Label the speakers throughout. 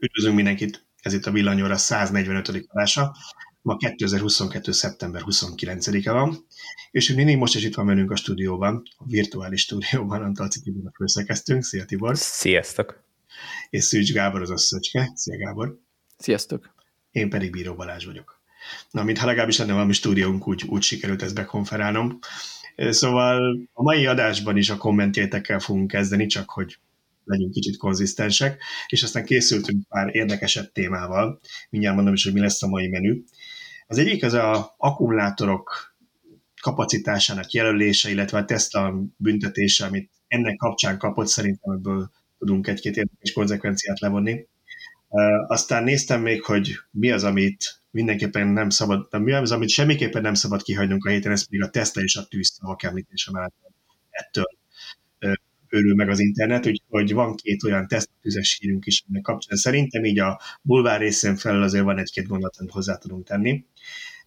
Speaker 1: Üdvözlünk mindenkit, ez itt a Villanyóra 145. adása. Ma 2022. szeptember 29-e van, és mindig most is itt van velünk a stúdióban, a virtuális stúdióban, Antal Cikibinak főszerkeztünk. Szia Tibor!
Speaker 2: Sziasztok!
Speaker 1: És Szűcs Gábor az összöcske. Szia Gábor!
Speaker 3: Sziasztok!
Speaker 1: Én pedig Bíró Balázs vagyok. Na, mintha legalábbis lenne valami stúdiónk, úgy, úgy sikerült ezt bekonferálnom. Szóval a mai adásban is a kommentjétekkel fogunk kezdeni, csak hogy legyünk kicsit konzisztensek, és aztán készültünk pár érdekesebb témával. Mindjárt mondom is, hogy mi lesz a mai menü. Az egyik az a akkumulátorok kapacitásának jelölése, illetve a Tesla büntetése, amit ennek kapcsán kapott, szerintem ebből tudunk egy-két érdekes konzekvenciát levonni. Aztán néztem még, hogy mi az, amit mindenképpen nem szabad, mi az, amit semmiképpen nem szabad kihagynunk a héten, ez pedig a Tesla és a tűzszavak említése mellett ettől örül meg az internet, úgyhogy van két olyan tesztüzes hírünk is ennek kapcsán. Szerintem így a bulvár részén felül azért van egy-két gondot, amit hozzá tudunk tenni.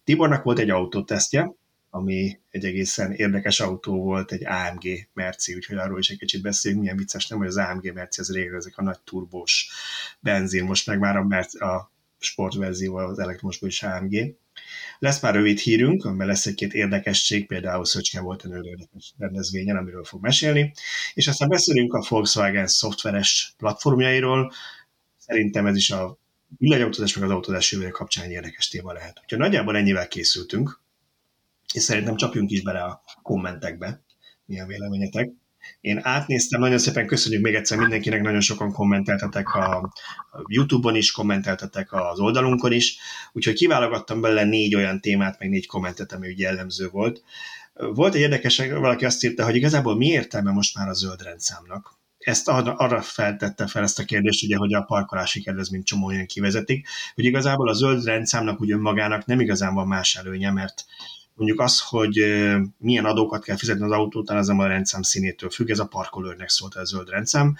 Speaker 1: Tibornak volt egy autótesztje, ami egy egészen érdekes autó volt, egy AMG Merci, úgyhogy arról is egy kicsit beszéljünk, milyen vicces nem, hogy az AMG Merci az régen ezek a nagy turbós benzin, most meg már a, Merci, a sportverzió az elektromosból is AMG. Lesz már rövid hírünk, amiben lesz egy-két érdekesség, például Szöcske volt egy érdekes rendezvényen, amiről fog mesélni, és aztán beszélünk a Volkswagen szoftveres platformjairól, szerintem ez is a villanyautózás meg az autózás jövője kapcsán érdekes téma lehet. Úgyhogy nagyjából ennyivel készültünk, és szerintem csapjunk is bele a kommentekbe, milyen véleményetek. Én átnéztem, nagyon szépen köszönjük még egyszer mindenkinek, nagyon sokan kommenteltetek a YouTube-on is, kommenteltetek az oldalunkon is, úgyhogy kiválogattam belőle négy olyan témát, meg négy kommentet, ami ugye jellemző volt. Volt egy érdekes, valaki azt írta, hogy igazából mi értelme most már a zöld rendszámnak? Ezt arra, arra feltette fel ezt a kérdést, ugye, hogy a parkolási kedvezményt csomó olyan kivezetik, hogy igazából a zöld rendszámnak úgy önmagának nem igazán van más előnye, mert mondjuk az, hogy milyen adókat kell fizetni az autótán, az a rendszám színétől függ, ez a parkolőrnek szólt a zöld rendszám.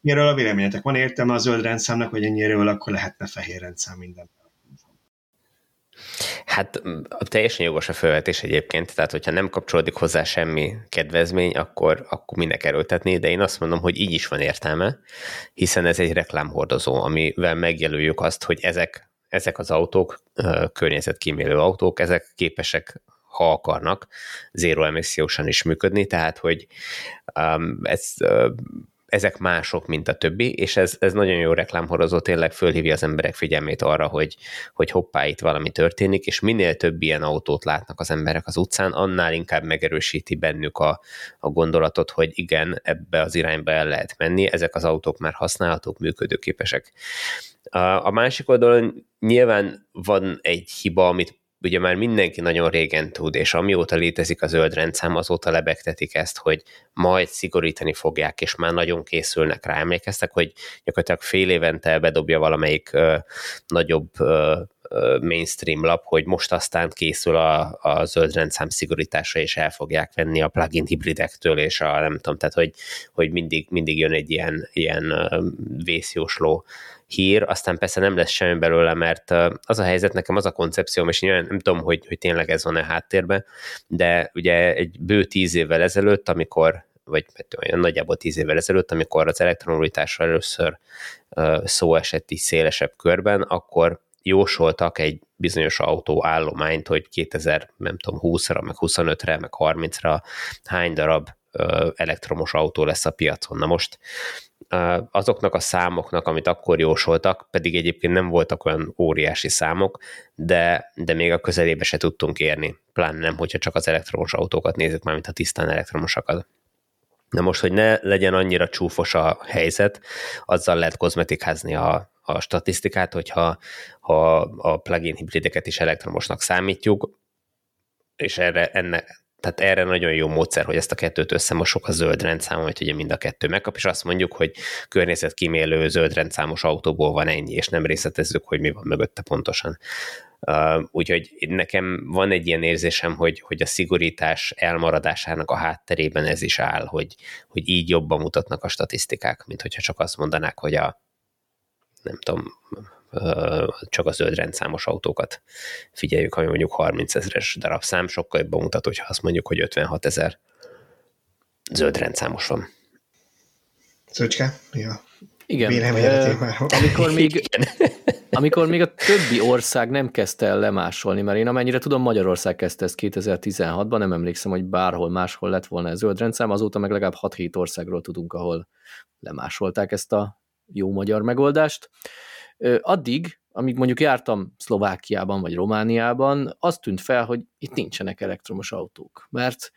Speaker 1: Miről a véleményetek? Van értelme a zöld rendszámnak, vagy ennyiről akkor lehetne fehér rendszám minden?
Speaker 2: Hát teljesen jogos a felvetés egyébként, tehát hogyha nem kapcsolódik hozzá semmi kedvezmény, akkor, akkor minek erőltetni, de én azt mondom, hogy így is van értelme, hiszen ez egy reklámhordozó, amivel megjelöljük azt, hogy ezek, ezek az autók, környezetkímélő autók, ezek képesek ha akarnak, zéro emissziósan is működni, tehát hogy um, ez, uh, ezek mások, mint a többi, és ez, ez nagyon jó reklámhorozó, tényleg fölhívja az emberek figyelmét arra, hogy, hogy hoppá, itt valami történik, és minél több ilyen autót látnak az emberek az utcán, annál inkább megerősíti bennük a, a gondolatot, hogy igen, ebbe az irányba el lehet menni, ezek az autók már használhatók, működőképesek. A, másik oldalon nyilván van egy hiba, amit ugye már mindenki nagyon régen tud, és amióta létezik a zöld rendszám, azóta lebegtetik ezt, hogy majd szigorítani fogják, és már nagyon készülnek rá. Emlékeztek, hogy gyakorlatilag fél évente bedobja valamelyik ö, nagyobb ö, mainstream lap, hogy most aztán készül a, a zöld rendszám szigorítása, és el fogják venni a plugin hibridektől, és a nem tudom, tehát hogy, hogy mindig, mindig jön egy ilyen, ilyen vészjósló hír, aztán persze nem lesz semmi belőle, mert az a helyzet, nekem az a koncepcióm, és nyilván nem tudom, hogy, hogy tényleg ez van-e háttérben, de ugye egy bő tíz évvel ezelőtt, amikor vagy olyan nagyjából tíz évvel ezelőtt, amikor az elektromobilitásról először szó esett így szélesebb körben, akkor jósoltak egy bizonyos autó állományt, hogy 2000, nem tudom, 20-ra, meg 25-re, meg 30-ra hány darab elektromos autó lesz a piacon. Na most azoknak a számoknak, amit akkor jósoltak, pedig egyébként nem voltak olyan óriási számok, de, de még a közelébe se tudtunk érni. Pláne nem, hogyha csak az elektromos autókat nézzük már, mint a tisztán elektromosakat. Na most, hogy ne legyen annyira csúfos a helyzet, azzal lehet kozmetikázni a, a statisztikát, hogyha ha a plugin hibrideket is elektromosnak számítjuk, és erre, enne, tehát erre nagyon jó módszer, hogy ezt a kettőt összemosok a zöld rendszámon, hogy ugye mind a kettő megkap, és azt mondjuk, hogy környezetkímélő zöld rendszámos autóból van ennyi, és nem részletezzük, hogy mi van mögötte pontosan. Uh, úgyhogy nekem van egy ilyen érzésem, hogy, hogy a szigorítás elmaradásának a hátterében ez is áll, hogy, hogy így jobban mutatnak a statisztikák, mint hogyha csak azt mondanák, hogy a nem tudom, csak a zöld rendszámos autókat figyeljük, ami mondjuk 30 ezeres darabszám, sokkal jobban mutat, hogyha azt mondjuk, hogy 56 ezer zöld rendszámos van.
Speaker 1: Szöcske, mi a
Speaker 3: Igen, e, amikor még, amikor még a többi ország nem kezdte el lemásolni, mert én amennyire tudom, Magyarország kezdte ezt 2016-ban, nem emlékszem, hogy bárhol máshol lett volna ez zöld rendszám, azóta meg legalább 6-7 országról tudunk, ahol lemásolták ezt a jó magyar megoldást. Addig, amíg mondjuk jártam Szlovákiában vagy Romániában, az tűnt fel, hogy itt nincsenek elektromos autók, mert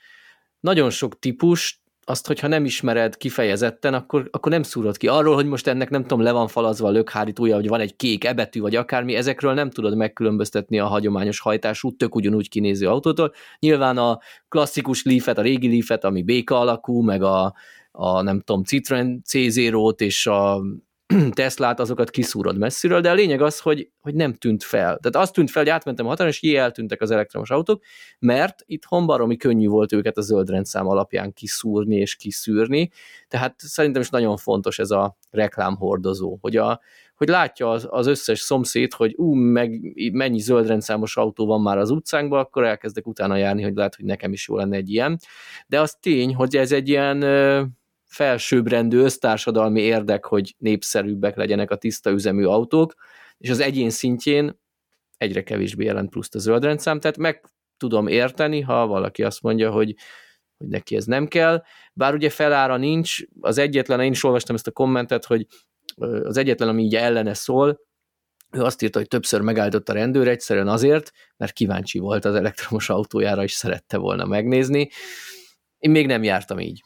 Speaker 3: nagyon sok típus azt, hogyha nem ismered kifejezetten, akkor, akkor nem szúrod ki. Arról, hogy most ennek nem tudom, le van falazva a lökhárítója, hogy van egy kék ebetű, vagy akármi, ezekről nem tudod megkülönböztetni a hagyományos hajtású, tök ugyanúgy kinéző autótól. Nyilván a klasszikus Leafet, a régi Leafet, ami béka alakú, meg a, a nem tudom, Citroen C0-t és a Teslát, azokat kiszúrod messziről, de a lényeg az, hogy, hogy nem tűnt fel. Tehát azt tűnt fel, hogy átmentem a határon, és jé, eltűntek az elektromos autók, mert itt baromi könnyű volt őket a zöld rendszám alapján kiszúrni és kiszűrni, tehát szerintem is nagyon fontos ez a reklámhordozó, hogy, a, hogy látja az, az összes szomszéd, hogy ú, meg mennyi zöld rendszámos autó van már az utcánkban, akkor elkezdek utána járni, hogy lehet, hogy nekem is jó lenne egy ilyen. De az tény, hogy ez egy ilyen felsőbbrendű össztársadalmi érdek, hogy népszerűbbek legyenek a tiszta üzemű autók, és az egyén szintjén egyre kevésbé jelent pluszt a zöld tehát meg tudom érteni, ha valaki azt mondja, hogy, hogy neki ez nem kell, bár ugye felára nincs, az egyetlen, én is olvastam ezt a kommentet, hogy az egyetlen, ami így ellene szól, ő azt írta, hogy többször megállított a rendőr, egyszerűen azért, mert kíváncsi volt az elektromos autójára, és szerette volna megnézni. Én még nem jártam így.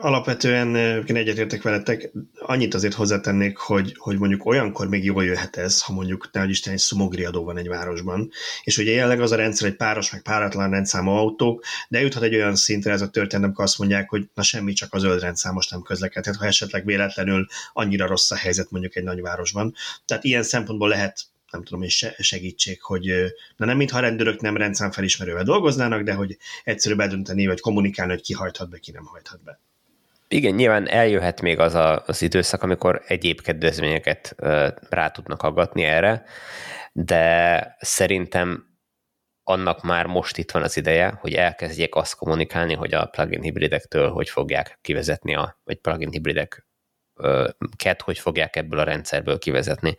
Speaker 1: Alapvetően én egyetértek veletek, annyit azért hozzátennék, hogy, hogy mondjuk olyankor még jól jöhet ez, ha mondjuk nehogy Isten egy szumogri adó van egy városban, és ugye jelenleg az a rendszer egy páros, meg páratlan rendszámú autók, de juthat egy olyan szintre ez a történet, amikor azt mondják, hogy na semmi, csak a zöld rendszámos nem közlekedhet, ha esetleg véletlenül annyira rossz a helyzet mondjuk egy nagyvárosban. Tehát ilyen szempontból lehet nem tudom, és segítség, hogy na nem mintha a rendőrök nem rendszámfelismerővel dolgoznának, de hogy egyszerűbb eldönteni, vagy kommunikálni, hogy ki hajthat be, ki nem hajthat be.
Speaker 2: Igen, nyilván eljöhet még az a, az időszak, amikor egyéb kedvezményeket rá tudnak aggatni erre, de szerintem annak már most itt van az ideje, hogy elkezdjék azt kommunikálni, hogy a plugin hibridektől hogy fogják kivezetni, a, vagy plugin hibridek ket, hogy fogják ebből a rendszerből kivezetni.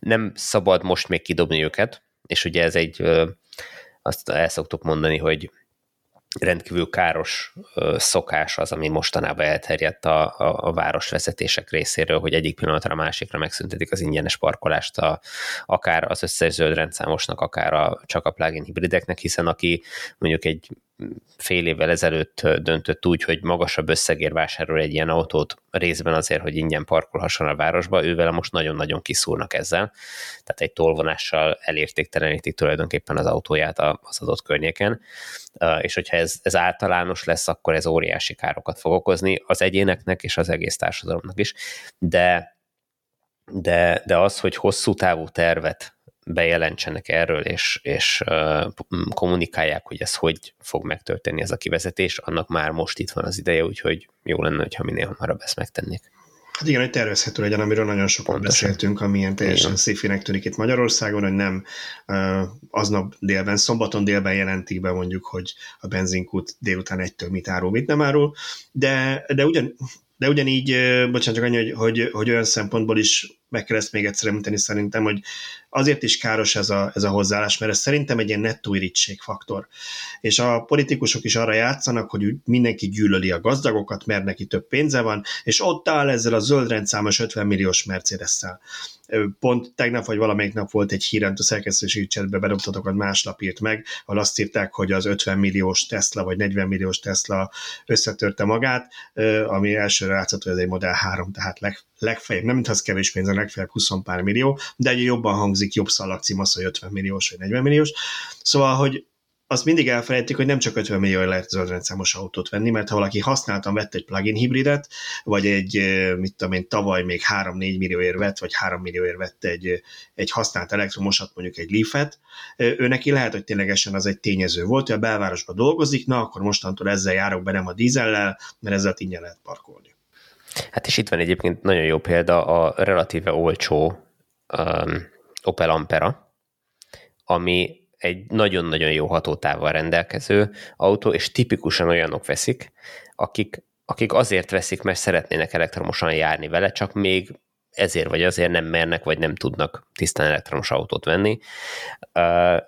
Speaker 2: Nem szabad most még kidobni őket, és ugye ez egy, azt el szoktuk mondani, hogy rendkívül káros szokás az, ami mostanában elterjedt a, a, a városvezetések részéről, hogy egyik pillanatra a másikra megszüntetik az ingyenes parkolást, a, akár az összes zöld rendszámosnak, akár a, csak a plugin hibrideknek, hiszen aki mondjuk egy fél évvel ezelőtt döntött úgy, hogy magasabb összegért vásárol egy ilyen autót, részben azért, hogy ingyen parkolhasson a városba, ővel most nagyon-nagyon kiszúrnak ezzel. Tehát egy tolvonással elértéktelenítik tulajdonképpen az autóját az adott környéken, és hogyha ez, ez általános lesz, akkor ez óriási károkat fog okozni az egyéneknek és az egész társadalomnak is, de de, de az, hogy hosszú távú tervet bejelentsenek erről, és, és kommunikálják, hogy ez hogy fog megtörténni ez a kivezetés, annak már most itt van az ideje, úgyhogy jó lenne, hogyha minél hamarabb ezt megtennék.
Speaker 1: Hát igen, hogy tervezhető legyen, amiről nagyon sokat Pontosan. beszéltünk, amilyen teljesen szifinek tűnik itt Magyarországon, hogy nem aznap délben, szombaton délben jelentik be mondjuk, hogy a benzinkút délután egytől mit árul, mit nem árul, de, de ugyan, de ugyanígy, bocsánat, csak annyi, hogy, hogy, hogy olyan szempontból is meg kell ezt még egyszer említeni szerintem, hogy azért is káros ez a, ez a hozzáállás, mert ez szerintem egy ilyen nettó faktor. És a politikusok is arra játszanak, hogy mindenki gyűlöli a gazdagokat, mert neki több pénze van, és ott áll ezzel a zöld rendszámos 50 milliós Mercedes-szel. Pont tegnap vagy valamelyik nap volt egy hír, a szerkesztőségi csetbe hogy másnap írt meg, ahol azt írták, hogy az 50 milliós Tesla vagy 40 milliós Tesla összetörte magát, ami elsőre látszott, hogy ez egy Model 3, tehát leg, legfeljebb, nem mintha az kevés pénz, legfeljebb 20 pár millió, de egy jobban hangzik, jobb szalagcím az, hogy 50 milliós vagy 40 milliós. Szóval, hogy azt mindig elfelejtik, hogy nem csak 50 millió lehet zöldrendszámos autót venni, mert ha valaki használtan vett egy plug-in hibridet, vagy egy, mit tudom én, tavaly még 3-4 millióért vett, vagy 3 millióért vett egy, egy használt elektromosat, mondjuk egy Leaf-et, ő neki lehet, hogy ténylegesen az egy tényező volt, hogy a belvárosban dolgozik, na akkor mostantól ezzel járok be, nem a dízellel, mert ezzel ingyen lehet parkolni.
Speaker 2: Hát és itt van egyébként nagyon jó példa a relatíve olcsó um, Opel Ampera, ami egy nagyon-nagyon jó hatótával rendelkező autó, és tipikusan olyanok veszik, akik akik azért veszik, mert szeretnének elektromosan járni vele, csak még ezért vagy azért nem mernek, vagy nem tudnak tisztán elektromos autót venni.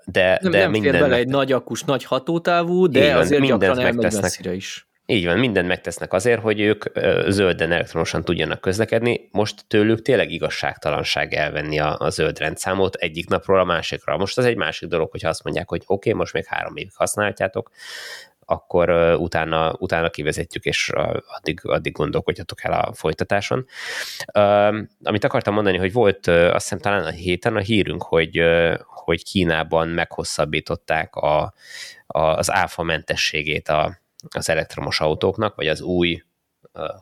Speaker 2: De,
Speaker 3: nem,
Speaker 2: de
Speaker 3: nem minden fér bele egy nagy akus, nagy hatótávú, de Igen, azért gyakran elmegy messzire is.
Speaker 2: Így van, mindent megtesznek azért, hogy ők zölden elektromosan tudjanak közlekedni. Most tőlük tényleg igazságtalanság elvenni a, a zöld rendszámot egyik napról a másikra. Most az egy másik dolog, hogyha azt mondják, hogy oké, okay, most még három évig használhatjátok, akkor utána, utána kivezetjük, és addig, addig gondolkodjatok el a folytatáson. Amit akartam mondani, hogy volt azt hiszem talán a héten a hírünk, hogy, hogy Kínában meghosszabbították a, a, az áfa mentességét a, az elektromos autóknak, vagy az új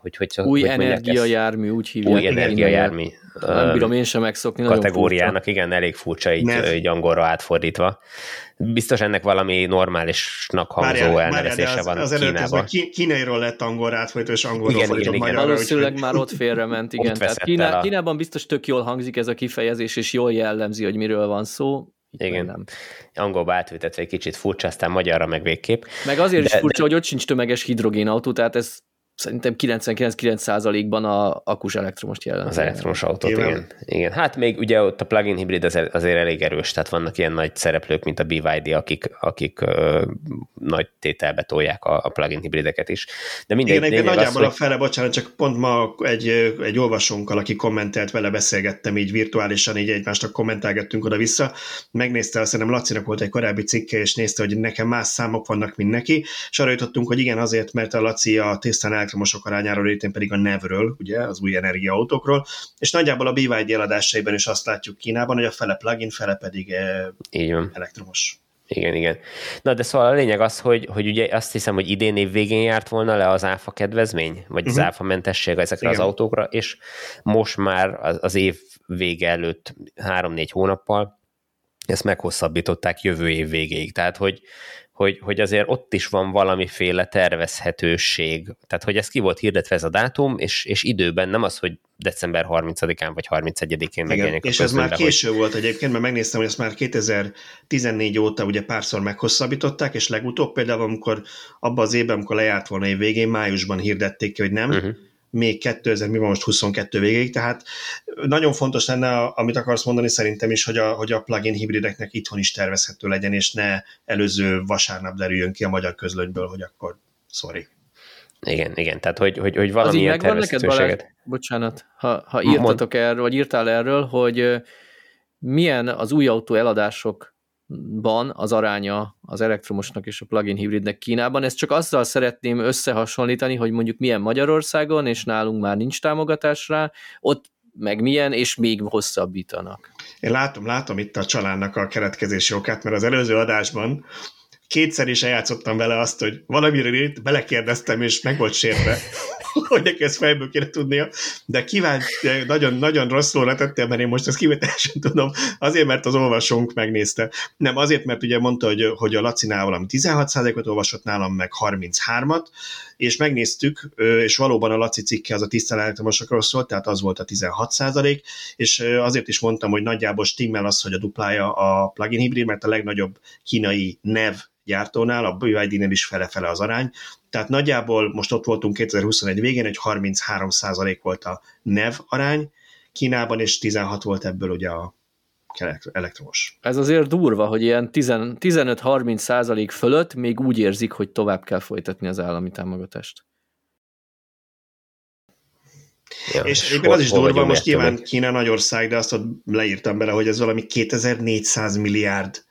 Speaker 2: hogy, hogy,
Speaker 3: új hogy energiajármű, úgy hívják.
Speaker 2: Új energiajármű.
Speaker 3: Nem bírom én sem megszokni.
Speaker 2: Kategóriának, igen, elég furcsa így, így angolra átfordítva. Biztos ennek valami normálisnak hangzó elnevezése van
Speaker 1: az Kínában. Az kínairól lett angolra átfordítva, és angolról igen,
Speaker 3: igen, igen. Valószínűleg már ott félrement, igen. Ott Tehát Kína, a... Kínában biztos tök jól hangzik ez a kifejezés, és jól jellemzi, hogy miről van szó.
Speaker 2: Igen. Nem. Angolba átültetve egy kicsit furcsa, aztán magyarra meg végképp.
Speaker 3: Meg azért de, is furcsa, de... hogy ott sincs tömeges hidrogénautó, tehát ez szerintem 99-9%-ban a akus elektromos jellemző.
Speaker 2: Az elektromos autót, igen. igen. igen. Hát még ugye ott a plug-in hibrid azért, azért elég erős, tehát vannak ilyen nagy szereplők, mint a BYD, akik, akik ö, nagy tételbe tolják a, a plug-in hibrideket is.
Speaker 1: De mindegy, igen, egyébként nagyjából az, a fele, bocsánat, csak pont ma egy, egy olvasónkkal, aki kommentelt vele, beszélgettem így virtuálisan, így egymásnak kommentálgettünk oda-vissza, megnézte, azt hiszem Lacinak volt egy korábbi cikke, és nézte, hogy nekem más számok vannak, mint neki, és arra jutottunk, hogy igen, azért, mert a Laci a tisztán elektromosok arányáról, én pedig a NEV-ről, ugye, az új energiaautókról, és nagyjából a BYD eladásaiban is azt látjuk Kínában, hogy a fele plug-in, fele pedig eh, Igen. elektromos.
Speaker 2: Igen, igen. Na, de szóval a lényeg az, hogy, hogy ugye azt hiszem, hogy idén év végén járt volna le az áfa kedvezmény, vagy uh-huh. az mhm. áfa mentesség ezekre igen. az autókra, és most már az, az év vége előtt három-négy hónappal ezt meghosszabbították jövő év végéig. Tehát, hogy, hogy, hogy azért ott is van valamiféle tervezhetőség. Tehát, hogy ez ki volt hirdetve ez a dátum, és, és időben nem az, hogy december 30-án vagy 31-én megjelenik.
Speaker 1: És ez már késő hogy... volt egyébként, mert megnéztem, hogy ezt már 2014 óta ugye párszor meghosszabbították, és legutóbb például, amikor abban az évben, amikor lejárt volna év végén, májusban hirdették ki, hogy nem, uh-huh még 2000, mi van most 22 végéig, tehát nagyon fontos lenne, amit akarsz mondani szerintem is, hogy a, hogy a plugin hibrideknek itthon is tervezhető legyen, és ne előző vasárnap derüljön ki a magyar közlönyből, hogy akkor sorry.
Speaker 2: Igen, igen, tehát hogy, hogy, hogy valamilyen tervezhetőséget.
Speaker 3: Bocsánat, ha, ha írtatok Mond. erről, vagy írtál erről, hogy milyen az új autó eladások ban az aránya az elektromosnak és a plug-in hibridnek Kínában. Ezt csak azzal szeretném összehasonlítani, hogy mondjuk milyen Magyarországon, és nálunk már nincs támogatás rá, ott meg milyen, és még hosszabbítanak.
Speaker 1: Én látom, látom itt a családnak a keretkezési okát, mert az előző adásban kétszer is eljátszottam vele azt, hogy valamiről itt belekérdeztem, és meg volt sérve, hogy neki ezt fejből kéne tudnia, de kíváncsi, nagyon, nagyon rosszul letettél, mert én most ezt kivételesen tudom, azért, mert az olvasónk megnézte. Nem, azért, mert ugye mondta, hogy, hogy a Lacinál valami 16%-ot olvasott nálam, meg 33-at, és megnéztük, és valóban a Laci cikke az a tisztán elektromosokról szólt, tehát az volt a 16% és azért is mondtam, hogy nagyjából stimmel az, hogy a duplája a plugin hibrid, mert a legnagyobb kínai nev gyártónál, a BYD-nél is fele-fele az arány, tehát nagyjából most ott voltunk 2021 végén, egy 33% volt a NEV arány Kínában, és 16 volt ebből ugye a elektromos.
Speaker 3: Ez azért durva, hogy ilyen 15-30 százalék fölött még úgy érzik, hogy tovább kell folytatni az állami támogatást.
Speaker 1: Ja, és egyébként az is durva, most nyilván Kína nagy ország, de azt ott leírtam bele, hogy ez valami 2400 milliárd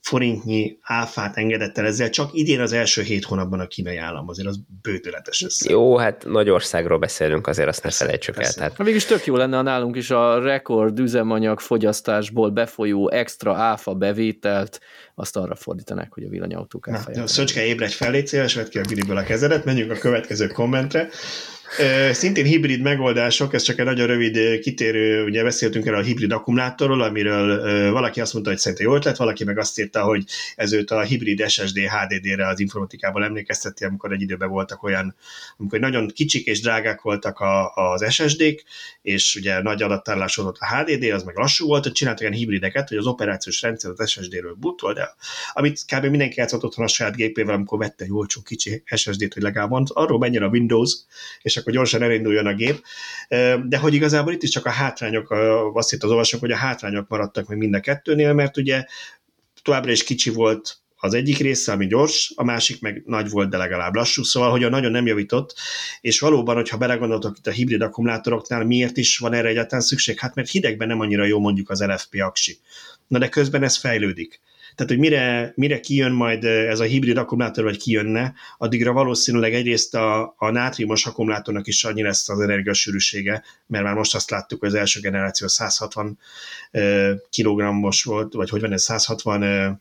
Speaker 1: forintnyi áfát engedett el ezzel, csak idén az első hét hónapban a kínai állam, azért az bődöletes össze.
Speaker 2: Jó, hát nagy országról beszélünk, azért azt ne felejtsük el. Tehát...
Speaker 3: Ha mégis tök jó lenne, ha nálunk is a rekord üzemanyag fogyasztásból befolyó extra áfa bevételt, azt arra fordítanák, hogy a villanyautók
Speaker 1: áfáját. Szöcske, ébredj fel, légy szíves, vedd ki a biriből a kezedet, menjünk a következő kommentre. Szintén hibrid megoldások, ez csak egy nagyon rövid kitérő, ugye beszéltünk erről a hibrid akkumulátorról, amiről valaki azt mondta, hogy szerintem jó ötlet, valaki meg azt írta, hogy ez őt a hibrid SSD HDD-re az informatikában emlékezteti, amikor egy időben voltak olyan, amikor nagyon kicsik és drágák voltak a, az SSD-k, és ugye nagy adattárlás volt a HDD, az meg lassú volt, hogy csináltak ilyen hibrideket, hogy az operációs rendszer az SSD-ről butol, de amit kb. mindenki játszott otthon a saját gépével, amikor vette egy olcsó kicsi SSD-t, hogy legalább arról menjen a Windows, és akkor gyorsan elinduljon a gép. De hogy igazából itt is csak a hátrányok, azt itt az olvasók, hogy a hátrányok maradtak meg mind a kettőnél, mert ugye továbbra is kicsi volt az egyik része, ami gyors, a másik meg nagy volt, de legalább lassú, szóval hogy a nagyon nem javított, és valóban, hogyha belegondoltok itt a hibrid akkumulátoroknál, miért is van erre egyáltalán szükség? Hát mert hidegben nem annyira jó mondjuk az LFP aksi. Na de közben ez fejlődik. Tehát, hogy mire, mire kijön majd ez a hibrid akkumulátor, vagy kijönne, addigra valószínűleg egyrészt a, a nátriumos akkumulátornak is annyi lesz az energiasűrűsége, mert már most azt láttuk, hogy az első generáció 160 kg-os volt, vagy hogy van ez 160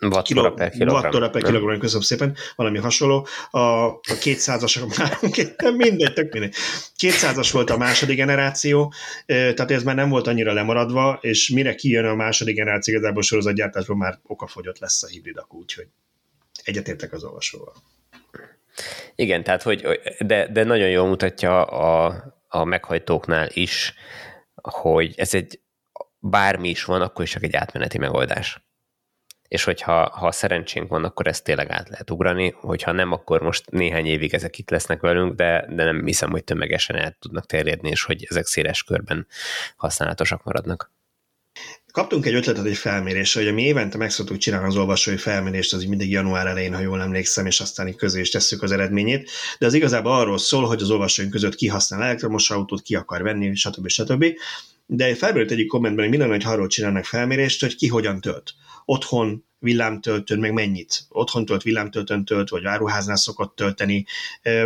Speaker 2: Wattora per kilogramm.
Speaker 1: Wattora per kilogramm, köszönöm szépen, valami hasonló. A, a 200-asok már mindegy, tök mindegy. 200-as volt a második generáció, tehát ez már nem volt annyira lemaradva, és mire kijön a második generáció, igazából sorozatgyártásban már okafogyott lesz a hibridak, úgyhogy egyetértek az olvasóval.
Speaker 2: Igen, tehát hogy, de, de nagyon jól mutatja a, a meghajtóknál is, hogy ez egy bármi is van, akkor is csak egy átmeneti megoldás és hogyha ha szerencsénk van, akkor ezt tényleg át lehet ugrani, hogyha nem, akkor most néhány évig ezek itt lesznek velünk, de, de nem hiszem, hogy tömegesen el tudnak terjedni, és hogy ezek széles körben használatosak maradnak.
Speaker 1: Kaptunk egy ötletet egy felmérésre, hogy mi évente meg szoktuk csinálni az olvasói felmérést, az mindig január elején, ha jól emlékszem, és aztán így közé is tesszük az eredményét, de az igazából arról szól, hogy az olvasóink között ki használ elektromos autót, ki akar venni, stb. stb. De felmerült egyik kommentben, hogy minden, hogy arról csinálnak felmérést, hogy ki hogyan tölt otthon villámtöltőn, meg mennyit. Otthon tölt, villámtöltőn tölt, vagy váruháznál szokott tölteni.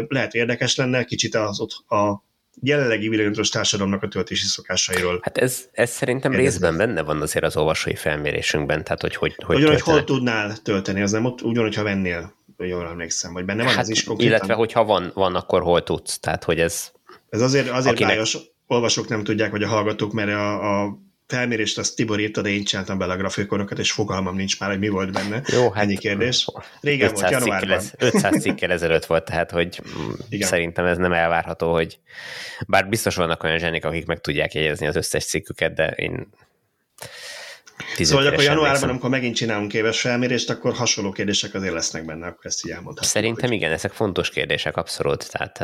Speaker 1: Lehet érdekes lenne kicsit az a jelenlegi villanyos társadalomnak a töltési szokásairól.
Speaker 2: Hát ez, ez szerintem Érdezni. részben benne van azért az olvasói felmérésünkben, tehát hogy hogy,
Speaker 1: hogy, hogy hol tudnál tölteni, az nem ott ugyanúgy, ha vennél, jól emlékszem, vagy benne van hát, ez is
Speaker 2: konkrétan. Illetve, hogyha van, van, akkor hol tudsz, tehát hogy ez...
Speaker 1: Ez azért, azért akinek... bájos, olvasók nem tudják, vagy a hallgatók, mert a, a felmérést azt Tibor írta, de én csináltam bele a grafikorokat, és fogalmam nincs már, hogy mi volt benne. Jó, hát Ennyi kérdés. Régen volt, januárban.
Speaker 2: Ez, 500 cikkel ezelőtt volt, tehát hogy Igen. szerintem ez nem elvárható, hogy bár biztos vannak olyan zsenik, akik meg tudják jegyezni az összes cikküket, de én
Speaker 1: Szóval akkor januárban, amikor megint csinálunk éves felmérést, akkor hasonló kérdések azért lesznek benne, akkor ezt így elmondhatom.
Speaker 2: Szerintem hogy... igen, ezek fontos kérdések, abszolút. Tehát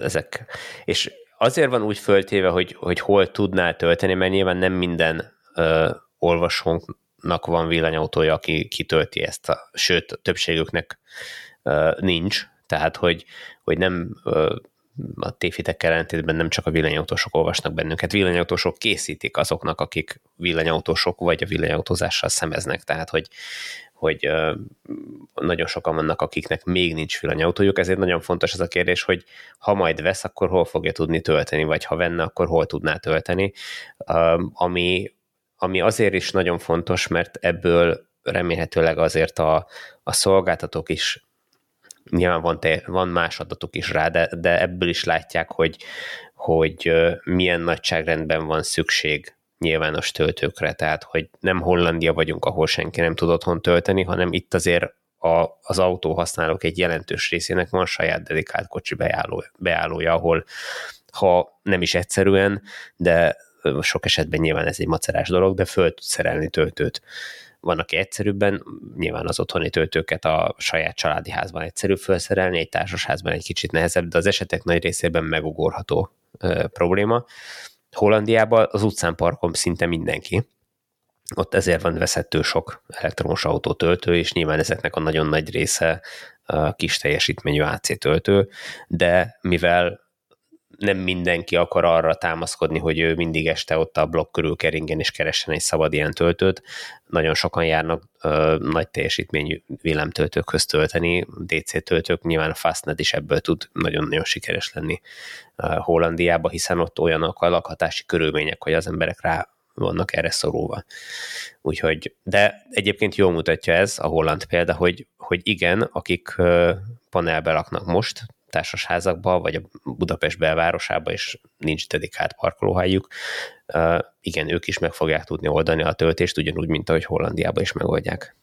Speaker 2: ezek, és azért van úgy föltéve, hogy, hogy hol tudnál tölteni, mert nyilván nem minden ö, olvasónknak van villanyautója, aki kitölti ezt, a, sőt, a többségüknek ö, nincs, tehát hogy, hogy nem ö, a tévhitekkel ellentétben nem csak a villanyautósok olvasnak bennünket, villanyautósok készítik azoknak, akik villanyautósok vagy a villanyautózással szemeznek, tehát hogy hogy nagyon sokan vannak, akiknek még nincs villanyautójuk, ezért nagyon fontos ez a kérdés, hogy ha majd vesz, akkor hol fogja tudni tölteni, vagy ha venne, akkor hol tudná tölteni, ami, ami azért is nagyon fontos, mert ebből remélhetőleg azért a, a szolgáltatók is nyilván van, te, van más adatok is rá, de, de ebből is látják, hogy, hogy milyen nagyságrendben van szükség nyilvános töltőkre, tehát hogy nem Hollandia vagyunk, ahol senki nem tud otthon tölteni, hanem itt azért a, az autóhasználók egy jelentős részének van saját dedikált kocsi beálló, beállója, ahol ha nem is egyszerűen, de sok esetben nyilván ez egy macerás dolog, de föl tud szerelni töltőt. Van, aki egyszerűbben, nyilván az otthoni töltőket a saját családi házban egyszerű felszerelni, egy társasházban egy kicsit nehezebb, de az esetek nagy részében megugorható ö, probléma. Hollandiában az utcán parkom szinte mindenki. Ott ezért van veszettő sok elektromos autótöltő, és nyilván ezeknek a nagyon nagy része a kis teljesítményű AC töltő, de mivel nem mindenki akar arra támaszkodni, hogy ő mindig este ott a blokk körül keringen és keressen egy szabad ilyen töltőt. Nagyon sokan járnak ö, nagy teljesítményű villámtöltőkhöz tölteni, DC töltők, nyilván a Fastnet is ebből tud nagyon-nagyon sikeres lenni ö, Hollandiába, hiszen ott olyanok a lakhatási körülmények, hogy az emberek rá vannak erre szorulva. Úgyhogy, de egyébként jól mutatja ez a holland példa, hogy, hogy igen, akik panelbe laknak most, társasházakba, vagy a Budapest belvárosába, és nincs dedikált parkolóhelyük, igen, ők is meg fogják tudni oldani a töltést, ugyanúgy, mint ahogy Hollandiában is megoldják.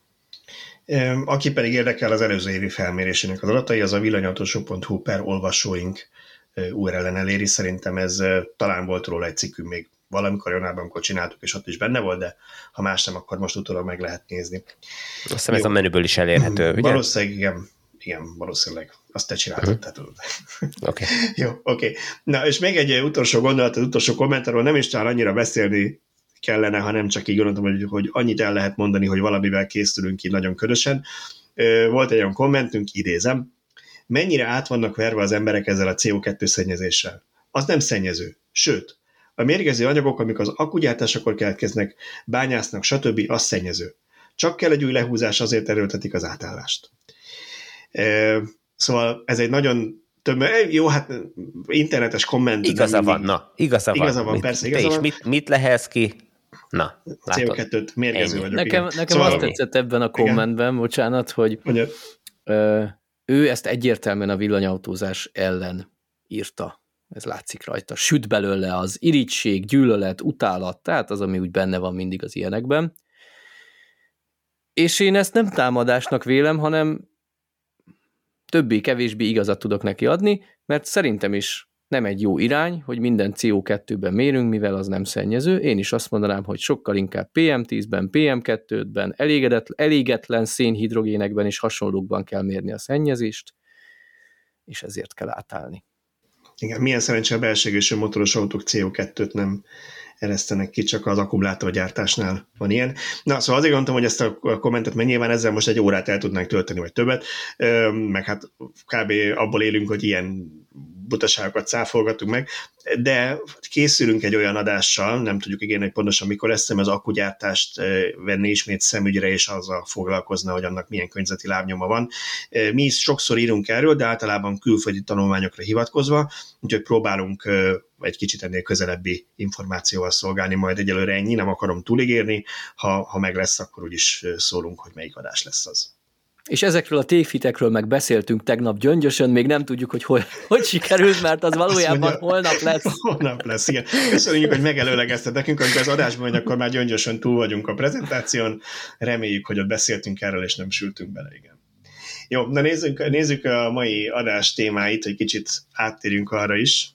Speaker 1: Aki pedig érdekel az előző évi felmérésének az adatai, az a villanyautosó.hu per olvasóink URL-en eléri. Szerintem ez talán volt róla egy cikkünk még valamikor januárban, amikor csináltuk, és ott is benne volt, de ha más nem, akkor most utólag meg lehet nézni.
Speaker 2: Azt hiszem ez a menüből is elérhető, ugye?
Speaker 1: Valószínűleg igen, igen, valószínűleg. Azt te csináltad, uh-huh. te tudod.
Speaker 2: Oké. Okay.
Speaker 1: Jó, oké. Okay. Na, és még egy utolsó gondolat, az utolsó kommentarról nem is talán annyira beszélni kellene, hanem csak így gondoltam, hogy, hogy annyit el lehet mondani, hogy valamivel készülünk így nagyon körösen. Volt egy olyan kommentünk, idézem, mennyire át vannak verve az emberek ezzel a CO2 szennyezéssel. Az nem szennyező. Sőt, a mérgező anyagok, amik az akkugyártásakor keletkeznek, bányásznak, stb., az szennyező. Csak kell egy új lehúzás, azért erőltetik az átállást. Szóval ez egy nagyon több, jó, hát internetes komment.
Speaker 2: Igaza van, na, igaza van.
Speaker 1: Igaza van, mit, persze, igaza
Speaker 2: te
Speaker 1: van.
Speaker 2: Is mit, mit lehelsz ki? Na,
Speaker 1: CO2-t mérgező vagyok.
Speaker 3: Nekem, nekem szóval azt tetszett ebben a kommentben, igen. bocsánat, hogy ö, ő ezt egyértelműen a villanyautózás ellen írta ez látszik rajta. Süt belőle az irigység, gyűlölet, utálat, tehát az, ami úgy benne van mindig az ilyenekben. És én ezt nem támadásnak vélem, hanem többé-kevésbé igazat tudok neki adni, mert szerintem is nem egy jó irány, hogy minden CO2-ben mérünk, mivel az nem szennyező. Én is azt mondanám, hogy sokkal inkább PM10-ben, PM2-ben, elégetlen szénhidrogénekben és hasonlókban kell mérni a szennyezést, és ezért kell átállni.
Speaker 1: Igen, milyen szerencsé a belségésű motoros autók CO2-t nem eresztenek ki, csak az akkumulátorgyártásnál van ilyen. Na, szóval azért gondoltam, hogy ezt a kommentet, mert nyilván ezzel most egy órát el tudnánk tölteni, vagy többet, meg hát kb. abból élünk, hogy ilyen butaságokat cáfolgatunk meg, de készülünk egy olyan adással, nem tudjuk igen, hogy pontosan mikor lesz, az akkugyártást venni ismét szemügyre, és azzal foglalkozna, hogy annak milyen környezeti lábnyoma van. Mi is sokszor írunk erről, de általában külföldi tanulmányokra hivatkozva, úgyhogy próbálunk egy kicsit ennél közelebbi információval szolgálni, majd egyelőre ennyi, nem akarom túligérni, ha, ha meg lesz, akkor úgyis szólunk, hogy melyik adás lesz az.
Speaker 3: És ezekről a tévhitekről meg beszéltünk tegnap gyöngyösön, még nem tudjuk, hogy hogy, hogy sikerült, mert az valójában mondja, holnap lesz.
Speaker 1: Holnap lesz, igen. Köszönjük, hogy megelőlegezted nekünk, amikor az adásban, hogy akkor már gyöngyösön túl vagyunk a prezentáción. Reméljük, hogy ott beszéltünk erről, és nem sültünk bele, igen. Jó, na nézzük, nézzük a mai adás témáit, hogy kicsit áttérjünk arra is.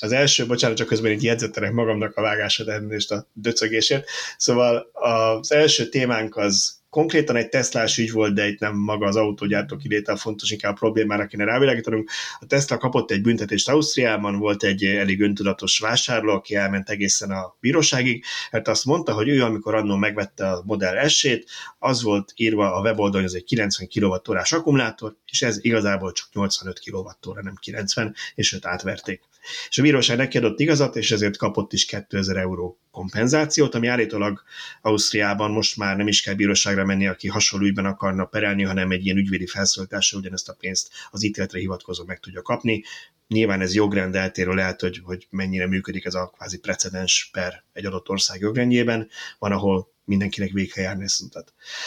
Speaker 1: Az első, bocsánat, csak közben így jegyzettelek magamnak a vágásod elnézést a döcögésért. Szóval az első témánk az konkrétan egy Teslás ügy volt, de itt nem maga az autógyártó kivétel fontos, inkább a problémára kéne rávilágítanunk. A Tesla kapott egy büntetést Ausztriában, volt egy elég öntudatos vásárló, aki elment egészen a bíróságig, mert azt mondta, hogy ő, amikor annól megvette a Model S-ét, az volt írva a weboldalon, hogy ez egy 90 kWh akkumulátor, és ez igazából csak 85 kWh, nem 90, és őt átverték. És a bíróság neki adott igazat, és ezért kapott is 2000 euró kompenzációt, ami állítólag Ausztriában most már nem is kell bíróságra menni, aki hasonló ügyben akarna perelni, hanem egy ilyen ügyvédi felszólításra ugyanezt a pénzt az ítéletre hivatkozó meg tudja kapni. Nyilván ez jogrend eltérő lehet, hogy, hogy mennyire működik ez a kvázi precedens per egy adott ország jogrendjében, van, ahol mindenkinek végig kell járni ezt.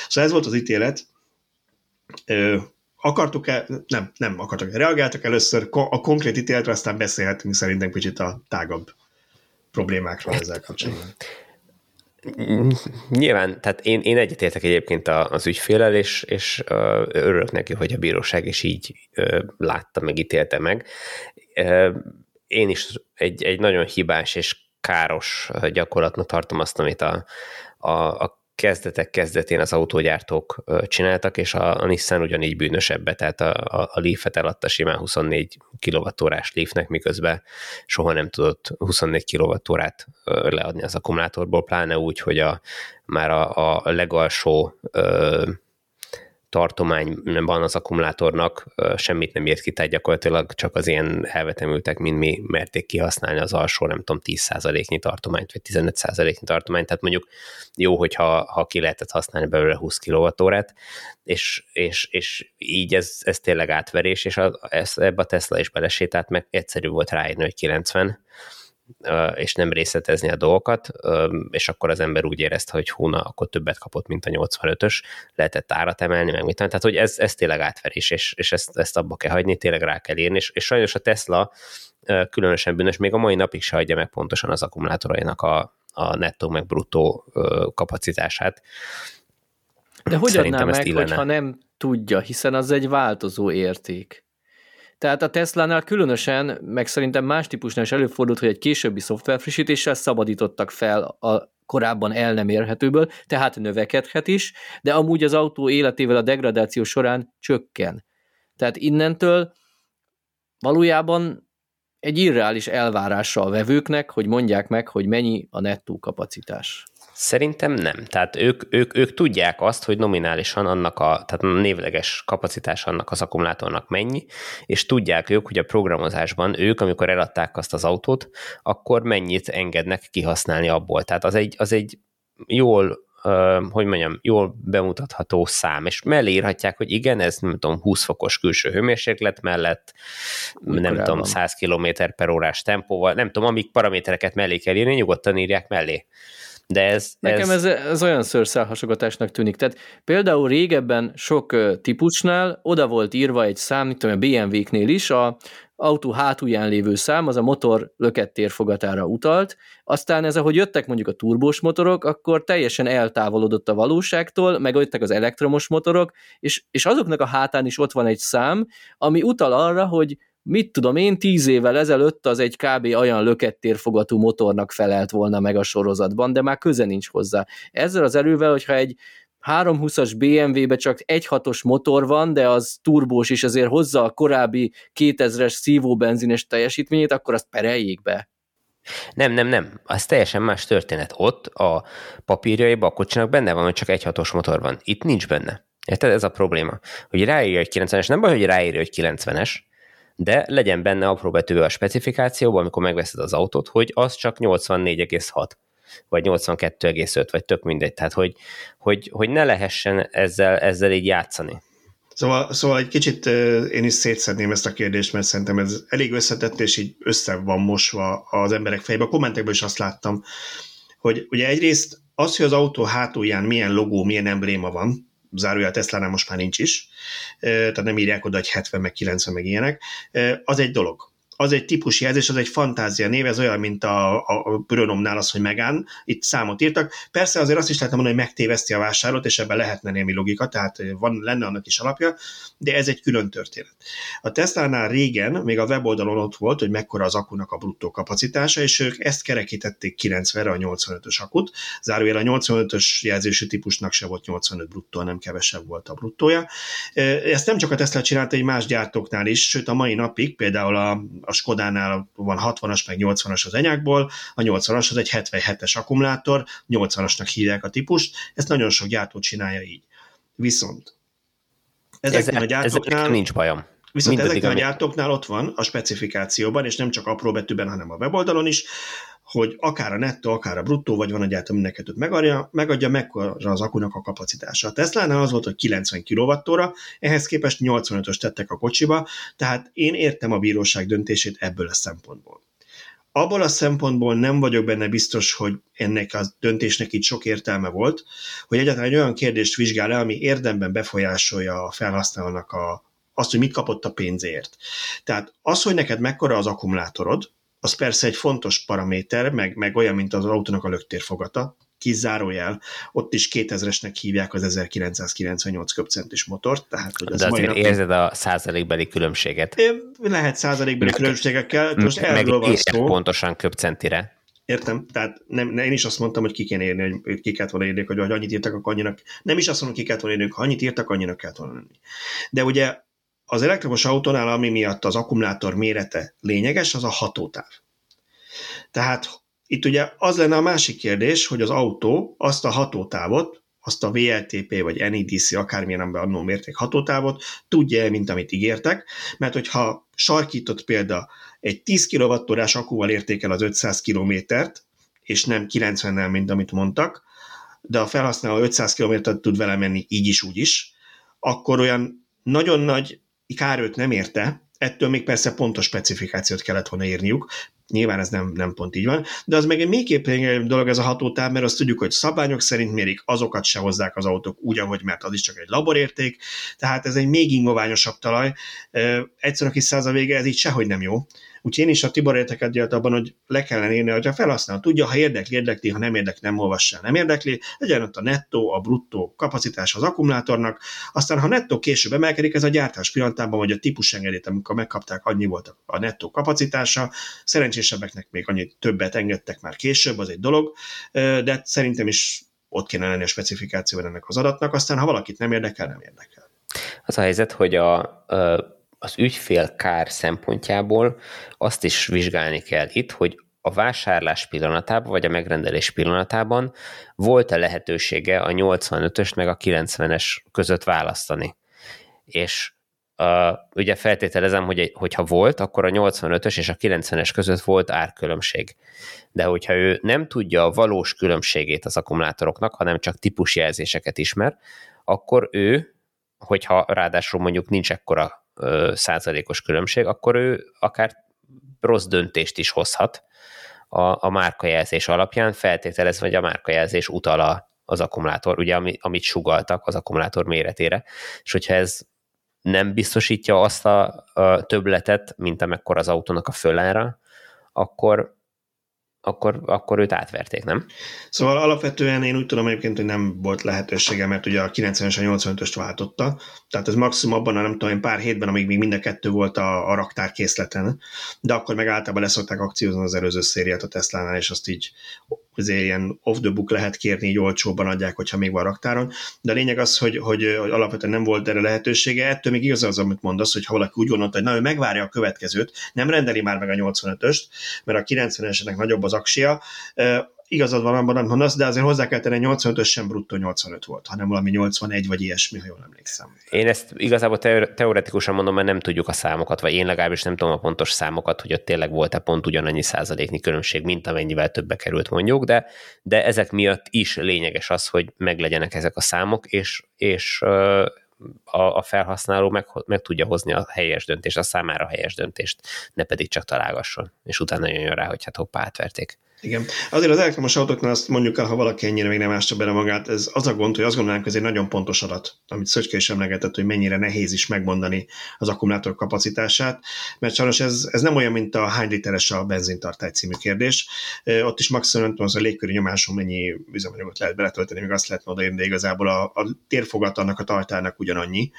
Speaker 1: Szóval ez volt az ítélet, akartuk-e, nem, nem akartak, reagáltak először a konkrét ítéletre, aztán beszélhetünk szerintem kicsit a tágabb problémákról ezzel kapcsolatban.
Speaker 2: Nyilván, tehát én, én egyetértek egyébként az ügyfélel, és, és örülök neki, hogy a bíróság is így látta, meg ítélte meg. Én is egy, egy nagyon hibás és káros gyakorlatnak tartom azt, amit a, a, a kezdetek kezdetén az autógyártók csináltak, és a, a Nissan ugyanígy bűnösebbe, tehát a, a, a Leaf-et eladta simán 24 kWh-ás Leafnek, miközben soha nem tudott 24 kWh-t leadni az akkumulátorból, pláne úgy, hogy a, már a, a legalsó ö, tartományban az akkumulátornak semmit nem ért ki, tehát gyakorlatilag csak az ilyen elvetemültek, mint mi merték kihasználni az alsó, nem tudom, 10%-nyi tartományt, vagy 15%-nyi tartományt, tehát mondjuk jó, hogyha ha ki lehetett használni belőle 20 kWh és, és, és így ez, ez tényleg átverés, és az, ez, ebbe a Tesla is belesétált, meg egyszerű volt ráírni, hogy 90, és nem részletezni a dolgokat, és akkor az ember úgy érezte, hogy húna, akkor többet kapott, mint a 85-ös, lehetett árat emelni, meg mit Tehát, hogy ez, ez tényleg átverés, és, és ezt, ezt abba kell hagyni, tényleg rá kell írni, és, és sajnos a Tesla különösen bűnös, még a mai napig se adja meg pontosan az akkumulátorainak a, a nettó meg bruttó kapacitását.
Speaker 3: De hogy Szerintem adná meg, illene. hogyha nem tudja, hiszen az egy változó érték. Tehát a Tesla-nál különösen, meg szerintem más típusnál is előfordult, hogy egy későbbi szoftverfrissítéssel szabadítottak fel a korábban el nem érhetőből, tehát növekedhet is, de amúgy az autó életével a degradáció során csökken. Tehát innentől valójában egy irreális elvárása a vevőknek, hogy mondják meg, hogy mennyi a nettó kapacitás.
Speaker 2: Szerintem nem. Tehát ők, ők, ők tudják azt, hogy nominálisan annak a, tehát a névleges kapacitás annak az akkumulátornak mennyi, és tudják ők, hogy a programozásban ők, amikor eladták azt az autót, akkor mennyit engednek kihasználni abból. Tehát az egy, az egy jól Uh, hogy mondjam, jól bemutatható szám, és mellé írhatják, hogy igen, ez nem tudom, 20 fokos külső hőmérséklet mellett, Mikor nem tudom, 100 km per órás tempóval, nem tudom, amik paramétereket mellé kell írni, nyugodtan írják mellé. De ez,
Speaker 3: Nekem ez, ez, ez olyan szőrszálhasogatásnak tűnik. Tehát például régebben sok típusnál oda volt írva egy szám, mint tudom, a BMW-knél is, a autó hátulján lévő szám, az a motor lökettérfogatára utalt, aztán ez, ahogy jöttek mondjuk a turbós motorok, akkor teljesen eltávolodott a valóságtól, meg jöttek az elektromos motorok, és, és azoknak a hátán is ott van egy szám, ami utal arra, hogy mit tudom én, tíz évvel ezelőtt az egy kb. olyan lökettérfogatú motornak felelt volna meg a sorozatban, de már köze nincs hozzá. Ezzel az erővel, hogyha egy 320-as BMW-be csak egy hatos motor van, de az turbós is azért hozza a korábbi 2000-es szívóbenzines teljesítményét, akkor azt pereljék be.
Speaker 2: Nem, nem, nem. Az teljesen más történet. Ott a papírjaiban a kocsinak benne van, hogy csak egy hatos motor van. Itt nincs benne. Érted? Ez a probléma. Hogy ráírja, hogy 90-es, nem baj, hogy ráírja, hogy 90-es, de legyen benne apró betűvel a specifikációban, amikor megveszed az autót, hogy az csak 84,6 vagy 82,5, vagy tök mindegy. Tehát, hogy, hogy, hogy ne lehessen ezzel, ezzel így játszani.
Speaker 1: Szóval, szóval egy kicsit én is szétszedném ezt a kérdést, mert szerintem ez elég összetett, és így össze van mosva az emberek fejében. A kommentekből is azt láttam, hogy ugye egyrészt az, hogy az autó hátulján milyen logó, milyen embléma van, zárójel Tesla-nál most már nincs is, tehát nem írják oda, hogy 70 meg 90 meg ilyenek, az egy dolog az egy típus jelzés, az egy fantázia név, ez olyan, mint a, a Brönomnál az, hogy megán, itt számot írtak. Persze azért azt is lehetne mondani, hogy megtéveszti a vásárlót, és ebben lehetne némi logika, tehát van, lenne annak is alapja, de ez egy külön történet. A Tesla-nál régen még a weboldalon ott volt, hogy mekkora az akunak a bruttó kapacitása, és ők ezt kerekítették 90-re a 85-ös akut. Zárójel a 85-ös jelzésű típusnak se volt 85 bruttó, nem kevesebb volt a bruttója. Ezt nem csak a Tesla csinálta, egy más gyártóknál is, sőt a mai napig például a, a Skodánál van 60-as, meg 80-as az enyákból, a 80-as az egy 77-es akkumulátor, 80-asnak hívják a típust, ezt nagyon sok gyártó csinálja így. Viszont
Speaker 2: ezeknél ezek, a gyártóknál... Ezek nincs bajom.
Speaker 1: Viszont ezeknél a gyártóknál ott van a specifikációban, és nem csak apró betűben, hanem a weboldalon is, hogy akár a nettó, akár a bruttó, vagy van a gyártó mindenket megadja, megadja mekkora az akunak a kapacitása. A Tesla-nál az volt, hogy 90 kWh, ehhez képest 85-ös tettek a kocsiba, tehát én értem a bíróság döntését ebből a szempontból. Abból a szempontból nem vagyok benne biztos, hogy ennek a döntésnek itt sok értelme volt, hogy egyáltalán egy olyan kérdést vizsgál el, ami érdemben befolyásolja a felhasználónak a, azt, hogy mit kapott a pénzért. Tehát az, hogy neked mekkora az akkumulátorod, az persze egy fontos paraméter, meg, meg olyan, mint az autónak a löktérfogata, kizárójel, ott is 2000-esnek hívják az 1998 köbcentis motort, tehát hogy
Speaker 2: az De azért napig... érzed a százalékbeli különbséget.
Speaker 1: Lehet százalékbeli különbségekkel, most erről van szó.
Speaker 2: pontosan köbcentire.
Speaker 1: Értem, tehát nem, én is azt mondtam, hogy ki kéne érni, hogy ki kellett volna írni, hogy, hogy annyit írtak, akkor annyinak. Nem is azt mondom, ki kellett volna hogy ha annyit írtak, annyinak kellett volna lenni. De ugye az elektromos autónál, ami miatt az akkumulátor mérete lényeges, az a hatótáv. Tehát itt ugye az lenne a másik kérdés, hogy az autó azt a hatótávot, azt a VLTP vagy NEDC, akármilyen ember annó mérték hatótávot, tudja mint amit ígértek, mert hogyha sarkított példa egy 10 kwh akúval értékel az 500 kilométert, és nem 90-nel, mint amit mondtak, de a felhasználó 500 kilométert tud vele menni így is, úgy is, akkor olyan nagyon nagy kárőt nem érte, ettől még persze pontos specifikációt kellett volna írniuk, Nyilván ez nem, nem pont így van, de az meg egy még egy dolog ez a hatótáv, mert azt tudjuk, hogy szabályok szerint mérik, azokat se hozzák az autók úgy, ahogy, mert az is csak egy laborérték, tehát ez egy még ingoványosabb talaj. Egyszerűen kis száz a vége, ez így sehogy nem jó. Úgyhogy én is a Tibor értek abban, hogy le kellene írni, hogy a felhasználó tudja, ha érdekli, érdekli, ha nem érdekli, nem olvassa nem érdekli, legyen ott a nettó, a bruttó kapacitás az akkumulátornak, aztán ha nettó később emelkedik, ez a gyártás pillanatában, vagy a típusengedélyt, amikor megkapták, annyi volt a nettó kapacitása, szerencsésebbeknek még annyit többet engedtek már később, az egy dolog, de szerintem is ott kéne lenni a specifikációban ennek az adatnak, aztán ha valakit nem érdekel, nem érdekel.
Speaker 2: Az a helyzet, hogy a, a az ügyfél kár szempontjából azt is vizsgálni kell itt, hogy a vásárlás pillanatában, vagy a megrendelés pillanatában volt-e lehetősége a 85-öst meg a 90-es között választani. És uh, ugye feltételezem, hogy hogyha volt, akkor a 85-ös és a 90-es között volt árkülönbség. De hogyha ő nem tudja a valós különbségét az akkumulátoroknak, hanem csak típusjelzéseket ismer, akkor ő, hogyha ráadásul mondjuk nincs ekkora százalékos különbség, akkor ő akár rossz döntést is hozhat a, a márkajelzés alapján, feltételezve, hogy a márkajelzés utal az akkumulátor, ugye, amit sugaltak az akkumulátor méretére, és hogyha ez nem biztosítja azt a, a többletet, mint amekkor az autónak a fölára, akkor akkor, akkor őt átverték, nem?
Speaker 1: Szóval alapvetően én úgy tudom egyébként, hogy nem volt lehetősége, mert ugye a 90-es a 85-öst váltotta, tehát ez maximum abban a nem tudom, pár hétben, amíg még mind a kettő volt a, a raktár készleten, de akkor meg általában leszokták akciózni az előző szériát a Tesla-nál, és azt így azért ilyen off the book lehet kérni, így olcsóban adják, hogyha még van raktáron. De a lényeg az, hogy, hogy, hogy alapvetően nem volt erre lehetősége. Ettől még igaz az, amit mondasz, hogy ha valaki úgy gondolta, hogy na, ő megvárja a következőt, nem rendeli már meg a 85-öst, mert a 90-eseknek nagyobb az aksia, igazad van abban, amit mondasz, de azért hozzá kell tenni, 85-ös sem bruttó 85 volt, hanem valami 81 vagy ilyesmi, ha jól emlékszem.
Speaker 2: Én ezt igazából teoretikusan mondom, mert nem tudjuk a számokat, vagy én legalábbis nem tudom a pontos számokat, hogy ott tényleg volt-e pont ugyanannyi százaléknyi különbség, mint amennyivel többe került mondjuk, de, de ezek miatt is lényeges az, hogy meglegyenek ezek a számok, és, és a, a felhasználó meg, meg tudja hozni a helyes döntést, a számára a helyes döntést, ne pedig csak találgasson, és utána jön rá, hogy hát hoppá, átverték.
Speaker 1: Igen. Azért az elektromos autóknál azt mondjuk el, ha valaki ennyire még nem ásta bele magát, ez az a gond, hogy azt gondolnánk, ez egy nagyon pontos adat, amit Szöcske is emlegetett, hogy mennyire nehéz is megmondani az akkumulátor kapacitását, mert sajnos ez, ez nem olyan, mint a hány literes a benzintartály című kérdés. Ott is maximum nem tudom, az a légköri nyomáson mennyi üzemanyagot lehet beletölteni, még azt lehetne odaírni, de igazából a, a térfogat annak a tartálynak ugyanannyi,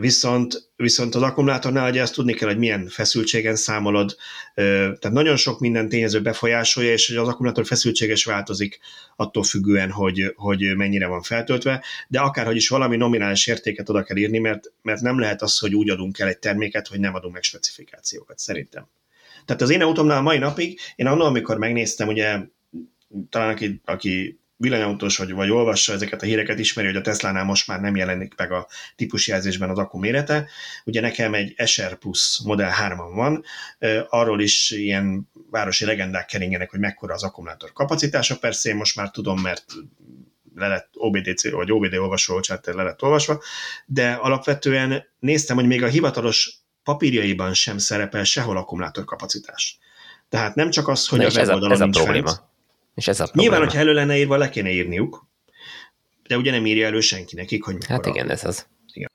Speaker 1: Viszont, viszont az akkumulátornál ugye ezt tudni kell, hogy milyen feszültségen számolod, tehát nagyon sok minden tényező befolyásolja, és az akkumulátor feszültséges változik attól függően, hogy, hogy mennyire van feltöltve, de akárhogy is valami nominális értéket oda kell írni, mert, mert nem lehet az, hogy úgy adunk el egy terméket, hogy nem adunk meg specifikációkat, szerintem. Tehát az én autómnál mai napig, én annól, amikor megnéztem, ugye talán aki, aki villanyautós vagy, vagy olvassa ezeket a híreket, ismeri, hogy a Tesla-nál most már nem jelenik meg a típusjelzésben az akku mérete. Ugye nekem egy SR Plus Model 3 van, arról is ilyen városi legendák keringenek, hogy mekkora az akkumulátor kapacitása. Persze én most már tudom, mert le lett OBDC, vagy OBD olvasó csáter le lett olvasva, de alapvetően néztem, hogy még a hivatalos papírjaiban sem szerepel sehol akkumulátor kapacitás. Tehát nem csak az, hogy Na a weboldalon ez a, ez a probléma. Fent,
Speaker 2: és ez a probléma.
Speaker 1: Nyilván, hogyha elő lenne írva, le kéne írniuk, de ugye nem írja elő senki nekik, hogy
Speaker 2: Hát igen, ez az.
Speaker 3: Igen.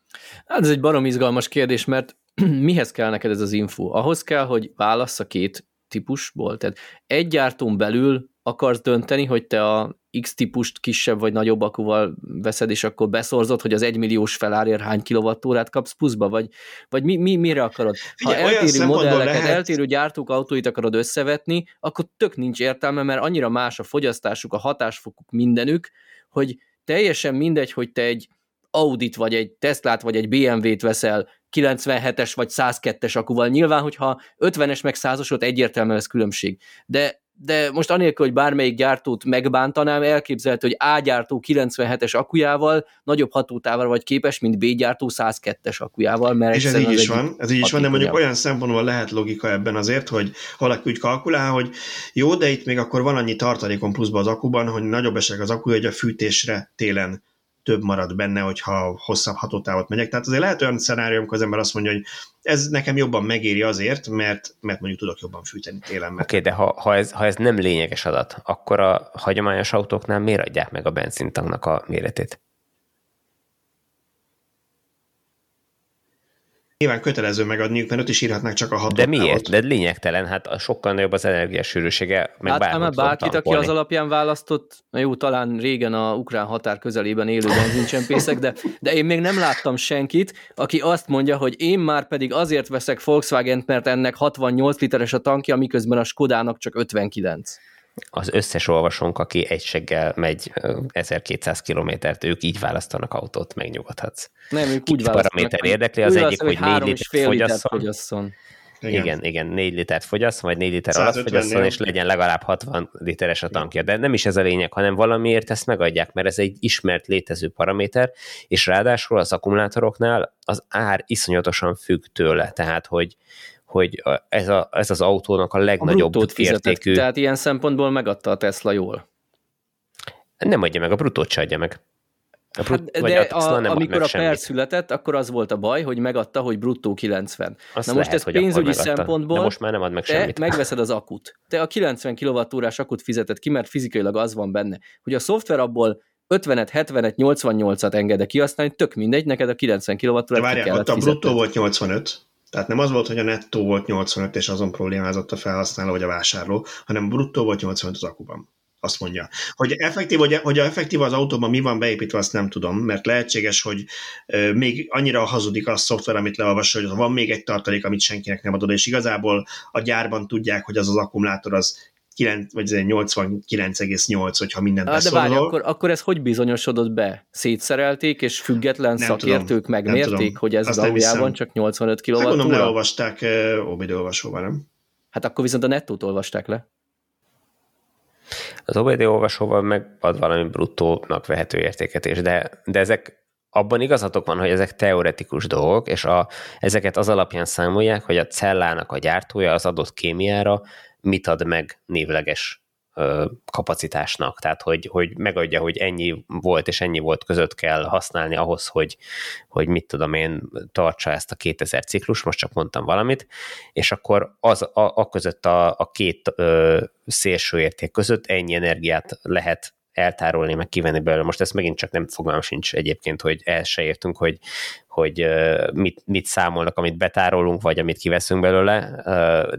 Speaker 3: Hát ez egy barom izgalmas kérdés, mert mihez kell neked ez az info? Ahhoz kell, hogy válasz a két típusból. Tehát egy gyártón belül akarsz dönteni, hogy te a X típust kisebb vagy nagyobb akuval veszed, és akkor beszorzott, hogy az egymilliós felárért hány kilovattórát kapsz pluszba, vagy, vagy mi, mi, mire akarod? Ha eltérő modelleket, lehet... eltérő gyártók autóit akarod összevetni, akkor tök nincs értelme, mert annyira más a fogyasztásuk, a hatásfokuk, mindenük, hogy teljesen mindegy, hogy te egy Audit, vagy egy Teslát, vagy egy BMW-t veszel 97-es vagy 102-es akuval. Nyilván, hogyha 50-es meg 100-osot egyértelműen ez különbség. De de most anélkül, hogy bármelyik gyártót megbántanám, elképzelhető, hogy A gyártó 97-es akujával nagyobb hatótávra vagy képes, mint B gyártó 102-es akujával. Mert
Speaker 1: és ez így is van, ez így is van, de mondjuk olyan szempontból lehet logika ebben azért, hogy valaki úgy kalkulál, hogy jó, de itt még akkor van annyi tartalékon pluszban az akuban, hogy nagyobb esetleg az akú, hogy a fűtésre télen több marad benne, hogyha hosszabb hatótávot megyek. Tehát azért lehet olyan szenárió, amikor az ember azt mondja, hogy ez nekem jobban megéri azért, mert, mert mondjuk tudok jobban fűteni télen.
Speaker 2: Oké, okay, de ha, ha, ez, ha ez nem lényeges adat, akkor a hagyományos autóknál miért adják meg a benzintanknak a méretét?
Speaker 1: Nyilván kötelező megadniuk, mert ott is írhatnák csak a hatot.
Speaker 2: De miért? De lényegtelen, hát a sokkal nagyobb az energiasűrűsége, meg
Speaker 3: hát, hát bárkit, aki az alapján választott, na jó, talán régen a ukrán határ közelében élő benzincsempészek, de, de én még nem láttam senkit, aki azt mondja, hogy én már pedig azért veszek Volkswagen-t, mert ennek 68 literes a tankja, miközben a Skodának csak 59
Speaker 2: az összes olvasónk, aki egyseggel megy 1200 kilométert, ők így választanak autót, megnyugodhatsz.
Speaker 3: Nem, ők úgy választanak.
Speaker 2: paraméter érdekli, az egyik, hogy 4 litert fogyasszon. fogyasszon. Igen. igen, igen, 4 litert fogyasz, vagy 4 liter alatt fogyasszon, és legyen legalább 60 literes a tankja. De nem is ez a lényeg, hanem valamiért ezt megadják, mert ez egy ismert létező paraméter, és ráadásul az akkumulátoroknál az ár iszonyatosan függ tőle. Tehát, hogy hogy ez, a, ez az autónak a legnagyobb a értékű...
Speaker 3: Tehát ilyen szempontból megadta a Tesla jól.
Speaker 2: Nem adja meg, a brutót se adja meg.
Speaker 3: A brut, hát, de a Tesla nem amikor a per született, akkor az volt a baj, hogy megadta, hogy bruttó 90. Azt Na most lehet, ez pénzügyi szempontból, de
Speaker 2: most már nem ad meg semmit.
Speaker 3: megveszed az akut. Te a 90 kWh akut fizeted ki, mert fizikailag az van benne, hogy a szoftver abból 50-et, 70-et, 88-at engedek kihasználni, tök mindegy, neked a 90 kWh-t
Speaker 1: De várjál, ott a bruttó volt 85, tehát nem az volt, hogy a nettó volt 85, és azon problémázott a felhasználó vagy a vásárló, hanem bruttó volt 85 az akuban. Azt mondja. Hogy effektív, hogy, hogy effektív az autóban mi van beépítve, azt nem tudom, mert lehetséges, hogy még annyira hazudik a szoftver, amit leolvasol, hogy van még egy tartalék, amit senkinek nem adod, és igazából a gyárban tudják, hogy az az akkumulátor az 9, vagy 89,8, hogyha mindent
Speaker 3: De várj, akkor, akkor ez hogy bizonyosodott be? Szétszerelték, és független nem szakértők tudom, megmérték, hogy ez valójában csak 85 kW? Hát
Speaker 1: gondolom leolvasták uh, OBD olvasóval, nem?
Speaker 3: Hát akkor viszont a nettót olvasták le.
Speaker 2: Az OBD olvasóval megad valami bruttónak vehető értéket is, de, de ezek abban igazatok van, hogy ezek teoretikus dolgok, és a, ezeket az alapján számolják, hogy a cellának a gyártója az adott kémiára mit ad meg névleges kapacitásnak, tehát hogy, hogy megadja, hogy ennyi volt és ennyi volt között kell használni ahhoz, hogy, hogy mit tudom én, tartsa ezt a 2000 ciklus, most csak mondtam valamit, és akkor az a, a között a, a két ö, szélső érték között ennyi energiát lehet eltárolni, meg kivenni belőle. Most ezt megint csak nem fogalmam sincs egyébként, hogy el se értünk, hogy, hogy mit, mit számolnak, amit betárolunk, vagy amit kiveszünk belőle,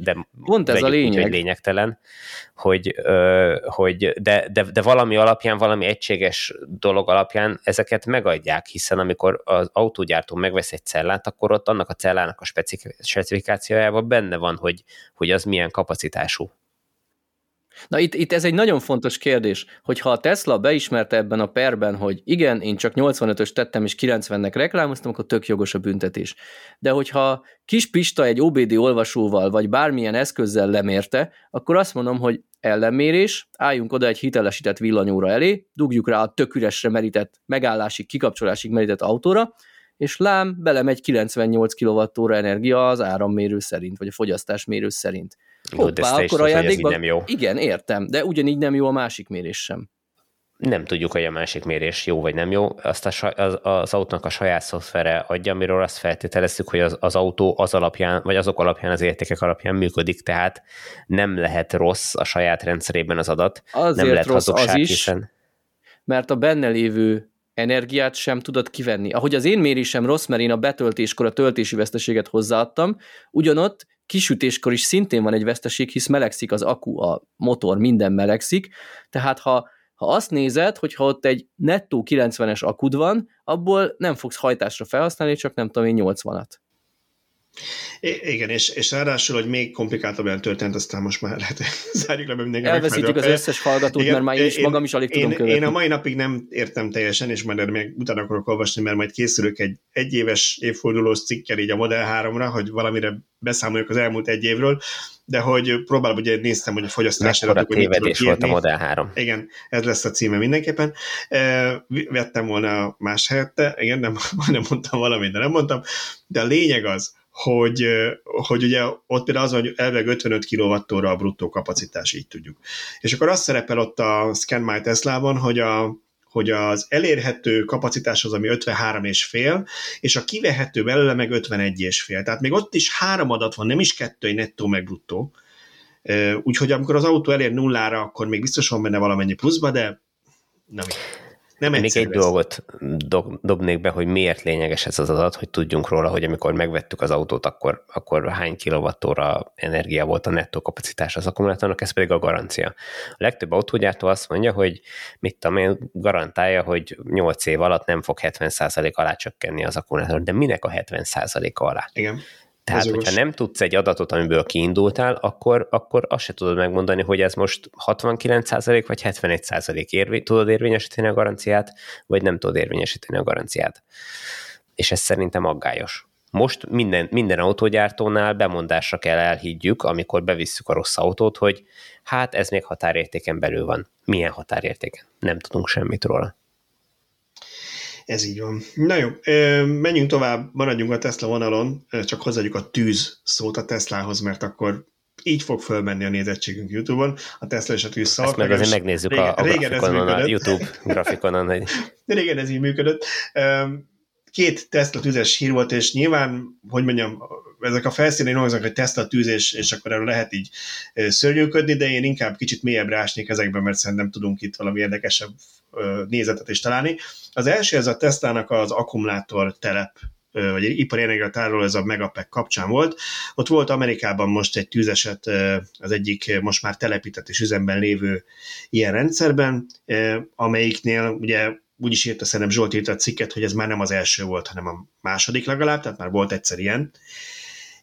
Speaker 2: de
Speaker 3: Pont ez a lényeg. Úgy,
Speaker 2: hogy lényegtelen, hogy, hogy de, de, de valami alapján, valami egységes dolog alapján ezeket megadják, hiszen amikor az autógyártó megvesz egy cellát, akkor ott annak a cellának a specifikációjában benne van, hogy, hogy az milyen kapacitású.
Speaker 3: Na itt, itt ez egy nagyon fontos kérdés, hogy ha a Tesla beismerte ebben a perben, hogy igen, én csak 85-ös tettem és 90-nek reklámoztam, akkor tök jogos a büntetés. De hogyha kis Pista egy OBD olvasóval vagy bármilyen eszközzel lemérte, akkor azt mondom, hogy ellenmérés, álljunk oda egy hitelesített villanyóra elé, dugjuk rá a tök üresre merített, megállásig, kikapcsolásig merített autóra, és lám, belemegy 98 kWh energia az árammérő szerint, vagy a fogyasztásmérő szerint.
Speaker 2: Hoppá, akkor ajándékban... nem jó.
Speaker 3: Igen, értem, de ugyanígy nem jó a másik mérés sem.
Speaker 2: Nem tudjuk, hogy a másik mérés jó vagy nem jó. Azt a, az, az autónak a saját szoftvere adja, amiről azt feltételezzük, hogy az, az autó az alapján, vagy azok alapján, az értékek alapján működik, tehát nem lehet rossz a saját rendszerében az adat.
Speaker 3: Azért
Speaker 2: nem lehet
Speaker 3: rossz az is, hiszen... mert a benne lévő energiát sem tudod kivenni. Ahogy az én mérésem rossz, mert én a betöltéskor a töltési veszteséget hozzáadtam, ugyanott kisütéskor is szintén van egy veszteség, hisz melegszik az akku, a motor, minden melegszik, tehát ha, ha azt nézed, hogy ha ott egy nettó 90-es akud van, abból nem fogsz hajtásra felhasználni, csak nem tudom én 80-at.
Speaker 1: Igen, és, és ráadásul, hogy még komplikáltabb történt, aztán most már lehet zárjuk le, mindenki
Speaker 3: Elveszítjük az összes hallgatót, Igen, mert már én is én, magam is alig
Speaker 1: én,
Speaker 3: tudom követni.
Speaker 1: Én a mai napig nem értem teljesen, és majd még utána akarok olvasni, mert majd készülök egy egyéves évfordulós cikkel így a Model 3-ra, hogy valamire beszámoljak az elmúlt egy évről, de hogy próbálom, ugye néztem, hogy a fogyasztási
Speaker 2: adatok... Mekkora tévedés volt a Model 3.
Speaker 1: Igen, ez lesz a címe mindenképpen. Vettem volna más helyette, igen, nem, nem mondtam valamit, de nem mondtam, de a lényeg az, hogy, hogy ugye ott például az, hogy elveg 55 kWh a bruttó kapacitás, így tudjuk. És akkor azt szerepel ott a Scan My Tesla-ban, hogy a, hogy az elérhető kapacitás az, ami 53 és fél, és a kivehető belőle meg 51 és fél. Tehát még ott is három adat van, nem is kettő, egy nettó meg bruttó. Úgyhogy amikor az autó elér nullára, akkor még biztos van benne valamennyi pluszba, de nem.
Speaker 2: Nem Még egy dolgot dobnék be, hogy miért lényeges ez az adat, hogy tudjunk róla, hogy amikor megvettük az autót, akkor, akkor hány kilovattóra energia volt a nettó kapacitás az akkumulátornak, ez pedig a garancia. A legtöbb autógyártó azt mondja, hogy mit tudom én, garantálja, hogy 8 év alatt nem fog 70% alá csökkenni az akkumulátor, de minek a 70% alá?
Speaker 1: Igen.
Speaker 2: Tehát, hogyha nem tudsz egy adatot, amiből kiindultál, akkor, akkor azt se tudod megmondani, hogy ez most 69% vagy 71% érvé, tudod érvényesíteni a garanciát, vagy nem tudod érvényesíteni a garanciát. És ez szerintem aggályos. Most minden, minden autógyártónál bemondásra kell elhiggyük, amikor bevisszük a rossz autót, hogy hát ez még határértéken belül van. Milyen határértéken? Nem tudunk semmit róla.
Speaker 1: Ez így van. Na jó, menjünk tovább, maradjunk a Tesla vonalon, csak hozzáadjuk a tűz szót a Teslahoz, mert akkor így fog fölmenni a nézettségünk YouTube-on, a Tesla és a tűz
Speaker 2: szalkanyos. Ezt meg azért megnézzük régen, a, a régen grafikonon, a YouTube grafikonon. Hogy...
Speaker 1: Régen ez így működött. Két Tesla tüzes hír volt, és nyilván, hogy mondjam, ezek a felszínén hangzanak, hogy Tesla tűz, és, akkor erről lehet így szörnyűködni, de én inkább kicsit mélyebbre ásnék ezekben, mert szerintem tudunk itt valami érdekesebb nézetet is találni. Az első, ez a Tesla-nak az akkumulátor telep vagy ipari energiatároló, ez a Megapek kapcsán volt. Ott volt Amerikában most egy tűzeset az egyik most már telepített és üzemben lévő ilyen rendszerben, amelyiknél ugye úgy is írta szerintem Zsolt írt a cikket, hogy ez már nem az első volt, hanem a második legalább, tehát már volt egyszer ilyen.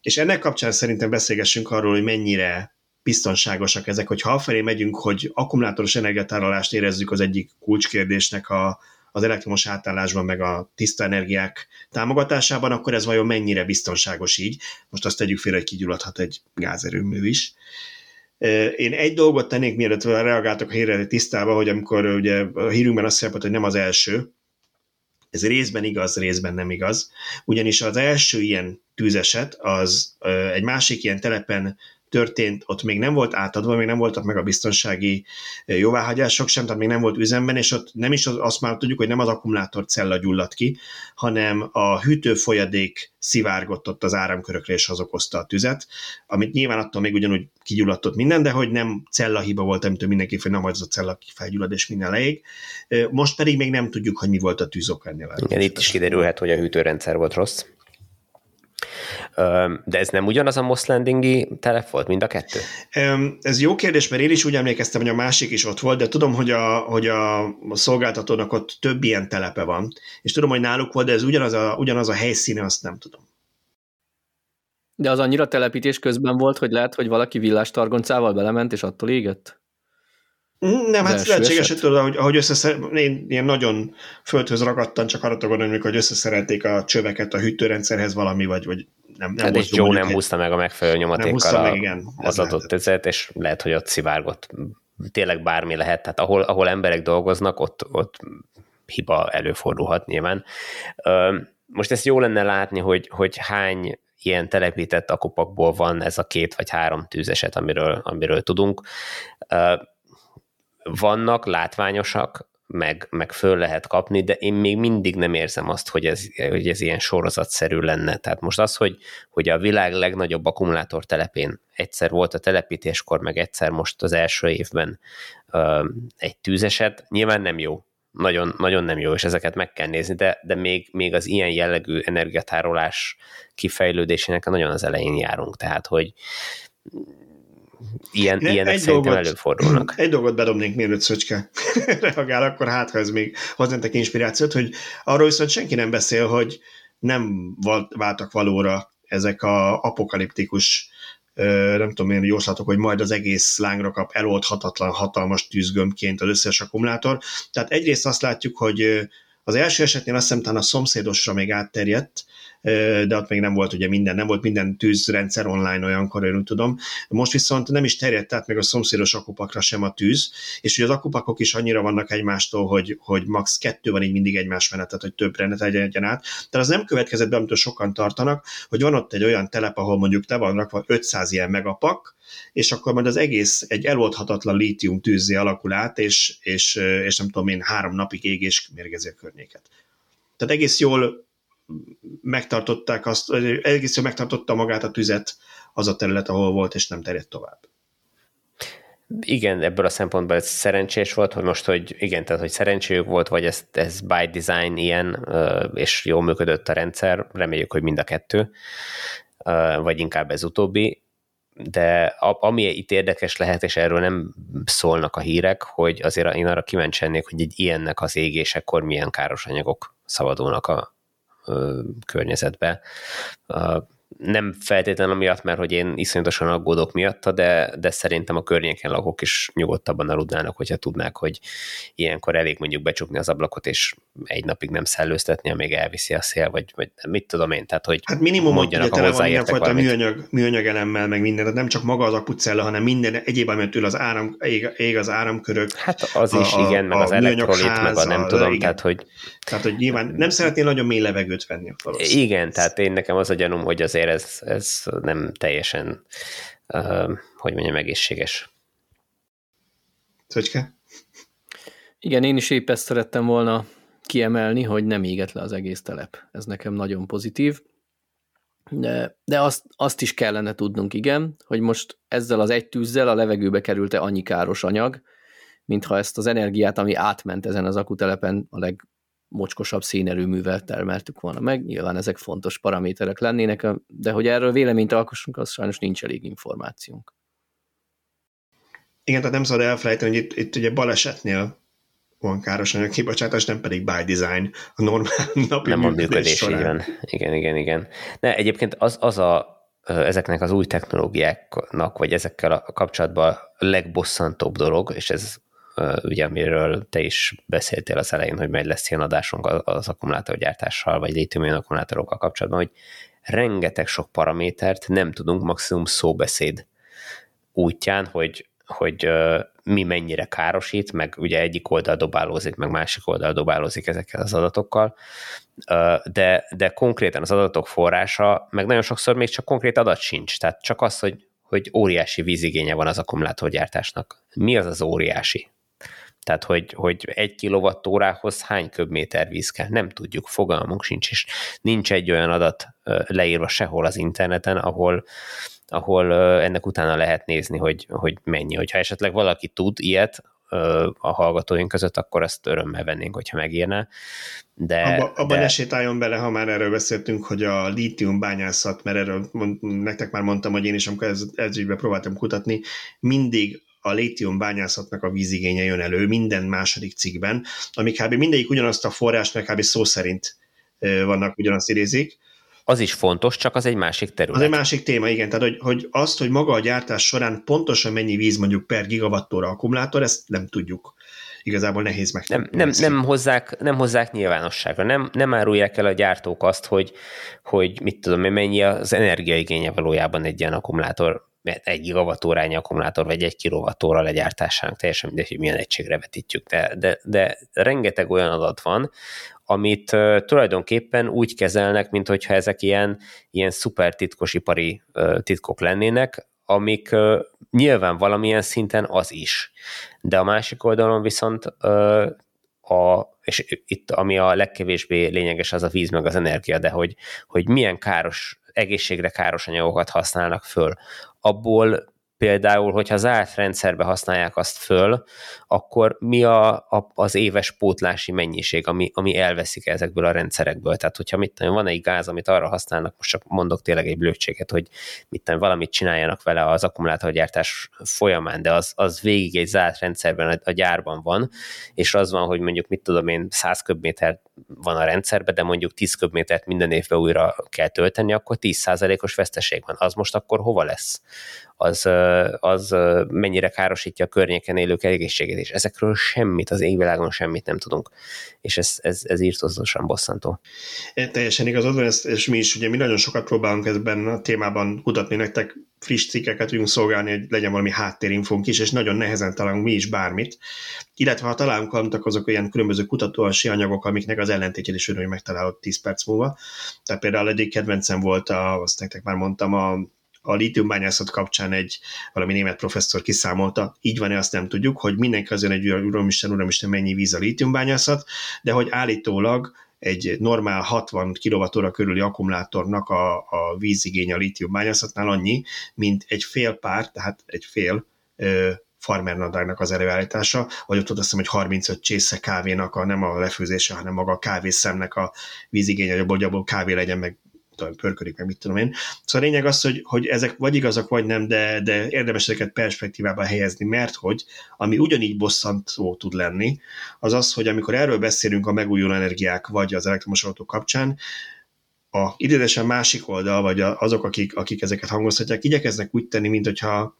Speaker 1: És ennek kapcsán szerintem beszélgessünk arról, hogy mennyire biztonságosak ezek, hogy ha afelé megyünk, hogy akkumulátoros energiatárolást érezzük az egyik kulcskérdésnek a, az elektromos átállásban, meg a tiszta energiák támogatásában, akkor ez vajon mennyire biztonságos így? Most azt tegyük félre, hogy kigyulladhat egy gázerőmű is. Én egy dolgot tennék, mielőtt reagáltak a hírre tisztába, hogy amikor ugye a hírünkben azt szerepelt, hogy nem az első, ez részben igaz, részben nem igaz, ugyanis az első ilyen tűzeset az egy másik ilyen telepen történt, ott még nem volt átadva, még nem voltak meg a biztonsági jóváhagyások sem, tehát még nem volt üzemben, és ott nem is azt már tudjuk, hogy nem az akkumulátor cella gyulladt ki, hanem a hűtőfolyadék szivárgott ott az áramkörökre, és az okozta a tüzet, amit nyilván attól még ugyanúgy kigyulladt ott minden, de hogy nem cella hiba volt, amitől mindenki, hogy nem az a cella felgyullad, és minden leég. Most pedig még nem tudjuk, hogy mi volt a tűzok ennél.
Speaker 2: Igen, itt is kiderülhet, hogy a hűtőrendszer volt rossz. De ez nem ugyanaz a Moss Landingi telep volt, mind a kettő?
Speaker 1: Ez jó kérdés, mert én is úgy emlékeztem, hogy a másik is ott volt, de tudom, hogy a, hogy a szolgáltatónak ott több ilyen telepe van, és tudom, hogy náluk volt, de ez ugyanaz a, ugyanaz a helyszíne, azt nem tudom.
Speaker 3: De az annyira telepítés közben volt, hogy lehet, hogy valaki villástargoncával belement, és attól égett?
Speaker 1: Nem, hát lehetséges, hogy tudod, ahogy, ahogy összeszer... én ilyen nagyon földhöz ragadtan, csak arra gondolom, hogy összeszerelték a csöveket a hűtőrendszerhez valami, vagy, vagy
Speaker 2: nem, nem hát Joe nem húzta meg a megfelelő nyomatékkal a, meg, igen, az adott tüzet, és lehet, hogy ott szivárgott. Tényleg bármi lehet, tehát ahol, ahol emberek dolgoznak, ott, ott hiba előfordulhat nyilván. Most ezt jó lenne látni, hogy, hogy hány ilyen telepített akupakból van ez a két vagy három tűzeset, amiről, amiről tudunk. Vannak látványosak, meg, meg föl lehet kapni, de én még mindig nem érzem azt, hogy ez, hogy ez ilyen sorozatszerű lenne. Tehát most az, hogy, hogy a világ legnagyobb akkumulátor telepén egyszer volt a telepítéskor, meg egyszer most az első évben ö, egy tűzeset, nyilván nem jó. Nagyon, nagyon nem jó, és ezeket meg kell nézni, de, de még, még az ilyen jellegű energiatárolás kifejlődésének nagyon az elején járunk. Tehát, hogy ilyen, ne, ilyenek egy szerintem dolgot, előfordulnak.
Speaker 1: Egy dolgot bedobnék, mielőtt Szöcske reagál, akkor hát, ha ez még hozzántek inspirációt, hogy arról viszont senki nem beszél, hogy nem váltak valóra ezek a apokaliptikus nem tudom én jóslatok, hogy majd az egész lángra kap eloldhatatlan hatalmas tűzgömbként az összes akkumulátor. Tehát egyrészt azt látjuk, hogy az első esetnél azt hiszem a szomszédosra még átterjedt, de ott még nem volt ugye minden, nem volt minden tűzrendszer online olyankor, én úgy tudom. Most viszont nem is terjedt át meg a szomszédos akupakra sem a tűz, és ugye az akupakok is annyira vannak egymástól, hogy, hogy max. kettő van így mindig egymás menetet, hogy több rendet egyen át. Tehát az nem következett be, amitől sokan tartanak, hogy van ott egy olyan telep, ahol mondjuk le van rakva 500 ilyen megapak, és akkor majd az egész egy eloldhatatlan lítium tűzzé alakul át, és, és, és nem tudom én, három napig égés mérgezi a környéket. Tehát egész jól megtartották azt, egész megtartotta magát a tüzet az a terület, ahol volt, és nem terjedt tovább.
Speaker 2: Igen, ebből a szempontból ez szerencsés volt, hogy most, hogy igen, tehát hogy szerencséjük volt, vagy ez, ez by design ilyen, és jól működött a rendszer, reméljük, hogy mind a kettő, vagy inkább ez utóbbi, de ami itt érdekes lehet, és erről nem szólnak a hírek, hogy azért én arra kíváncsi lennék, hogy egy ilyennek az égésekor milyen káros anyagok szabadulnak a környezetbe nem feltétlenül miatt, mert hogy én iszonyatosan aggódok miatta, de, de szerintem a környéken lakók is nyugodtabban aludnának, hogyha tudnák, hogy ilyenkor elég mondjuk becsukni az ablakot, és egy napig nem szellőztetni, amíg elviszi a szél, vagy, vagy mit tudom én, tehát hogy
Speaker 1: hát minimum mondjanak, ugye, a hozzáértek műanyag, műanyag elemmel, meg minden, nem csak maga az akucella, hanem minden egyéb, amitől az áram, ég, ég az áramkörök.
Speaker 2: Hát az a, is, igen, meg a, az elektrolit, meg a nem a, tudom, igen. tehát hogy...
Speaker 1: Tehát, hogy nyilván nem szeretnél nagyon mély levegőt venni.
Speaker 2: Igen, tehát én nekem az a gyanúm, hogy azért ez, ez nem teljesen, uh, hogy mondjam, egészséges.
Speaker 1: Szöcske?
Speaker 3: Igen, én is épp ezt szerettem volna kiemelni, hogy nem éget le az egész telep. Ez nekem nagyon pozitív. De, de azt, azt is kellene tudnunk, igen, hogy most ezzel az egy tűzzel a levegőbe kerülte annyi káros anyag, mintha ezt az energiát, ami átment ezen az akutelepen a leg, mocskosabb szénerőművel termeltük volna meg. Nyilván ezek fontos paraméterek lennének, de hogy erről véleményt alkossunk, az sajnos nincs elég információnk.
Speaker 1: Igen, tehát nem szabad elfelejteni, hogy itt, itt ugye balesetnél van káros anyag kibocsátás, nem pedig by design a normál napi
Speaker 2: Nem a működés, során. Igen, igen, igen. Ne, egyébként az, az a, ezeknek az új technológiáknak, vagy ezekkel a kapcsolatban a legbosszantóbb dolog, és ez ugye amiről te is beszéltél az elején, hogy majd lesz ilyen adásunk az akkumulátorgyártással, vagy lítium akkumulátorokkal kapcsolatban, hogy rengeteg sok paramétert nem tudunk maximum szóbeszéd útján, hogy, hogy mi mennyire károsít, meg ugye egyik oldal dobálózik, meg másik oldal dobálózik ezekkel az adatokkal, de, de konkrétan az adatok forrása, meg nagyon sokszor még csak konkrét adat sincs, tehát csak az, hogy, hogy óriási vízigénye van az akkumulátorgyártásnak. Mi az az óriási? Tehát, hogy, hogy egy kilovattórához hány köbméter víz kell, nem tudjuk, fogalmunk sincs, és nincs egy olyan adat leírva sehol az interneten, ahol, ahol ennek utána lehet nézni, hogy, hogy mennyi. Hogyha esetleg valaki tud ilyet, a hallgatóink között, akkor ezt örömmel vennénk, hogyha megírná. De,
Speaker 1: abba, abba de... sétáljon bele, ha már erről beszéltünk, hogy a lítium bányászat, mert erről nektek már mondtam, hogy én is, amikor ez, ez próbáltam kutatni, mindig a létium bányászatnak a vízigénye jön elő minden második cikkben, amik kb. mindegyik ugyanazt a forrás, meg kb. szó szerint vannak, ugyanazt idézik.
Speaker 2: Az is fontos, csak az egy másik terület.
Speaker 1: Az egy másik téma, igen. Tehát, hogy, hogy azt, hogy maga a gyártás során pontosan mennyi víz mondjuk per gigawattóra akkumulátor, ezt nem tudjuk. Igazából nehéz meg.
Speaker 2: Nem, nem, nem, hozzák, nem hozzák nyilvánosságra, nem, nem árulják el a gyártók azt, hogy, hogy mit tudom mennyi az energiaigénye valójában egy ilyen akkumulátor egy gigawattórányi akkumulátor, vagy egy kilovattóra legyártásának, teljesen mindegy, hogy milyen egységre vetítjük, de, de, de rengeteg olyan adat van, amit tulajdonképpen úgy kezelnek, mint hogyha ezek ilyen, ilyen szuper titkos ipari titkok lennének, amik nyilván valamilyen szinten az is. De a másik oldalon viszont a, és itt ami a legkevésbé lényeges, az a víz meg az energia, de hogy, hogy milyen káros, egészségre káros anyagokat használnak föl. Abból például, hogyha zárt rendszerbe használják azt föl, akkor mi a, a, az éves pótlási mennyiség, ami, ami elveszik ezekből a rendszerekből. Tehát, hogyha mit tudom, van egy gáz, amit arra használnak, most csak mondok tényleg egy blödséget, hogy mit tudom, valamit csináljanak vele az akkumulátorgyártás folyamán, de az, az végig egy zárt rendszerben a, a gyárban van, és az van, hogy mondjuk mit tudom én, 100 köbméter van a rendszerben, de mondjuk 10 köbmétert minden évben újra kell tölteni, akkor 10%-os veszteség van. Az most akkor hova lesz? Az, az mennyire károsítja a környéken élők egészségét, és ezekről semmit, az égvilágon semmit nem tudunk. És ez, ez, ez írtózatosan bosszantó.
Speaker 1: Teljesen igazad van, és mi is, ugye mi nagyon sokat próbálunk ebben a témában kutatni nektek, friss cikkeket tudjunk szolgálni, hogy legyen valami háttérinfónk is, és nagyon nehezen találunk mi is bármit. Illetve ha találunk valamit, azok olyan különböző kutatóansi anyagok, amiknek az ellentétjét is örülünk megtalálod 10 perc múlva. Tehát például egyik kedvencem volt, a, azt nektek már mondtam, a, a lítiumbányászat kapcsán egy valami német professzor kiszámolta, így van-e, azt nem tudjuk, hogy mindenki azért egy uramisten, uramisten, mennyi víz a lítiumbányászat, de hogy állítólag egy normál 60 kWh körüli akkumulátornak a, a vízigény a lítiumbányászatnál annyi, mint egy fél pár, tehát egy fél ö, farmernadrágnak az előállítása, vagy ott azt hiszem, hogy 35 csésze kávénak, a, nem a lefőzése, hanem maga a kávészemnek a vízigénye, hogy abból kávé legyen, meg tudom, pörködik, meg mit tudom én. Szóval a lényeg az, hogy, hogy ezek vagy igazak, vagy nem, de, de érdemes ezeket perspektívába helyezni, mert hogy ami ugyanígy bosszantó tud lenni, az az, hogy amikor erről beszélünk a megújuló energiák, vagy az elektromos autók kapcsán, a idézesen másik oldal, vagy azok, akik, akik ezeket hangozhatják, igyekeznek úgy tenni, mint hogyha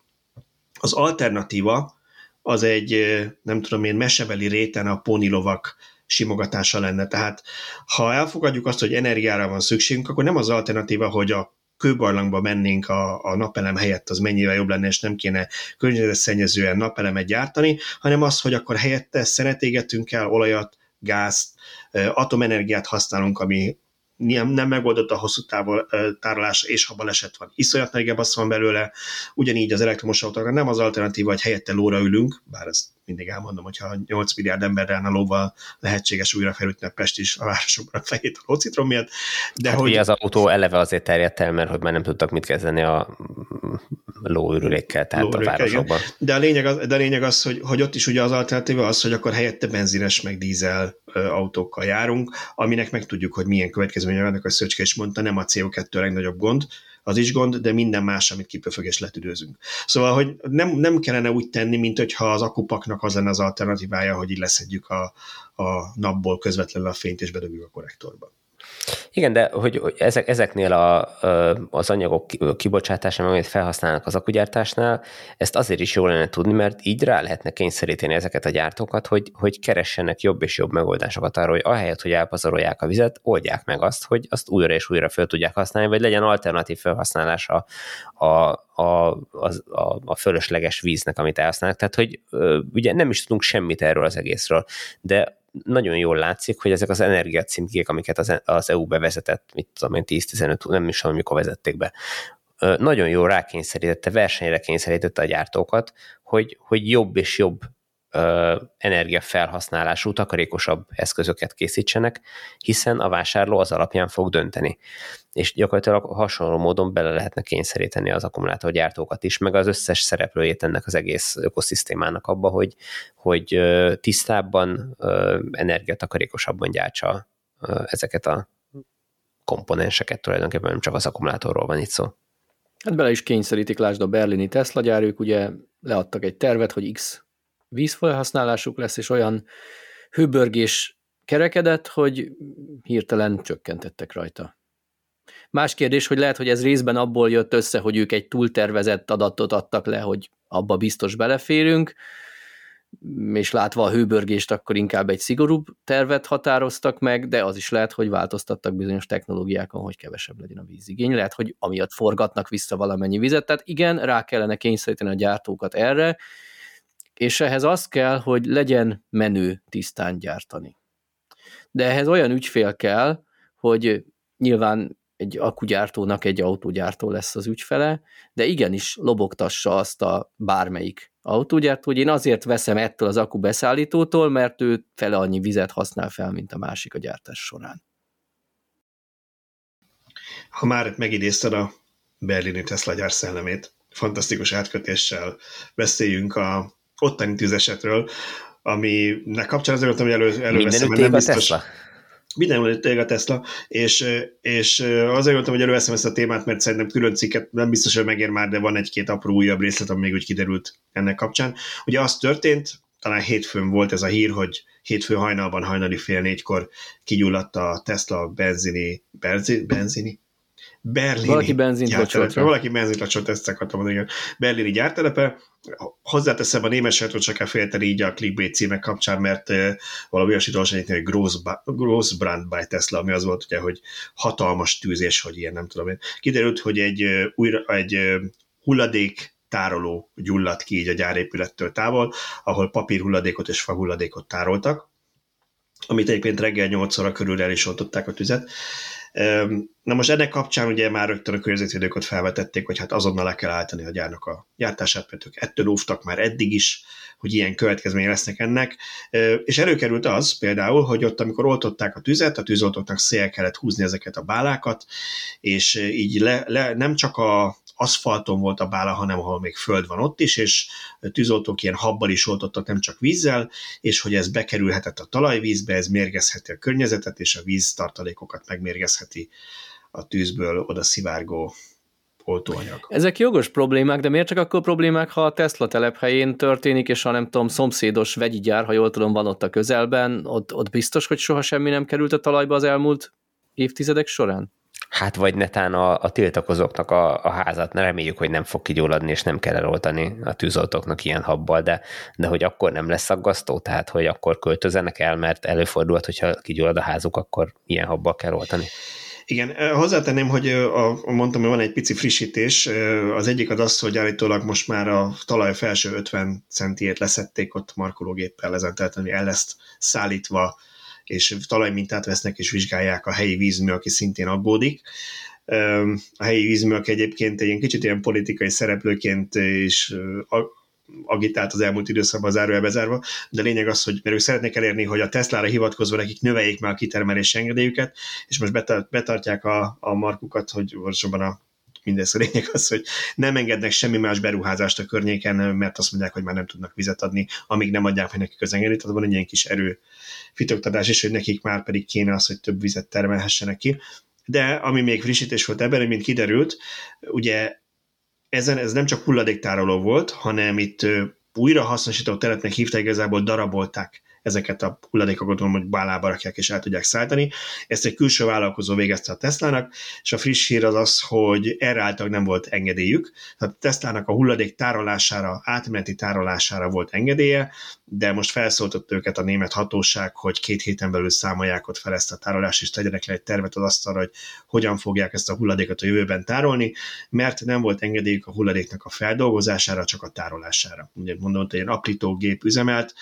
Speaker 1: az alternatíva az egy, nem tudom én, mesebeli réten a pónilovak simogatása lenne. Tehát ha elfogadjuk azt, hogy energiára van szükségünk, akkor nem az alternatíva, hogy a kőbarlangba mennénk a, a napelem helyett, az mennyivel jobb lenne, és nem kéne környezetszennyezően napelemet gyártani, hanem az, hogy akkor helyette szeretégetünk el olajat, gázt, atomenergiát használunk, ami nem, nem megoldott a hosszú távol tárolása, és ha baleset van, iszonyat nagy van belőle, ugyanígy az elektromos autókra nem az alternatíva, hogy helyette lóra ülünk, bár ezt mindig elmondom, hogyha 8 milliárd emberrel a lóval lehetséges újra felütni a Pest is a városokban a fejét a lócitrom miatt.
Speaker 2: De hát hogy... az autó eleve azért terjedt el, mert hogy már nem tudtak mit kezdeni a lóürülékkel, tehát lóürülékkel, a városokban.
Speaker 1: De a lényeg az, de a lényeg az hogy, hogy ott is ugye az alternatíva az, hogy akkor helyette benzines meg dízel autókkal járunk, aminek meg tudjuk, hogy milyen következménye vannak, a Szöcske is mondta, nem a CO2 a legnagyobb gond, az is gond, de minden más, amit kipöfög és letüdőzünk. Szóval, hogy nem, nem kellene úgy tenni, mint hogyha az akupaknak az lenne az alternatívája, hogy így leszedjük a, a napból közvetlenül a fényt és bedobjuk a korrektorba.
Speaker 2: Igen, de hogy, hogy ezek, ezeknél a, az anyagok kibocsátásánál, amit felhasználnak az akugyártásnál, ezt azért is jól lenne tudni, mert így rá lehetne kényszeríteni ezeket a gyártókat, hogy, hogy keressenek jobb és jobb megoldásokat arra, hogy ahelyett, hogy elpazarolják a vizet, oldják meg azt, hogy azt újra és újra fel tudják használni, vagy legyen alternatív felhasználása a, a, a, a, a fölösleges víznek, amit elhasználnak. Tehát, hogy ugye nem is tudunk semmit erről az egészről, de nagyon jól látszik, hogy ezek az energiacímkék, amiket az, az EU bevezetett, mit tudom én, 10-15, nem is tudom, mikor vezették be, nagyon jól rákényszerítette, versenyre kényszerítette a gyártókat, hogy, hogy jobb és jobb energiafelhasználású, takarékosabb eszközöket készítsenek, hiszen a vásárló az alapján fog dönteni. És gyakorlatilag hasonló módon bele lehetne kényszeríteni az akkumulátorgyártókat is, meg az összes szereplőjét ennek az egész ökoszisztémának abba, hogy, hogy tisztábban, energiatakarékosabban gyártsa ezeket a komponenseket tulajdonképpen, nem csak az akkumulátorról van itt szó.
Speaker 3: Hát bele is kényszerítik, lásd a berlini Tesla gyárők, ugye leadtak egy tervet, hogy X vízfelhasználásuk lesz, és olyan hőbörgés kerekedett, hogy hirtelen csökkentettek rajta. Más kérdés, hogy lehet, hogy ez részben abból jött össze, hogy ők egy túltervezett adatot adtak le, hogy abba biztos beleférünk, és látva a hőbörgést, akkor inkább egy szigorúbb tervet határoztak meg, de az is lehet, hogy változtattak bizonyos technológiákon, hogy kevesebb legyen a vízigény. Lehet, hogy amiatt forgatnak vissza valamennyi vizet. Tehát igen, rá kellene kényszeríteni a gyártókat erre, és ehhez az kell, hogy legyen menő tisztán gyártani. De ehhez olyan ügyfél kell, hogy nyilván egy akugyártónak egy autógyártó lesz az ügyfele, de igenis lobogtassa azt a bármelyik autógyártó, hogy én azért veszem ettől az akku beszállítótól, mert ő fele annyi vizet használ fel, mint a másik a gyártás során.
Speaker 1: Ha már megidézted a berlini Tesla gyár szellemét, fantasztikus átkötéssel beszéljünk a ottani tűzesetről, aminek kapcsán azért hogy elő, előveszem,
Speaker 2: mert nem biztos... Tesla?
Speaker 1: Mindenhol tényleg a Tesla, és, és azért mondtam, hogy előveszem ezt a témát, mert szerintem külön cikket nem biztos, hogy megér már, de van egy-két apró újabb részlet, ami még úgy kiderült ennek kapcsán. Ugye az történt, talán hétfőn volt ez a hír, hogy hétfő hajnalban, hajnali fél négykor kigyulladt a Tesla benzini, benzini, benzini berlini
Speaker 3: Valaki benzint locsolt.
Speaker 1: Valaki benzint locsolt, ezt akartam mondani, igen. Berlini gyártelepe. Hozzáteszem, a német sajtót csak kell félteni így a clickbait címek kapcsán, mert uh, valami olyasmit olvasni, hogy Gross, Gross Brand by Tesla, ami az volt, ugye, hogy hatalmas tűzés, hogy ilyen, nem tudom én. Kiderült, hogy egy, uh, újra, egy uh, hulladék tároló gyulladt ki így a gyárépülettől távol, ahol papírhulladékot és fahulladékot tároltak, amit egyébként reggel 8 óra körül el is oltották a tüzet. Na most ennek kapcsán ugye már rögtön a környezetvédőket felvetették, hogy hát azonnal le kell állítani a gyárnak a gyártását, mert ők ettől óvtak már eddig is, hogy ilyen következménye lesznek ennek. És előkerült az például, hogy ott, amikor oltották a tüzet, a tűzoltóknak szél kellett húzni ezeket a bálákat, és így le, le, nem csak a aszfalton volt a bála, hanem ahol még föld van ott is, és tűzoltók ilyen habbal is oltottak, nem csak vízzel, és hogy ez bekerülhetett a talajvízbe, ez mérgezheti a környezetet, és a víztartalékokat megmérgezheti a tűzből oda szivárgó oltóanyag.
Speaker 3: Ezek jogos problémák, de miért csak akkor problémák, ha a Tesla telephelyén történik, és ha nem tudom, szomszédos vegyi gyár, ha jól tudom, van ott a közelben, ott, ott biztos, hogy soha semmi nem került a talajba az elmúlt évtizedek során?
Speaker 2: Hát vagy netán a, a tiltakozóknak a, a házat, reméljük, hogy nem fog kigyulladni, és nem kell eloltani a tűzoltóknak ilyen habbal, de, de hogy akkor nem lesz aggasztó, tehát hogy akkor költözenek el, mert előfordulhat, hogyha kigyullad a házuk, akkor ilyen habbal kell oltani.
Speaker 1: Igen, hozzátenném, hogy a, mondtam, hogy van egy pici frissítés. Az egyik az az, hogy állítólag most már a talaj felső 50 centiét leszették ott markológéppel ezen, tehát ami el lesz szállítva és talajmintát vesznek és vizsgálják a helyi vízmű, aki szintén aggódik. A helyi vízműek egyébként egy kicsit ilyen politikai szereplőként is agitált az elmúlt időszakban az zárva, de lényeg az, hogy mert ők szeretnék elérni, hogy a Tesla-ra hivatkozva nekik növeljék már a kitermelési engedélyüket, és most betart, betartják a, a markukat, hogy valósabban a mindez a lényeg az, hogy nem engednek semmi más beruházást a környéken, mert azt mondják, hogy már nem tudnak vizet adni, amíg nem adják meg nekik az engedélyt, tehát van egy ilyen kis erő fitoktatás is, hogy nekik már pedig kéne az, hogy több vizet termelhessenek ki. De ami még frissítés volt ebben, mint kiderült, ugye ezen ez nem csak hulladéktároló volt, hanem itt újra hasznosító telepnek hívták, igazából darabolták ezeket a hulladékokat hogy bálába rakják és el tudják szállítani. Ezt egy külső vállalkozó végezte a Teslának, és a friss hír az az, hogy erre által nem volt engedélyük. Tehát Teslának a hulladék tárolására, átmeneti tárolására volt engedélye, de most felszólított őket a német hatóság, hogy két héten belül számolják ott fel ezt a tárolást, és tegyenek le egy tervet az asztalra, hogy hogyan fogják ezt a hulladékot a jövőben tárolni, mert nem volt engedélyük a hulladéknak a feldolgozására, csak a tárolására. Ugye mondom, hogy egy aprítógép üzemelt,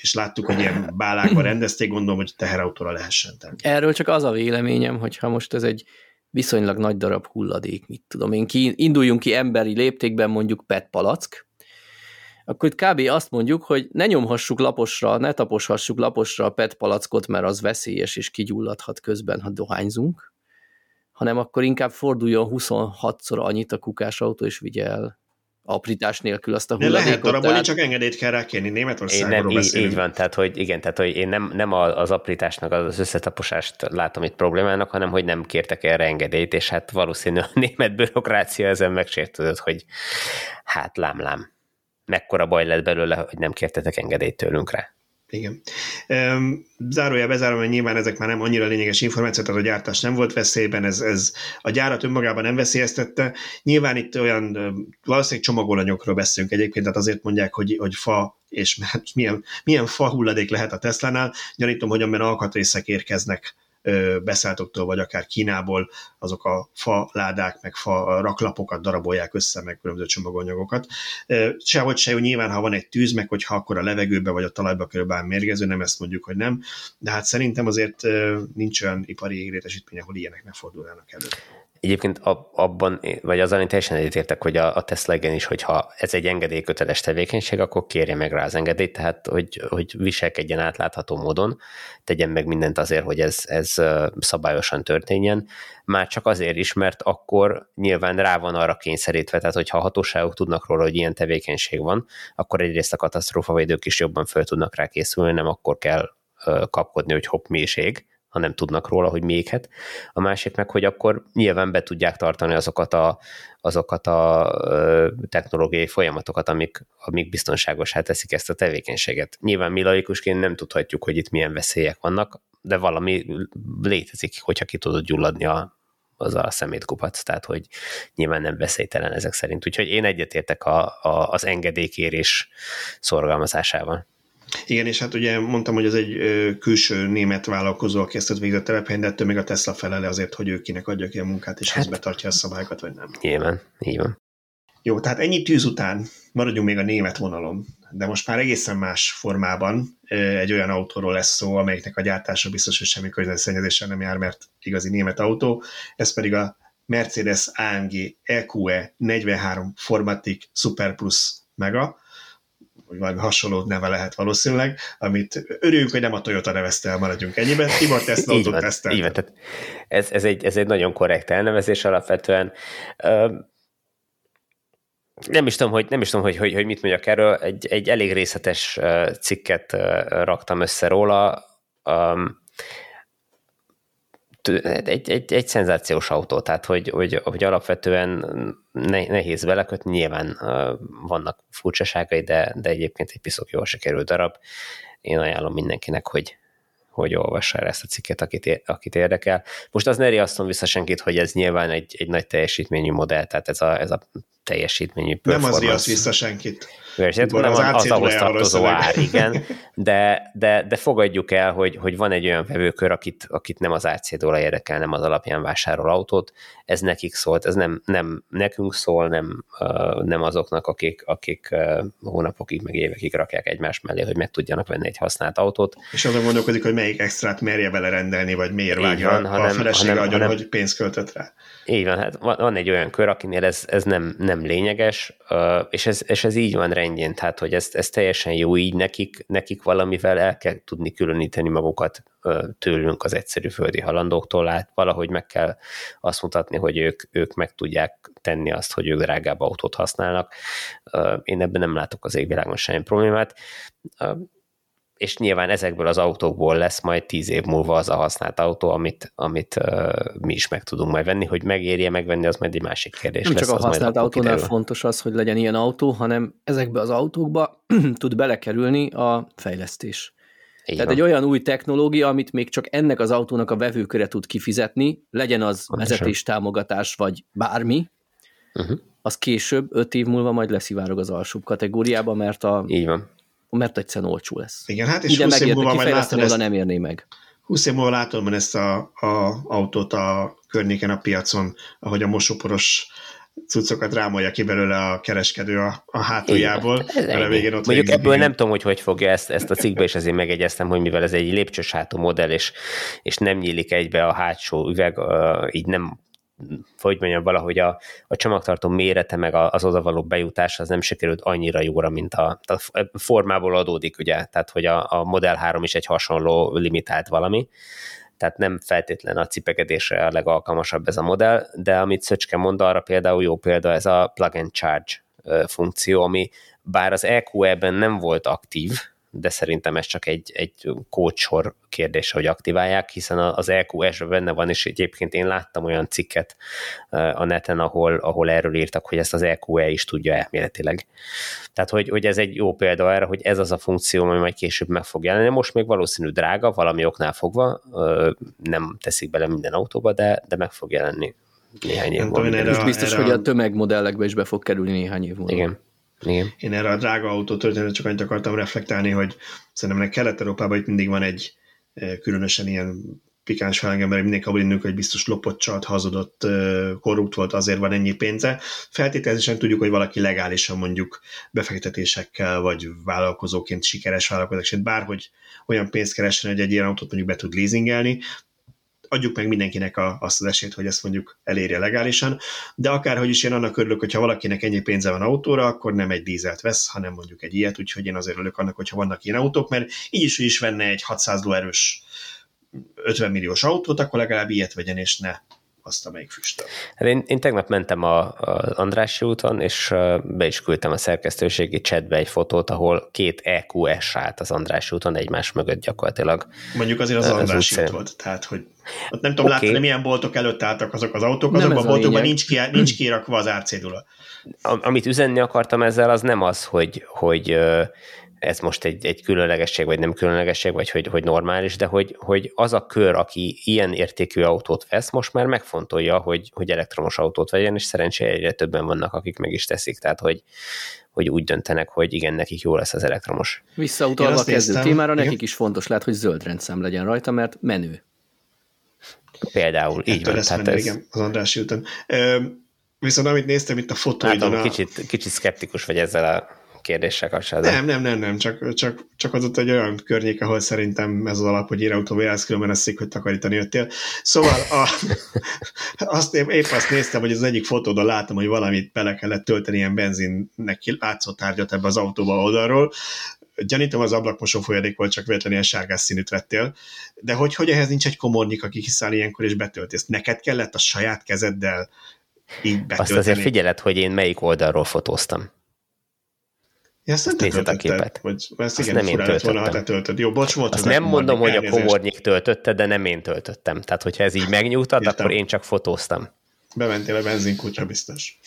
Speaker 1: és láttuk, hogy ilyen bálákban rendezték, gondolom, hogy teherautóra lehessen tenni.
Speaker 3: Erről csak az a véleményem, hogy ha most ez egy viszonylag nagy darab hulladék, mit tudom én, ki, induljunk ki emberi léptékben mondjuk PET palack, akkor itt kb. azt mondjuk, hogy ne nyomhassuk laposra, ne taposhassuk laposra a PET palackot, mert az veszélyes és kigyulladhat közben, ha dohányzunk, hanem akkor inkább forduljon 26-szor annyit a kukásautó, és vigye el aprítás nélkül azt a hulladékot.
Speaker 1: lehet darabolni, tehát... csak engedélyt kell rá kérni. Németországról én nem,
Speaker 2: beszélünk. Így, így van, tehát hogy igen, tehát hogy én nem, nem az aprításnak az összetaposást látom itt problémának, hanem hogy nem kértek erre engedélyt, és hát valószínű a német bürokrácia ezen megsértődött, hogy hát lám-lám, mekkora baj lett belőle, hogy nem kértetek engedélyt tőlünk rá.
Speaker 1: Igen. Zárójel bezárom, hogy nyilván ezek már nem annyira lényeges információk, tehát a gyártás nem volt veszélyben, ez, ez a gyárat önmagában nem veszélyeztette. Nyilván itt olyan valószínűleg csomagolanyokról beszélünk egyébként, tehát azért mondják, hogy, hogy fa és milyen, milyen fa hulladék lehet a Tesla-nál. Gyanítom, hogy amilyen alkatrészek érkeznek beszálltoktól, vagy akár Kínából azok a fa ládák, meg fa raklapokat darabolják össze, meg különböző csomaganyagokat. Sehogy se jó, nyilván, ha van egy tűz, meg hogyha akkor a levegőbe vagy a talajba kerül bár mérgező, nem ezt mondjuk, hogy nem, de hát szerintem azért nincs olyan ipari égrétesítmény, ahol ilyenek ne fordulnának elő.
Speaker 2: Egyébként abban, vagy azzal én teljesen egyetértek, hogy a, a Tesla igen is, hogyha ez egy engedélyköteles tevékenység, akkor kérje meg rá az engedélyt, tehát hogy, hogy viselkedjen átlátható módon, tegyen meg mindent azért, hogy ez, ez szabályosan történjen. Már csak azért is, mert akkor nyilván rá van arra kényszerítve, tehát hogyha a hatóságok tudnak róla, hogy ilyen tevékenység van, akkor egyrészt a katasztrófavédők is jobban föl tudnak rá készülni, nem akkor kell kapkodni, hogy hopp, mi is ég, ha nem tudnak róla, hogy méghet. A másik meg, hogy akkor nyilván be tudják tartani azokat a, azokat a technológiai folyamatokat, amik, amik biztonságosá teszik ezt a tevékenységet. Nyilván mi laikusként nem tudhatjuk, hogy itt milyen veszélyek vannak, de valami létezik, hogyha ki tudod gyulladni a, azzal a szemétkupac, tehát hogy nyilván nem veszélytelen ezek szerint. Úgyhogy én egyetértek a, a, az engedélykérés szorgalmazásával.
Speaker 1: Igen, és hát ugye mondtam, hogy ez egy külső német vállalkozó, aki ezt végzett telephelyen, de ettől még a Tesla felele azért, hogy ő kinek adja ki a munkát, és hát, ez betartja a szabályokat, vagy nem.
Speaker 2: Nyilván, így van.
Speaker 1: Jó, tehát ennyi tűz után maradjunk még a német vonalon, de most már egészen más formában egy olyan autóról lesz szó, amelyiknek a gyártása biztos, hogy semmi környezetszennyezéssel nem jár, mert igazi német autó, ez pedig a Mercedes AMG EQE 43 Formatic Super Plus Mega, vagy valami hasonló neve lehet valószínűleg, amit örüljünk, hogy nem a Toyota nevezte el, maradjunk ennyiben. Tibor Tesla autót tesztelt.
Speaker 2: ez, ez, egy, ez egy nagyon korrekt elnevezés alapvetően nem is tudom, hogy, nem is tudom, hogy, hogy, hogy mit mondjak erről. Egy, egy elég részletes cikket raktam össze róla. Egy, egy, egy szenzációs autó, tehát hogy, hogy, hogy alapvetően nehéz belekötni, nyilván vannak furcsaságai, de, de egyébként egy piszok jól sikerült darab. Én ajánlom mindenkinek, hogy, hogy olvassa el ezt a cikket, akit, akit érdekel. Most az ne riasztom vissza senkit, hogy ez nyilván egy, egy nagy teljesítményű modell, tehát ez a, ez a teljesítményű
Speaker 1: performance. Nem az riaszt vissza senkit.
Speaker 2: Verset, nem az, az, ahhoz tartozó ár, igen, de, de, de fogadjuk el, hogy, hogy van egy olyan vevőkör, akit, akit nem az árcédóla érdekel, nem az alapján vásárol autót, ez nekik szólt, ez nem, nem nekünk szól, nem, nem azoknak, akik, akik hónapokig, meg évekig rakják egymás mellé, hogy meg tudjanak venni egy használt autót.
Speaker 1: És azon gondolkodik, hogy melyik extrát merje belerendelni, vagy miért vágja van, a hanem, felesége hanem, agyon, hanem, hogy pénzt költött rá.
Speaker 2: Így van, hát van, van egy olyan kör, akinél ez, ez nem, nem lényeges, és ez, és ez így van rendjén, tehát hogy ez, ez teljesen jó így, nekik, nekik valamivel el kell tudni különíteni magukat tőlünk az egyszerű földi halandóktól, hát valahogy meg kell azt mutatni, hogy ők, ők meg tudják tenni azt, hogy ők drágább autót használnak. Én ebben nem látok az égvilágon semmi problémát és nyilván ezekből az autókból lesz majd tíz év múlva az a használt autó, amit, amit uh, mi is meg tudunk majd venni, hogy megérje megvenni, az majd egy másik kérdés
Speaker 3: Nem
Speaker 2: lesz,
Speaker 3: csak a használt autónál kiderül. fontos az, hogy legyen ilyen autó, hanem ezekbe az autókba tud belekerülni a fejlesztés. Így Tehát van. egy olyan új technológia, amit még csak ennek az autónak a vevőköre tud kifizetni, legyen az vezetés támogatás, vagy bármi, uh-huh. az később, öt év múlva majd leszivárog az alsóbb kategóriába, mert a
Speaker 2: Így van
Speaker 3: mert egyszerűen olcsó lesz.
Speaker 1: Igen, hát és Ide 20 év múlva majd látod
Speaker 3: ezt, nem érné meg.
Speaker 1: 20 év múlva látod majd ezt a, a autót a környéken a piacon, ahogy a mosóporos cuccokat rámolja ki belőle a kereskedő a, a hátuljából,
Speaker 2: mert végén ott Mondjuk ebből nem tudom, hogy hogy fogja ezt, ezt a cikkbe, és ezért megegyeztem, hogy mivel ez egy lépcsős hátú modell, és, és nem nyílik egybe a hátsó üveg, így nem hogy mondjam, valahogy a, a csomagtartó mérete meg az oda való bejutás az nem sikerült annyira jóra, mint a, a formából adódik, ugye, tehát hogy a, a Model 3 is egy hasonló limitált valami, tehát nem feltétlen a cipegedésre a legalkalmasabb ez a modell, de amit Szöcske mond, arra például jó példa ez a plug and charge funkció, ami bár az EQE-ben nem volt aktív, de szerintem ez csak egy, egy kócsor kérdése, hogy aktiválják, hiszen az EQS benne van, és egyébként én láttam olyan cikket a neten, ahol, ahol erről írtak, hogy ezt az EQE is tudja elméletileg. Tehát, hogy, hogy ez egy jó példa erre, hogy ez az a funkció, ami majd később meg fog jelenni. Most még valószínű drága, valami oknál fogva, nem teszik bele minden autóba, de, de meg fog jelenni néhány év
Speaker 3: múlva. biztos, erre hogy a tömegmodellekbe is be fog kerülni néhány év múlva.
Speaker 2: Igen. Igen.
Speaker 1: Én erre a drága autó történetre csak annyit akartam reflektálni, hogy szerintem Kelet-Európában itt mindig van egy különösen ilyen pikáns felengember, mindenki abban indulunk, hogy biztos lopott, csalt, hazudott, korrupt volt, azért van ennyi pénze. Feltételezésen tudjuk, hogy valaki legálisan mondjuk befektetésekkel, vagy vállalkozóként, sikeres vállalkozóként, bárhogy olyan pénzt keresen, hogy egy ilyen autót mondjuk be tud leasingelni, adjuk meg mindenkinek a, azt az esélyt, hogy ezt mondjuk elérje legálisan, de akárhogy is én annak örülök, hogyha valakinek ennyi pénze van autóra, akkor nem egy dízelt vesz, hanem mondjuk egy ilyet, úgyhogy én azért örülök annak, hogyha vannak ilyen autók, mert így is, is venne egy 600 lóerős 50 milliós autót, akkor legalább ilyet vegyen, és ne azt, amelyik füstöl.
Speaker 2: Hát én, én tegnap mentem a, a Andrássy úton, és be is küldtem a szerkesztőségi chatbe egy fotót, ahol két EQS állt az Andrássy úton egymás mögött gyakorlatilag.
Speaker 1: Mondjuk azért az, az Andrássy út volt, tehát hogy ott nem tudom okay. látni, milyen boltok előtt álltak azok az autók, azokban a boltokban nincs, ki, nincs kirakva az árcédula.
Speaker 2: Amit üzenni akartam ezzel, az nem az, hogy, hogy ez most egy, egy különlegesség, vagy nem különlegesség, vagy hogy, hogy normális, de hogy, hogy az a kör, aki ilyen értékű autót vesz, most már megfontolja, hogy, hogy elektromos autót vegyen, és szerencsére egyre többen vannak, akik meg is teszik, tehát hogy, hogy úgy döntenek, hogy igen, nekik jó lesz az elektromos.
Speaker 3: Visszautalva a kezdő témára, nekik is fontos lehet, hogy zöld rendszám legyen rajta, mert menő.
Speaker 2: Például, így van.
Speaker 1: Tehát menő, ez... igen, az András Hilton. Viszont amit néztem itt a fotóidon...
Speaker 2: Hát, a... kicsit, kicsit szkeptikus vagy ezzel a kérdéssel kapcsolatban.
Speaker 1: Nem, nem, nem, nem, csak, csak, csak az ott egy olyan környék, ahol szerintem ez az alap, hogy írautó jársz, különben eszik, hogy takarítani jöttél. Szóval a, azt, épp azt néztem, hogy az egyik fotódon látom, hogy valamit bele kellett tölteni ilyen benzinnek látszó tárgyat ebbe az autóba oldalról, gyanítom az ablakmosó folyadék volt, csak véletlenül ilyen sárgás színűt vettél, de hogy, hogy ehhez nincs egy komornik, aki kiszáll ilyenkor és betölti ezt? Neked kellett a saját kezeddel így betölteni?
Speaker 2: Azt azért figyeled, hogy én melyik oldalról fotóztam.
Speaker 1: Ja, ezt nem
Speaker 2: a képet.
Speaker 1: Vagy, ezt igen, nem én töltöttem. Volna, ha te töltöd. Jó, bocs, volt,
Speaker 2: Azt nem mondom, hogy a komornyik töltötte, de nem én töltöttem. Tehát, hogyha ez így megnyújtad, akkor én csak fotóztam.
Speaker 1: Bementél a benzinkutya, biztos.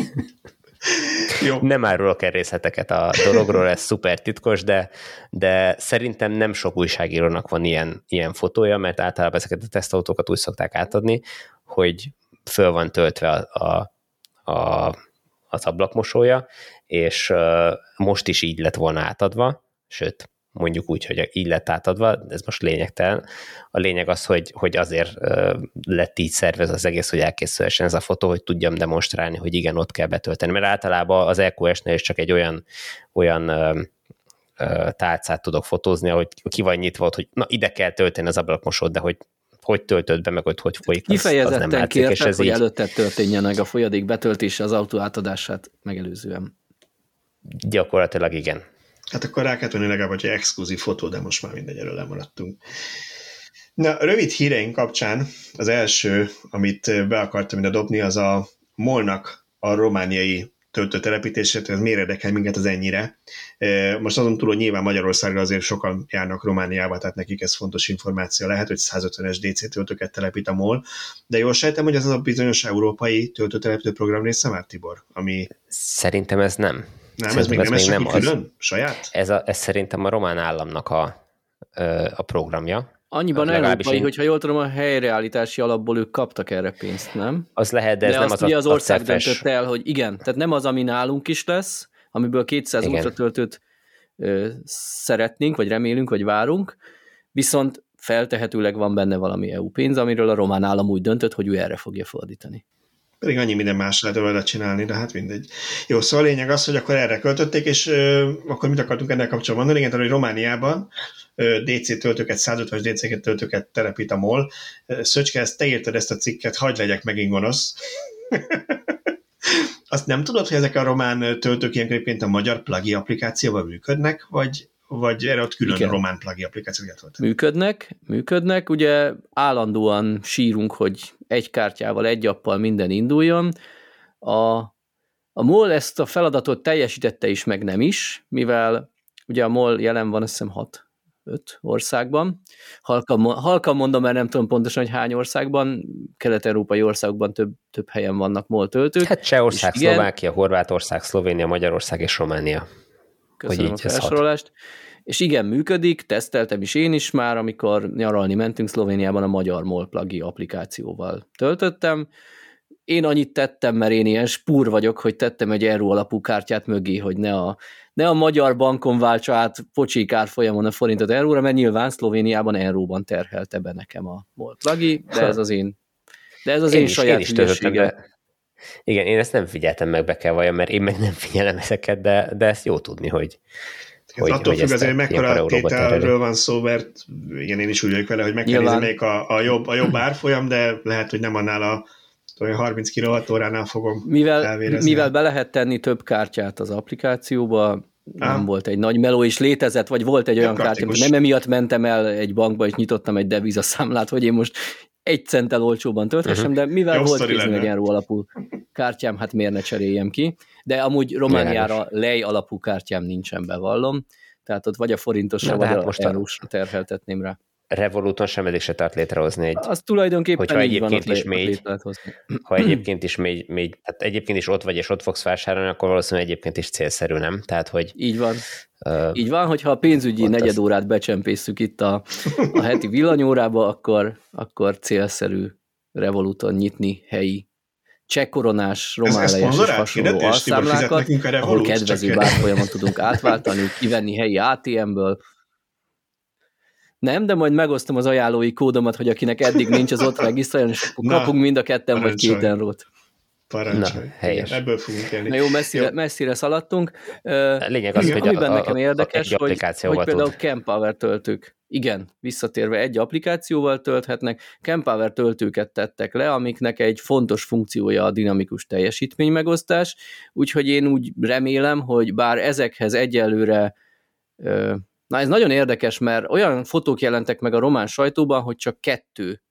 Speaker 2: Jó. Nem árulok el részleteket a dologról, ez szuper titkos, de, de szerintem nem sok újságírónak van ilyen, ilyen fotója, mert általában ezeket a tesztautókat úgy szokták átadni, hogy föl van töltve a, a, a az ablakmosója, és most is így lett volna átadva, sőt, mondjuk úgy, hogy így lett átadva, de ez most lényegtelen. A lényeg az, hogy, hogy azért lett így szervez az egész, hogy elkészülhessen ez a fotó, hogy tudjam demonstrálni, hogy igen, ott kell betölteni. Mert általában az EQS-nél is csak egy olyan, olyan tálcát tudok fotózni, hogy ki van nyitva ott, hogy na ide kell tölteni az ablakmosót, de hogy hogy töltöd be, meg hogy hogy folyik,
Speaker 3: az, Kifejezetten az nem látszik, kértek, és ez hogy így... előtte történjen meg a folyadék betöltése az autó átadását megelőzően.
Speaker 2: Gyakorlatilag igen.
Speaker 1: Hát akkor rá kellett venni legalább, hogy exkluzív fotó, de most már mindegy, erről lemaradtunk. Na, rövid híreink kapcsán az első, amit be akartam ide dobni, az a Molnak a romániai töltőtelepítését, ez miért érdekel minket az ennyire. Most azon túl, hogy nyilván Magyarországra azért sokan járnak Romániába, tehát nekik ez fontos információ lehet, hogy 150-es DC töltőket telepít a MOL, de jól sejtem, hogy ez az a bizonyos európai töltőtelepítő program része már, Tibor? Ami...
Speaker 2: Szerintem ez nem.
Speaker 1: Nem, ez még ez nem, ez még nem külön? Az, saját?
Speaker 2: Ez, a, ez szerintem a román államnak a, a programja,
Speaker 3: Annyiban európai, én... hogyha jól tudom, a helyreállítási alapból ők kaptak erre pénzt, nem?
Speaker 2: Az lehet, de ez
Speaker 3: de
Speaker 2: nem
Speaker 3: az ugye az ország a döntött el, hogy igen, tehát nem az, ami nálunk is lesz, amiből 200 ultratöltőt ö, szeretnénk, vagy remélünk, vagy várunk, viszont feltehetőleg van benne valami EU pénz, amiről a román állam úgy döntött, hogy ő erre fogja fordítani.
Speaker 1: Pedig annyi minden más lehet vele csinálni, de hát mindegy. Jó, szóval a lényeg az, hogy akkor erre költötték, és ö, akkor mit akartunk ennek kapcsolatban mondani? Igen, hogy Romániában DC töltőket, 150-as DC töltőket telepít a MOL. Szöcske, ezt te írtad ezt a cikket, hagyd legyek megint gonosz. Azt nem tudod, hogy ezek a román töltők ilyenkor a magyar plagi applikációval működnek, vagy, vagy erre ott külön Igen. román plagi applikációt volt?
Speaker 3: Működnek, működnek. Ugye állandóan sírunk, hogy egy kártyával, egy appal minden induljon. A, a MOL ezt a feladatot teljesítette is, meg nem is, mivel ugye a MOL jelen van, azt hiszem hat öt országban. Halkan, halkan mondom, mert nem tudom pontosan, hogy hány országban, kelet-európai országokban több, több helyen vannak MOL töltők.
Speaker 2: Hát Csehország, Szlovákia, Horvátország, Szlovénia, Magyarország és Románia.
Speaker 3: Köszönöm hogy így a felsorolást. És igen, működik, teszteltem is én is már, amikor nyaralni mentünk Szlovéniában a magyar MOL plagi applikációval töltöttem. Én annyit tettem, mert én ilyen spúr vagyok, hogy tettem egy euró alapú kártyát mögé, hogy ne a ne a magyar bankon váltsa át pocsik árfolyamon a forintot euróra, mert nyilván Szlovéniában euróban terhelte be nekem a volt lagi, de ez az én, de ez az én, én is, saját én is de...
Speaker 2: Igen, én ezt nem figyeltem meg, be kell vajon, mert én meg nem figyelem ezeket, de, de ezt jó tudni, hogy,
Speaker 1: hogy, attól függ azért, mekkora tételről van szó, mert igen, én is úgy vagyok vele, hogy meg kell nézni a, a, jobb, a jobb árfolyam, de lehet, hogy nem annál a olyan 30 kWh-óránál fogom
Speaker 3: mivel, elvérezni. Mivel be lehet tenni több kártyát az applikációba, nem ah. volt egy nagy meló, és létezett, vagy volt egy olyan kártya, hogy nem emiatt mentem el egy bankba, és nyitottam egy devizaszámlát, hogy én most egy centtel olcsóban tölthessem, uh-huh. de mivel Jó volt kézmegyenró alapú kártyám, hát miért ne cseréljem ki. De amúgy Romániára lej alapú kártyám nincsen, bevallom. Tehát ott vagy a forintosra, vagy hát a most a terheltetném rá
Speaker 2: Revoluton sem eddig se tart létrehozni egy...
Speaker 3: Az tulajdonképpen
Speaker 2: hogyha egyébként
Speaker 3: van,
Speaker 2: is mégy, ha egyébként is mégy, mégy, tehát egyébként is ott vagy, és ott fogsz vásárolni, akkor valószínűleg egyébként is célszerű, nem? Tehát, hogy...
Speaker 3: Így van. Uh, így van, hogyha a pénzügyi negyed órát becsempészük itt a, a heti villanyórába, akkor, akkor célszerű Revoluton nyitni helyi csekkoronás, romálejes és hasonló alszámlákat, ahol kedvező bárfolyamon tudunk átváltani, kivenni helyi ATM-ből, nem, de majd megosztom az ajánlói kódomat, hogy akinek eddig nincs, az ott regisztráljon, és akkor kapunk mind a ketten vagy két enrót.
Speaker 1: Parancsolj. Na, helyes. Igen, ebből fogunk élni.
Speaker 3: Na jó, messzire, jó. messzire szaladtunk.
Speaker 2: A lényeg az, hogy
Speaker 3: amiben
Speaker 2: a,
Speaker 3: nekem érdekes, a, hogy, hogy például Campower töltők, igen, visszatérve egy applikációval tölthetnek, Campower töltőket tettek le, amiknek egy fontos funkciója a dinamikus teljesítménymegosztás, úgyhogy én úgy remélem, hogy bár ezekhez egyelőre Na ez nagyon érdekes, mert olyan fotók jelentek meg a román sajtóban, hogy csak kettő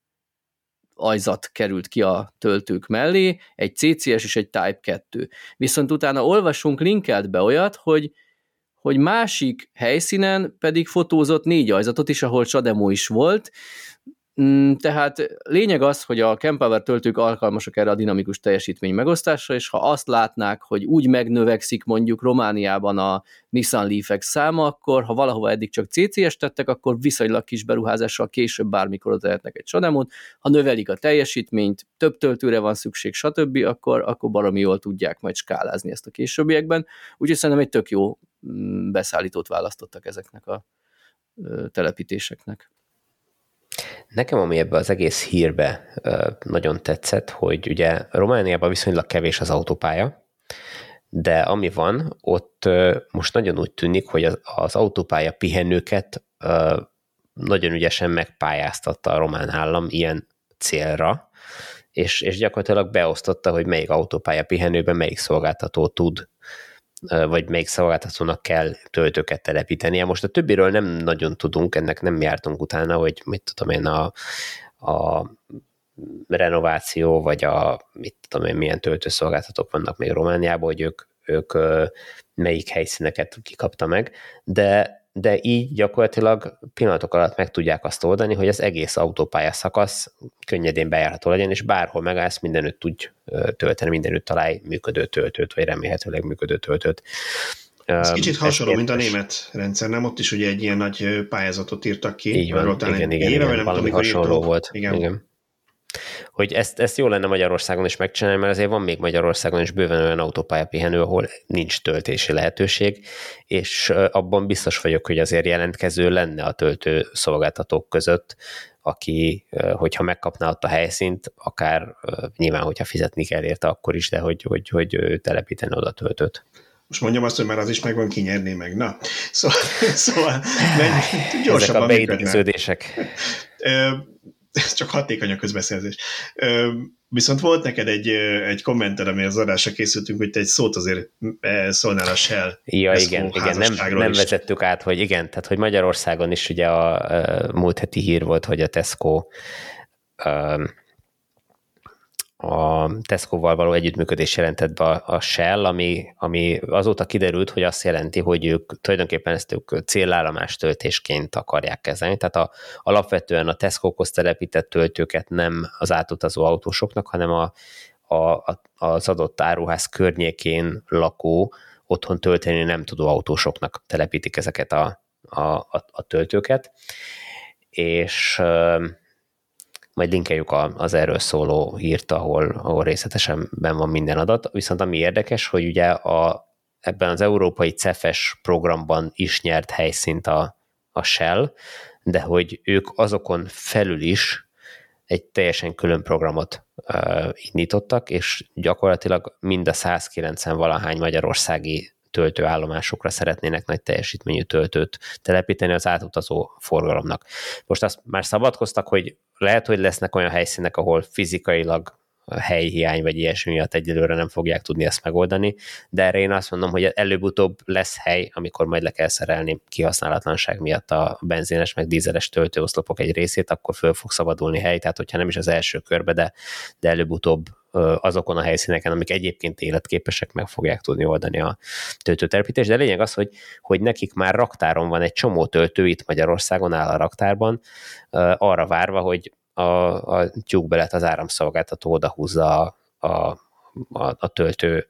Speaker 3: ajzat került ki a töltők mellé, egy CCS és egy Type 2. Viszont utána olvasunk linkelt be olyat, hogy, hogy másik helyszínen pedig fotózott négy ajzatot is, ahol Csademo is volt, tehát lényeg az, hogy a Kempower töltők alkalmasak erre a dinamikus teljesítmény megosztásra, és ha azt látnák, hogy úgy megnövekszik mondjuk Romániában a Nissan leaf száma, akkor ha valahova eddig csak CCS tettek, akkor viszonylag kis beruházással később bármikor tehetnek egy Sonemot. Ha növelik a teljesítményt, több töltőre van szükség, stb., akkor, akkor baromi jól tudják majd skálázni ezt a későbbiekben. Úgyhogy szerintem egy tök jó mm, beszállítót választottak ezeknek a telepítéseknek.
Speaker 2: Nekem ami ebbe az egész hírbe nagyon tetszett, hogy ugye Romániában viszonylag kevés az autópálya, de ami van, ott most nagyon úgy tűnik, hogy az, az autópálya pihenőket nagyon ügyesen megpályáztatta a román állam ilyen célra, és, és gyakorlatilag beosztotta, hogy melyik autópálya pihenőben melyik szolgáltató tud vagy melyik szolgáltatónak kell töltőket telepítenie. Most a többiről nem nagyon tudunk, ennek nem jártunk utána, hogy mit tudom én, a, a renováció, vagy a mit tudom én, milyen töltőszolgáltatók vannak még Romániában, hogy ők, ők melyik helyszíneket kikapta meg, de de így gyakorlatilag pillanatok alatt meg tudják azt oldani, hogy az egész autópálya szakasz könnyedén bejárható legyen, és bárhol megállsz, mindenütt tudj tölteni, mindenütt találj működő töltőt, vagy remélhetőleg működő töltőt.
Speaker 1: Ez kicsit hasonló, mint a német rendszer, nem? Ott is ugye egy ilyen nagy pályázatot írtak ki.
Speaker 2: Így van, igen, igen, igen, igen, valami tudom, hasonló írtok. volt. Igen. igen hogy ezt, ezt jó lenne Magyarországon is megcsinálni, mert azért van még Magyarországon is bőven olyan autópályapihenő, ahol nincs töltési lehetőség, és abban biztos vagyok, hogy azért jelentkező lenne a töltő szolgáltatók között, aki, hogyha megkapná ott a helyszínt, akár nyilván, hogyha fizetni kell érte, akkor is, de hogy, hogy, hogy telepíteni oda töltőt.
Speaker 1: Most mondjam azt, hogy már az is megvan, kinyerné meg. Na, szóval, szóval menj,
Speaker 2: gyorsabban Ezek
Speaker 1: a ez csak hatékony a közbeszerzés. Viszont volt neked egy, egy kommented, ami az adásra készültünk, hogy te egy szót azért szólnál a Shell.
Speaker 2: Ja, igen, igen. Nem, nem vezettük át, hogy igen, tehát hogy Magyarországon is ugye a, a múlt heti hír volt, hogy a Tesco a Tesco-val való együttműködés jelentett be a, Shell, ami, ami azóta kiderült, hogy azt jelenti, hogy ők tulajdonképpen ezt ők célállomás töltésként akarják kezelni. Tehát a, alapvetően a Tesco-hoz telepített töltőket nem az átutazó autósoknak, hanem a, a, az adott áruház környékén lakó, otthon tölteni nem tudó autósoknak telepítik ezeket a, a, a, a töltőket. És majd linkeljük az erről szóló hírt, ahol, ahol részletesen ben van minden adat. Viszont ami érdekes, hogy ugye a, ebben az európai CEFES programban is nyert helyszínt a, a Shell, de hogy ők azokon felül is egy teljesen külön programot uh, indítottak, és gyakorlatilag mind a 190 valahány magyarországi töltőállomásokra szeretnének nagy teljesítményű töltőt telepíteni az átutazó forgalomnak. Most azt már szabadkoztak, hogy lehet, hogy lesznek olyan helyszínek, ahol fizikailag helyhiány vagy ilyesmi miatt egyelőre nem fogják tudni ezt megoldani, de erre én azt mondom, hogy előbb-utóbb lesz hely, amikor majd le kell szerelni kihasználatlanság miatt a benzines meg dízeles töltőoszlopok egy részét, akkor föl fog szabadulni hely, tehát hogyha nem is az első körbe, de, de előbb-utóbb azokon a helyszíneken, amik egyébként életképesek, meg fogják tudni oldani a töltőtelepítést, de lényeg az, hogy, hogy nekik már raktáron van egy csomó töltő, itt Magyarországon áll a raktárban, arra várva, hogy a, a tyúkbelet az áramszolgáltató odahúzza a, a, a, a töltő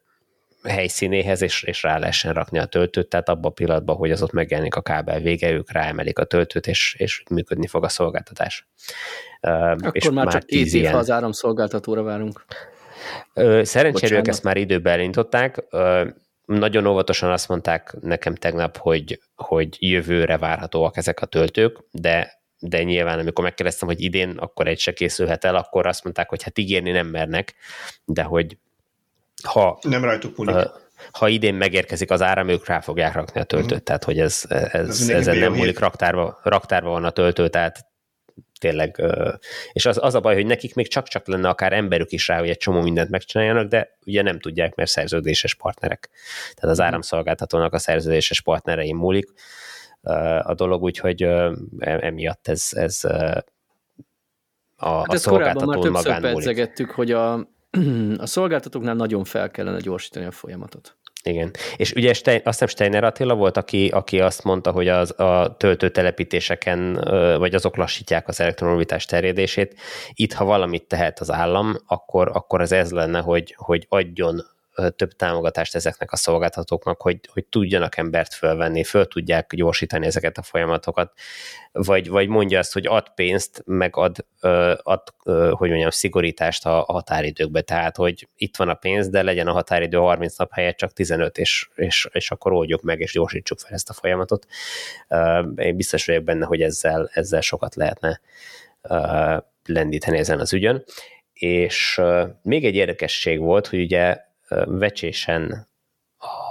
Speaker 2: helyszínéhez, és, és rá lehessen rakni a töltőt, tehát abban a pillanatban, hogy az ott megjelenik a kábel vége, ők ráemelik a töltőt, és, és működni fog a szolgáltatás.
Speaker 3: Akkor és már csak két év, ha az áramszolgáltatóra várunk.
Speaker 2: Szerencsére ők ezt már időben elindították. Nagyon óvatosan azt mondták nekem tegnap, hogy, hogy jövőre várhatóak ezek a töltők, de de nyilván amikor megkérdeztem, hogy idén akkor egy se készülhet el, akkor azt mondták, hogy hát ígérni nem mernek, de hogy ha...
Speaker 1: Nem rajtuk múlik.
Speaker 2: Ha idén megérkezik az áram, ők rá fogják rakni a töltőt, mm. tehát hogy ez, ez, ez ezen nem múlik, raktárba, raktárba van a töltő, tehát tényleg, és az, az a baj, hogy nekik még csak-csak lenne akár emberük is rá, hogy egy csomó mindent megcsináljanak, de ugye nem tudják, mert szerződéses partnerek. Tehát az mhm. áramszolgáltatónak a szerződéses partnereim múlik a dolog, úgyhogy emiatt ez, ez
Speaker 3: a, hát a szolgáltató már többször pedzegettük, hogy a, a szolgáltatóknál nagyon fel kellene gyorsítani a folyamatot.
Speaker 2: Igen. És ugye Stein, azt hiszem Steiner Attila volt, aki, aki azt mondta, hogy az, a töltőtelepítéseken, vagy azok lassítják az elektromobilitás terjedését. Itt, ha valamit tehet az állam, akkor, akkor az ez lenne, hogy, hogy adjon több támogatást ezeknek a szolgáltatóknak, hogy, hogy tudjanak embert fölvenni, föl tudják gyorsítani ezeket a folyamatokat, vagy, vagy mondja azt, hogy ad pénzt, meg ad, ad hogy mondjam, szigorítást a határidőkbe, tehát, hogy itt van a pénz, de legyen a határidő 30 nap helyett csak 15, és, és, és akkor oldjuk meg, és gyorsítsuk fel ezt a folyamatot. Én biztos vagyok benne, hogy ezzel, ezzel sokat lehetne lendíteni ezen az ügyön. És még egy érdekesség volt, hogy ugye vecsésen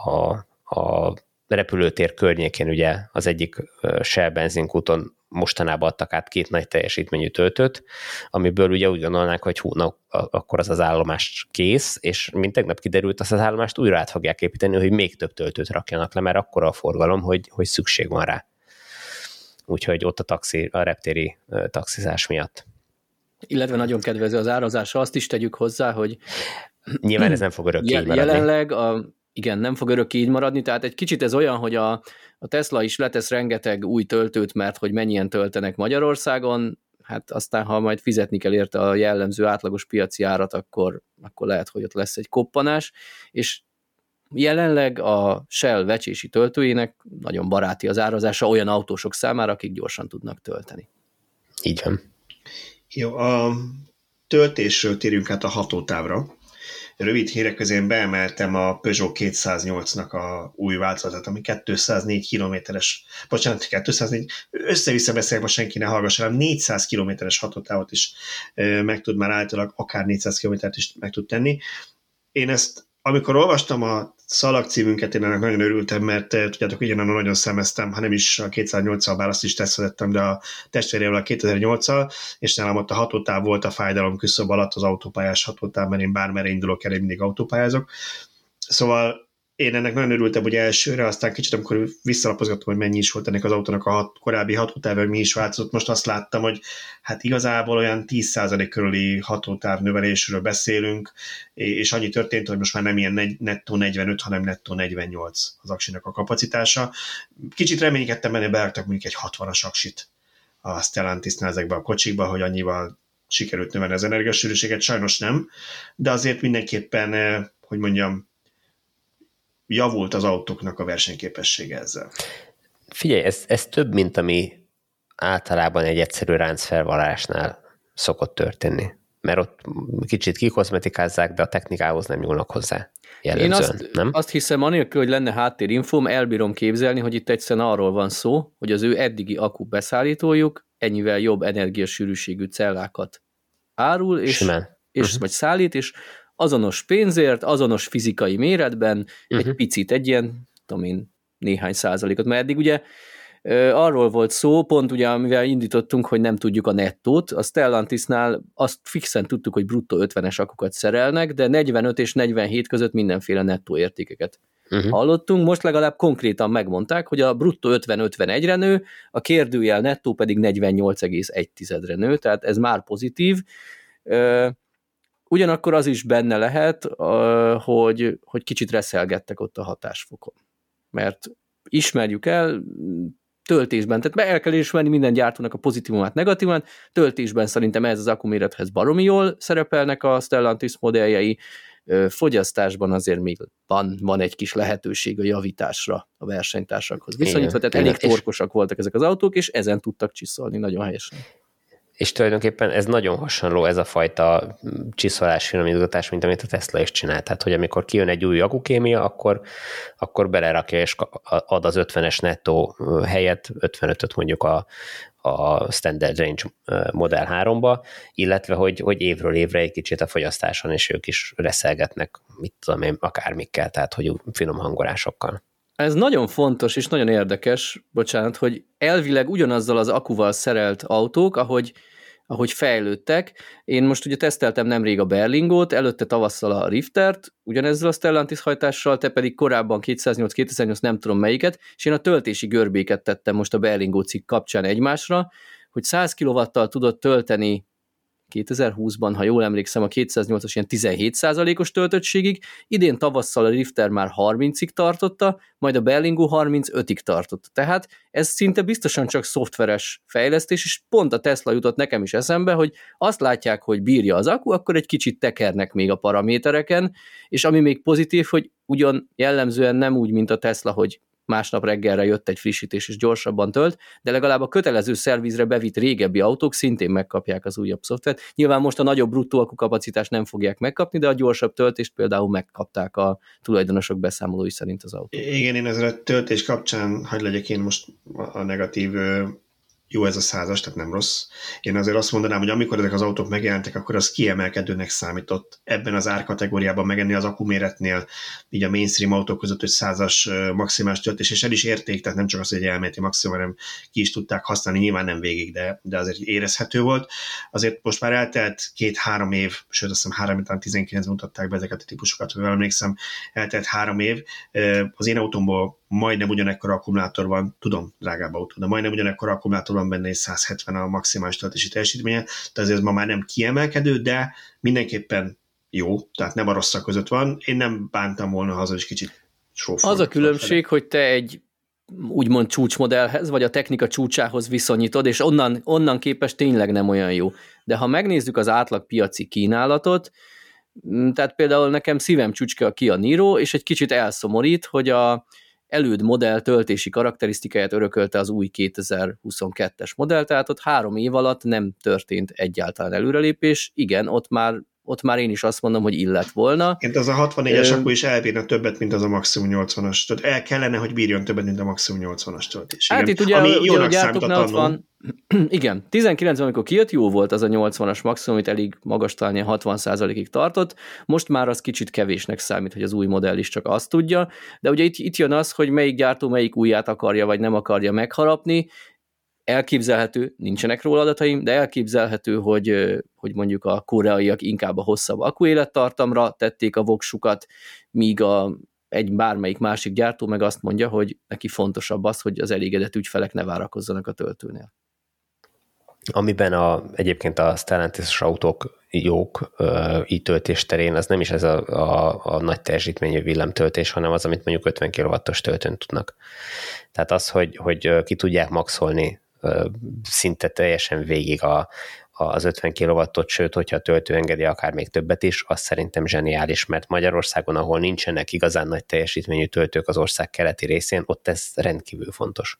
Speaker 2: a, a repülőtér környékén ugye az egyik Shell benzinkúton mostanában adtak át két nagy teljesítményű töltőt, amiből ugye úgy gondolnák, hogy hú, na, akkor az az állomás kész, és mint tegnap kiderült, azt az állomást újra át fogják építeni, hogy még több töltőt rakjanak le, mert akkora a forgalom, hogy, hogy szükség van rá. Úgyhogy ott a, taxi, a reptéri taxizás miatt.
Speaker 3: Illetve nagyon kedvező az árazása, azt is tegyük hozzá, hogy
Speaker 2: Nyilván ez nem fog örökké
Speaker 3: így maradni. Jelenleg a, igen, nem fog örökké így maradni, tehát egy kicsit ez olyan, hogy a, a Tesla is letesz rengeteg új töltőt, mert hogy mennyien töltenek Magyarországon, hát aztán ha majd fizetni kell érte a jellemző átlagos piaci árat, akkor, akkor lehet, hogy ott lesz egy koppanás, és jelenleg a Shell vecsési töltőjének nagyon baráti az árazása olyan autósok számára, akik gyorsan tudnak tölteni.
Speaker 2: Így van.
Speaker 1: Jó, a töltésről térjünk át a hatótávra rövid hírek közé én beemeltem a Peugeot 208-nak a új változatát, ami 204 kilométeres, bocsánat, 204, össze-vissza beszélek, most senki ne hallgassa, hanem 400 kilométeres hatótávot is meg tud már általában, akár 400 kilométert is meg tud tenni. Én ezt amikor olvastam a szalag címünket, én ennek nagyon örültem, mert eh, tudjátok, ugyanan nagyon szemeztem, ha nem is a 208-al, bár azt is tesztelettem, de a testvérével a 2008-al, és nálam ott a hatótáv volt a fájdalom küszöb alatt az autópályás hatótáv, mert én bármerre indulok el, én mindig autópályázok. Szóval én ennek nagyon örültem, hogy elsőre, aztán kicsit, amikor visszalapozgattam, hogy mennyi is volt ennek az autónak a hat, korábbi hatótáv, hogy mi is változott, most azt láttam, hogy hát igazából olyan 10% körüli hatótáv növelésről beszélünk, és annyi történt, hogy most már nem ilyen nettó 45, hanem nettó 48 az aksinak a kapacitása. Kicsit reménykedtem benne, beálltak mondjuk egy 60-as aksit a Stellantisnál ezekbe a kocsikba, hogy annyival sikerült növelni az energiasűrűséget, sajnos nem, de azért mindenképpen, eh, hogy mondjam, javult az autóknak a versenyképessége ezzel.
Speaker 2: Figyelj, ez, ez több, mint ami általában egy egyszerű ráncfelvarásnál szokott történni. Mert ott kicsit kikozmetikázzák, de a technikához nem nyúlnak hozzá. Én
Speaker 3: azt,
Speaker 2: nem?
Speaker 3: azt hiszem, anélkül, hogy lenne háttérinfóm, elbírom képzelni, hogy itt egyszerűen arról van szó, hogy az ő eddigi akku beszállítójuk ennyivel jobb energiasűrűségű cellákat árul, és, Simán. és uh-huh. vagy szállít, és azonos pénzért, azonos fizikai méretben, uh-huh. egy picit, egy ilyen, tudom én, néhány százalékot, mert eddig ugye arról volt szó, pont ugye, amivel indítottunk, hogy nem tudjuk a nettót, a Stellantisnál azt fixen tudtuk, hogy bruttó 50-es akukat szerelnek, de 45 és 47 között mindenféle nettó értékeket uh-huh. hallottunk. Most legalább konkrétan megmondták, hogy a bruttó 50-51-re nő, a kérdőjel nettó pedig 48,1-re nő, tehát ez már pozitív ugyanakkor az is benne lehet, hogy, hogy kicsit reszelgettek ott a hatásfokon. Mert ismerjük el, töltésben, tehát el kell ismerni minden gyártónak a pozitívumát, negatívumát, töltésben szerintem ez az akkumérethez baromi jól szerepelnek a Stellantis modelljei, fogyasztásban azért még van, van egy kis lehetőség a javításra a versenytársakhoz viszonyítva, tehát elég torkosak voltak ezek az autók, és ezen tudtak csiszolni nagyon helyesen
Speaker 2: és tulajdonképpen ez nagyon hasonló, ez a fajta csiszolás, finomítgatás, mint amit a Tesla is csinál. Tehát, hogy amikor kijön egy új akukémia, akkor, akkor belerakja és ad az 50-es nettó helyett 55-öt mondjuk a, a Standard Range Model 3-ba, illetve hogy, hogy évről évre egy kicsit a fogyasztáson, és ők is reszelgetnek, mit tudom én, akármikkel, tehát hogy finom hangolásokkal.
Speaker 3: Ez nagyon fontos és nagyon érdekes, bocsánat, hogy elvileg ugyanazzal az akuval szerelt autók, ahogy ahogy fejlődtek. Én most ugye teszteltem nemrég a Berlingót, előtte tavasszal a Riftert, ugyanezzel a Stellantis hajtással, te pedig korábban 208-208 nem tudom melyiket, és én a töltési görbéket tettem most a Berlingó cikk kapcsán egymásra, hogy 100 kW-tal tudott tölteni 2020-ban, ha jól emlékszem, a 208-as ilyen 17%-os töltöttségig, idén tavasszal a Rifter már 30-ig tartotta, majd a Berlingo 35-ig tartotta. Tehát ez szinte biztosan csak szoftveres fejlesztés, és pont a Tesla jutott nekem is eszembe, hogy azt látják, hogy bírja az akku, akkor egy kicsit tekernek még a paramétereken, és ami még pozitív, hogy ugyan jellemzően nem úgy, mint a Tesla, hogy másnap reggelre jött egy frissítés és gyorsabban tölt, de legalább a kötelező szervizre bevitt régebbi autók szintén megkapják az újabb szoftvert. Nyilván most a nagyobb bruttó kapacitást nem fogják megkapni, de a gyorsabb töltést például megkapták a tulajdonosok beszámolói szerint az autó.
Speaker 1: Igen, én ezzel a töltés kapcsán, hogy legyek én most a negatív jó ez a százas, tehát nem rossz. Én azért azt mondanám, hogy amikor ezek az autók megjelentek, akkor az kiemelkedőnek számított ebben az árkategóriában, meg ennél az akkuméretnél, így a mainstream autók között, hogy százas maximális töltés, és el is érték, tehát nem csak az, hogy egy elméleti maximum, hanem ki is tudták használni, nyilván nem végig, de, de azért érezhető volt. Azért most már eltelt két-három év, sőt azt hiszem három, talán 19 mutatták be ezeket a típusokat, hogy emlékszem, eltelt három év. Az én autómból majdnem ugyanekkor akkumulátor van, tudom, drágább autó, de majdnem ugyanekkor akkumulátor van benne, és 170 a maximális töltési teljesítménye, tehát ez ma már nem kiemelkedő, de mindenképpen jó, tehát nem a rosszak között van. Én nem bántam volna haza, és kicsit
Speaker 3: sófor. Az a különbség, hogy te egy úgymond csúcsmodellhez, vagy a technika csúcsához viszonyítod, és onnan, onnan képes tényleg nem olyan jó. De ha megnézzük az átlag piaci kínálatot, tehát például nekem szívem csücske a Kia Niro, és egy kicsit elszomorít, hogy a, előd modell töltési karakterisztikáját örökölte az új 2022-es modell, tehát ott három év alatt nem történt egyáltalán előrelépés. Igen, ott már ott már én is azt mondom, hogy illet volna.
Speaker 1: Én az a 64-es akkor is elbírna többet, mint az a maximum 80-as. Tehát el kellene, hogy bírjon többet, mint a maximum 80-as töltés.
Speaker 3: Hát itt ugye, Ami ugye a gyártóknál ott van, igen, 19 amikor kijött, jó volt az a 80-as maximum, amit elég magas talán 60%-ig tartott, most már az kicsit kevésnek számít, hogy az új modell is csak azt tudja, de ugye itt, itt jön az, hogy melyik gyártó melyik újját akarja, vagy nem akarja megharapni, elképzelhető, nincsenek róla adataim, de elképzelhető, hogy, hogy mondjuk a koreaiak inkább a hosszabb akkuélettartamra tették a voksukat, míg a, egy bármelyik másik gyártó meg azt mondja, hogy neki fontosabb az, hogy az elégedett ügyfelek ne várakozzanak a töltőnél.
Speaker 2: Amiben a, egyébként a Stellantis autók jók így töltés terén, az nem is ez a, a, a nagy teljesítményű villamtöltés, hanem az, amit mondjuk 50 kW-os töltőn tudnak. Tehát az, hogy, hogy ki tudják maxolni szinte teljesen végig a, az 50 kW-ot, sőt, hogyha a töltő engedi akár még többet is, az szerintem zseniális, mert Magyarországon, ahol nincsenek igazán nagy teljesítményű töltők az ország keleti részén, ott ez rendkívül fontos.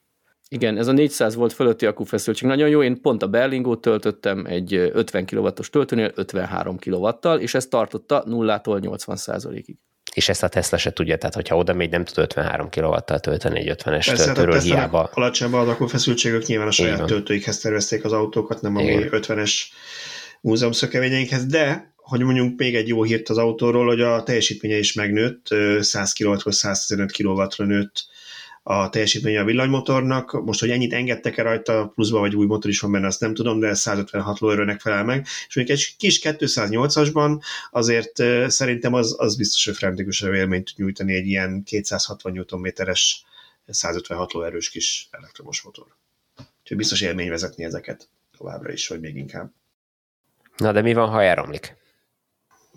Speaker 3: Igen, ez a 400 volt fölötti akkufeszültség nagyon jó. Én pont a Berlingót töltöttem egy 50 kW-os töltőnél 53 kW-tal, és ez tartotta 0-tól 80 ig
Speaker 2: és ezt a Tesla se tudja, tehát hogyha oda még nem tud 53 kW-tal tölteni egy 50-es Persze, töltőről hiába.
Speaker 1: Alacsonyban az akkufeszültségük nyilván a saját töltőikhez tervezték az autókat, nem a 50-es múzeum szökevényeinkhez, de hogy mondjuk még egy jó hírt az autóról, hogy a teljesítménye is megnőtt, 100 kW-hoz 115 kW-ra nőtt a teljesítménye a villanymotornak. Most, hogy ennyit engedtek-e rajta pluszba, vagy új motor is van benne, azt nem tudom, de 156 lóerőnek felel meg. És még egy kis 208-asban azért szerintem az, az biztos, hogy frenetikusebb élményt tud nyújtani egy ilyen 260 Nm-es 156 lóerős kis elektromos motor. Úgyhogy biztos élmény vezetni ezeket továbbra is, vagy még inkább.
Speaker 2: Na de mi van, ha elromlik?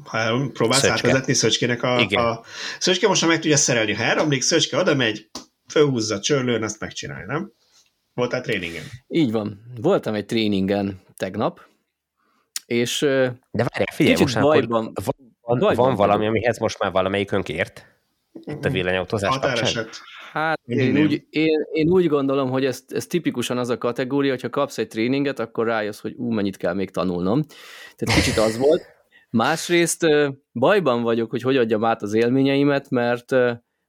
Speaker 1: ha próbálsz Szöcske. átvezetni Szöcskének a, Igen. a... Szöcske most már meg tudja szerelni, ha elromlik, Szöcske oda megy, fölhúzza csörlőn, azt megcsinálja, nem? Voltál tréningen?
Speaker 3: Így van. Voltam egy tréningen tegnap, és
Speaker 2: De várjál, figyelj, most bajban, van, van, bajban van valami, amihez most már valamelyikünk ért? Itt a villanyautózás kapcsán?
Speaker 3: Hát én úgy, én, én úgy gondolom, hogy ez, ez tipikusan az a kategória, hogyha kapsz egy tréninget, akkor rájössz, hogy ú, mennyit kell még tanulnom. Tehát kicsit az volt. Másrészt bajban vagyok, hogy hogy adjam át az élményeimet, mert,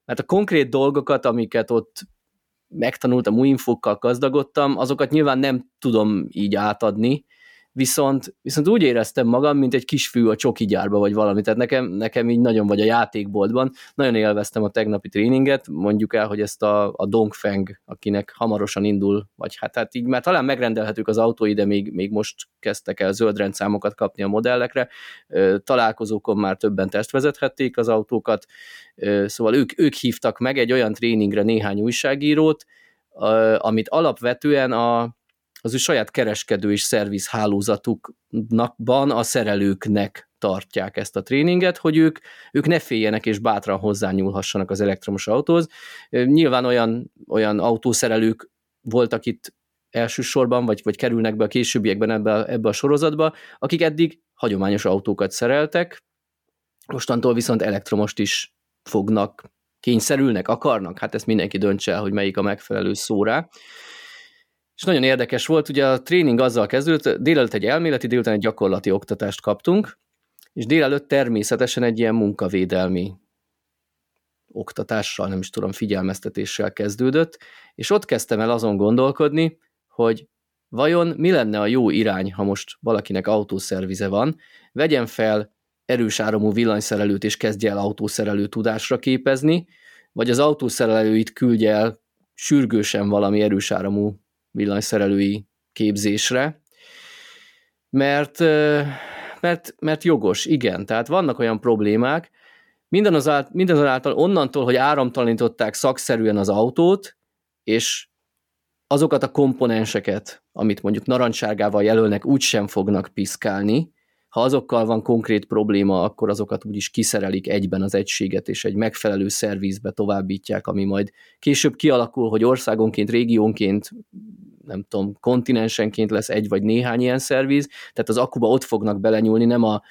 Speaker 3: mert a konkrét dolgokat, amiket ott megtanultam, új infokkal gazdagodtam, azokat nyilván nem tudom így átadni, viszont, viszont úgy éreztem magam, mint egy kisfű a csoki gyárba, vagy valami, tehát nekem, nekem így nagyon, vagy a játékboltban, nagyon élveztem a tegnapi tréninget, mondjuk el, hogy ezt a, a Dongfeng, akinek hamarosan indul, vagy hát, hát így már talán megrendelhetők az autói, de még, még most kezdtek el zöld rendszámokat kapni a modellekre, találkozókon már többen tesztvezethették az autókat, szóval ők, ők hívtak meg egy olyan tréningre néhány újságírót, amit alapvetően a, az ő saját kereskedő és szerviz hálózatukban a szerelőknek tartják ezt a tréninget, hogy ők, ők ne féljenek és bátran hozzányúlhassanak az elektromos autóhoz. Nyilván olyan, olyan autószerelők voltak itt elsősorban, vagy, vagy kerülnek be a későbbiekben ebbe, ebbe a sorozatba, akik eddig hagyományos autókat szereltek, mostantól viszont elektromost is fognak, kényszerülnek, akarnak, hát ezt mindenki döntse el, hogy melyik a megfelelő szóra. És nagyon érdekes volt, ugye a tréning azzal kezdődött, délelőtt egy elméleti, délután egy gyakorlati oktatást kaptunk, és délelőtt természetesen egy ilyen munkavédelmi oktatással, nem is tudom, figyelmeztetéssel kezdődött, és ott kezdtem el azon gondolkodni, hogy vajon mi lenne a jó irány, ha most valakinek autószervize van, vegyen fel erős áramú villanyszerelőt és kezdje el autószerelő tudásra képezni, vagy az autószerelőit küldje el sürgősen valami erős áramú villanyszerelői képzésre, mert, mert, mert jogos, igen, tehát vannak olyan problémák, mindazonáltal onnantól, hogy áramtalanították szakszerűen az autót, és azokat a komponenseket, amit mondjuk narancsárgával jelölnek, úgy sem fognak piszkálni, ha azokkal van konkrét probléma, akkor azokat úgyis kiszerelik egyben az egységet, és egy megfelelő szervizbe továbbítják, ami majd később kialakul, hogy országonként, régiónként, nem tudom, kontinensenként lesz egy vagy néhány ilyen szerviz, tehát az akuba ott fognak belenyúlni, nem a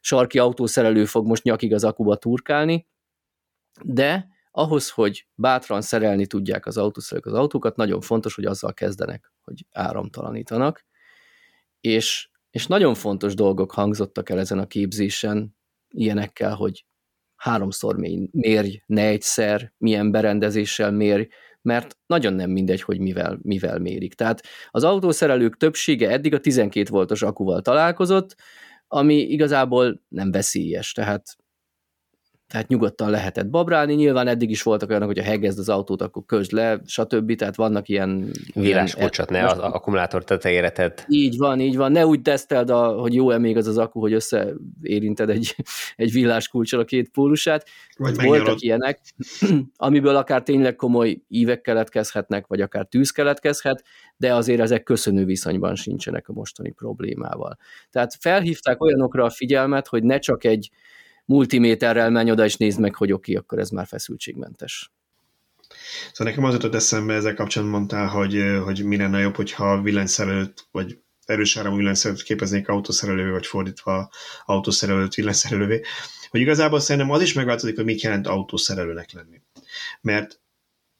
Speaker 3: sarki autószerelő fog most nyakig az akuba turkálni, de ahhoz, hogy bátran szerelni tudják az autószerelők az autókat, nagyon fontos, hogy azzal kezdenek, hogy áramtalanítanak, és és nagyon fontos dolgok hangzottak el ezen a képzésen, ilyenekkel, hogy háromszor mérj, ne egyszer, milyen berendezéssel mérj, mert nagyon nem mindegy, hogy mivel, mivel mérik. Tehát az autószerelők többsége eddig a 12 voltos akuval találkozott, ami igazából nem veszélyes, tehát tehát nyugodtan lehetett babrálni. Nyilván eddig is voltak olyanok, hogy ha hegezd az autót, akkor közd le, stb. Tehát vannak ilyen...
Speaker 2: Villáskulcsot ne az akkumulátor tetejére tedd.
Speaker 3: Így van, így van. Ne úgy teszteld, a, hogy jó-e még az az akku, hogy összeérinted egy, egy villáskulcsal a két pólusát. Vagy voltak ilyenek, amiből akár tényleg komoly ívek keletkezhetnek, vagy akár tűz keletkezhet, de azért ezek köszönő viszonyban sincsenek a mostani problémával. Tehát felhívták olyanokra a figyelmet, hogy ne csak egy multiméterrel menj oda, és nézd meg, hogy oké, okay, akkor ez már feszültségmentes.
Speaker 1: Szóval nekem az jutott eszembe ezzel kapcsolatban mondtál, hogy, hogy mi lenne jobb, hogyha villanyszerelőt, vagy erős áramú villanyszerelőt képeznék autószerelővé, vagy fordítva autószerelőt villanyszerelővé, hogy igazából szerintem az is megváltozik, hogy mit jelent autószerelőnek lenni. Mert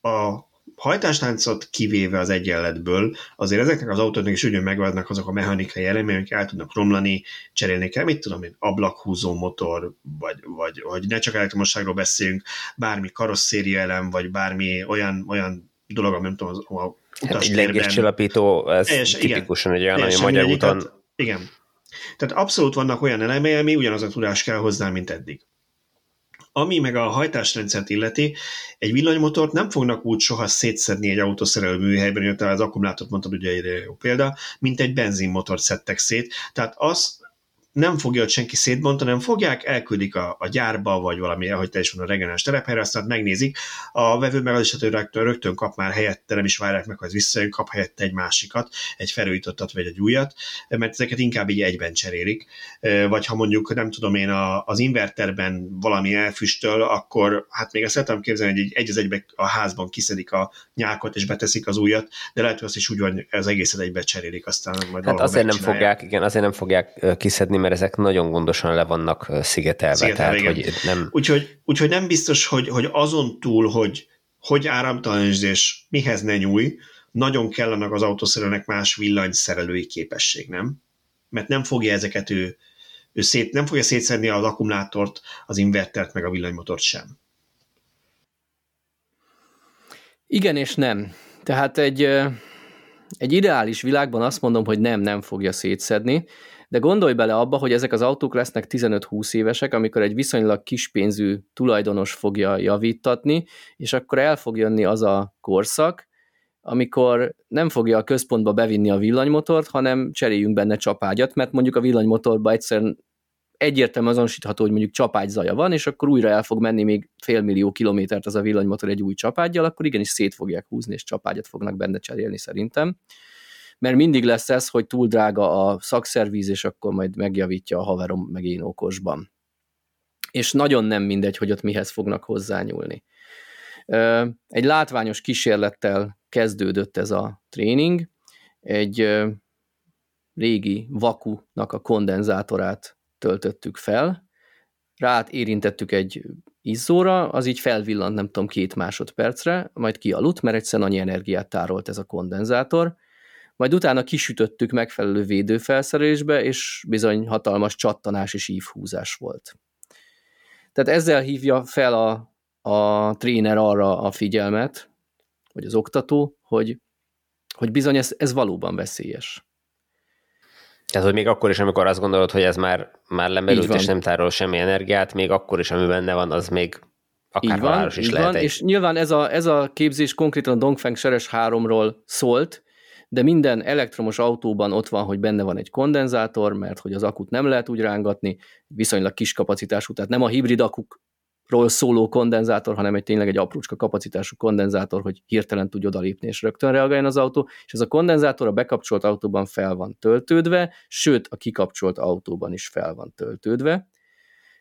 Speaker 1: a hajtástáncot kivéve az egyenletből, azért ezeknek az autóknak is ugyan megváltnak azok a mechanikai elemek, amik el tudnak romlani, cserélni kell, mit tudom én, ablakhúzó motor, vagy, vagy, vagy ne csak elektromosságról beszéljünk, bármi karosszéria elem, vagy bármi olyan, olyan dolog, ami nem tudom, az, a
Speaker 2: hát egy légéscsillapító, ez teljes, tipikusan egy olyan, ami magyar úton...
Speaker 1: Igen. Tehát abszolút vannak olyan elemei, ami ugyanaz a tudás kell hozzá, mint eddig. Ami meg a hajtásrendszert illeti, egy villanymotort nem fognak úgy soha szétszedni egy autószerelő műhelyben, hogy az akkumulátort mondtad, ugye egy jó példa, mint egy benzinmotort szedtek szét. Tehát az nem fogja ott senki szétbontani, nem fogják, elküldik a, a gyárba, vagy valami, ahogy te is van a regionális telephelyre, aztán megnézik. A vevő meg az esető rögtön, rögtön kap már helyette, nem is várják meg, hogy visszajön, kap helyette egy másikat, egy felújítottat vagy egy újat, mert ezeket inkább így egyben cserélik. Vagy ha mondjuk, nem tudom én, a, az inverterben valami elfüstöl, akkor hát még ezt tudom képzelni, hogy egy az egybe a házban kiszedik a nyákot és beteszik az újat, de lehet, hogy azt is úgy van, az egészet egybe cserélik, aztán majd
Speaker 2: Hát azért nem fogják, igen, azért nem fogják kiszedni, mert ezek nagyon gondosan le vannak szigetelve. szigetelve tehát, hogy nem...
Speaker 1: Úgyhogy, úgyhogy nem biztos, hogy, hogy azon túl, hogy hogy áramtalanizés mihez ne nyúj, nagyon kellenek az autószerelőnek más villanyszerelői képesség, nem? Mert nem fogja ezeket ő, ő szét, nem fogja szétszedni az akkumulátort, az invertert, meg a villanymotort sem.
Speaker 3: Igen és nem. Tehát egy, egy ideális világban azt mondom, hogy nem, nem fogja szétszedni, de gondolj bele abba, hogy ezek az autók lesznek 15-20 évesek, amikor egy viszonylag kispénzű tulajdonos fogja javítatni, és akkor el fog jönni az a korszak, amikor nem fogja a központba bevinni a villanymotort, hanem cseréljünk benne csapágyat, mert mondjuk a villanymotorba egyszerűen egyértelműen azonosítható, hogy mondjuk csapágy zaja van, és akkor újra el fog menni még félmillió kilométert az a villanymotor egy új csapágyjal, akkor igenis szét fogják húzni, és csapágyat fognak benne cserélni szerintem. Mert mindig lesz ez, hogy túl drága a szakszervíz, és akkor majd megjavítja a haverom meg én okosban. És nagyon nem mindegy, hogy ott mihez fognak hozzányúlni. Egy látványos kísérlettel kezdődött ez a tréning, egy régi vakunak a kondenzátorát töltöttük fel, rát érintettük egy izzóra, az így felvillant, nem tudom, két másodpercre, majd kialudt, mert egyszerűen annyi energiát tárolt ez a kondenzátor, majd utána kisütöttük megfelelő védőfelszerelésbe, és bizony hatalmas csattanás és ívhúzás volt. Tehát ezzel hívja fel a, a tréner arra a figyelmet, vagy az oktató, hogy, hogy bizony ez, ez valóban veszélyes.
Speaker 2: Tehát, hogy még akkor is, amikor azt gondolod, hogy ez már, már lemerült, és nem tárol semmi energiát, még akkor is, ami benne van, az még akár így van, is így lehet. Van, egy...
Speaker 3: És nyilván ez a, ez a képzés konkrétan a Dongfeng Seres 3-ról szólt, de minden elektromos autóban ott van, hogy benne van egy kondenzátor, mert hogy az akut nem lehet úgy rángatni, viszonylag kis kapacitású, tehát nem a hibrid akuk ról szóló kondenzátor, hanem egy tényleg egy aprócska kapacitású kondenzátor, hogy hirtelen tudj odalépni és rögtön reagáljon az autó, és ez a kondenzátor a bekapcsolt autóban fel van töltődve, sőt a kikapcsolt autóban is fel van töltődve,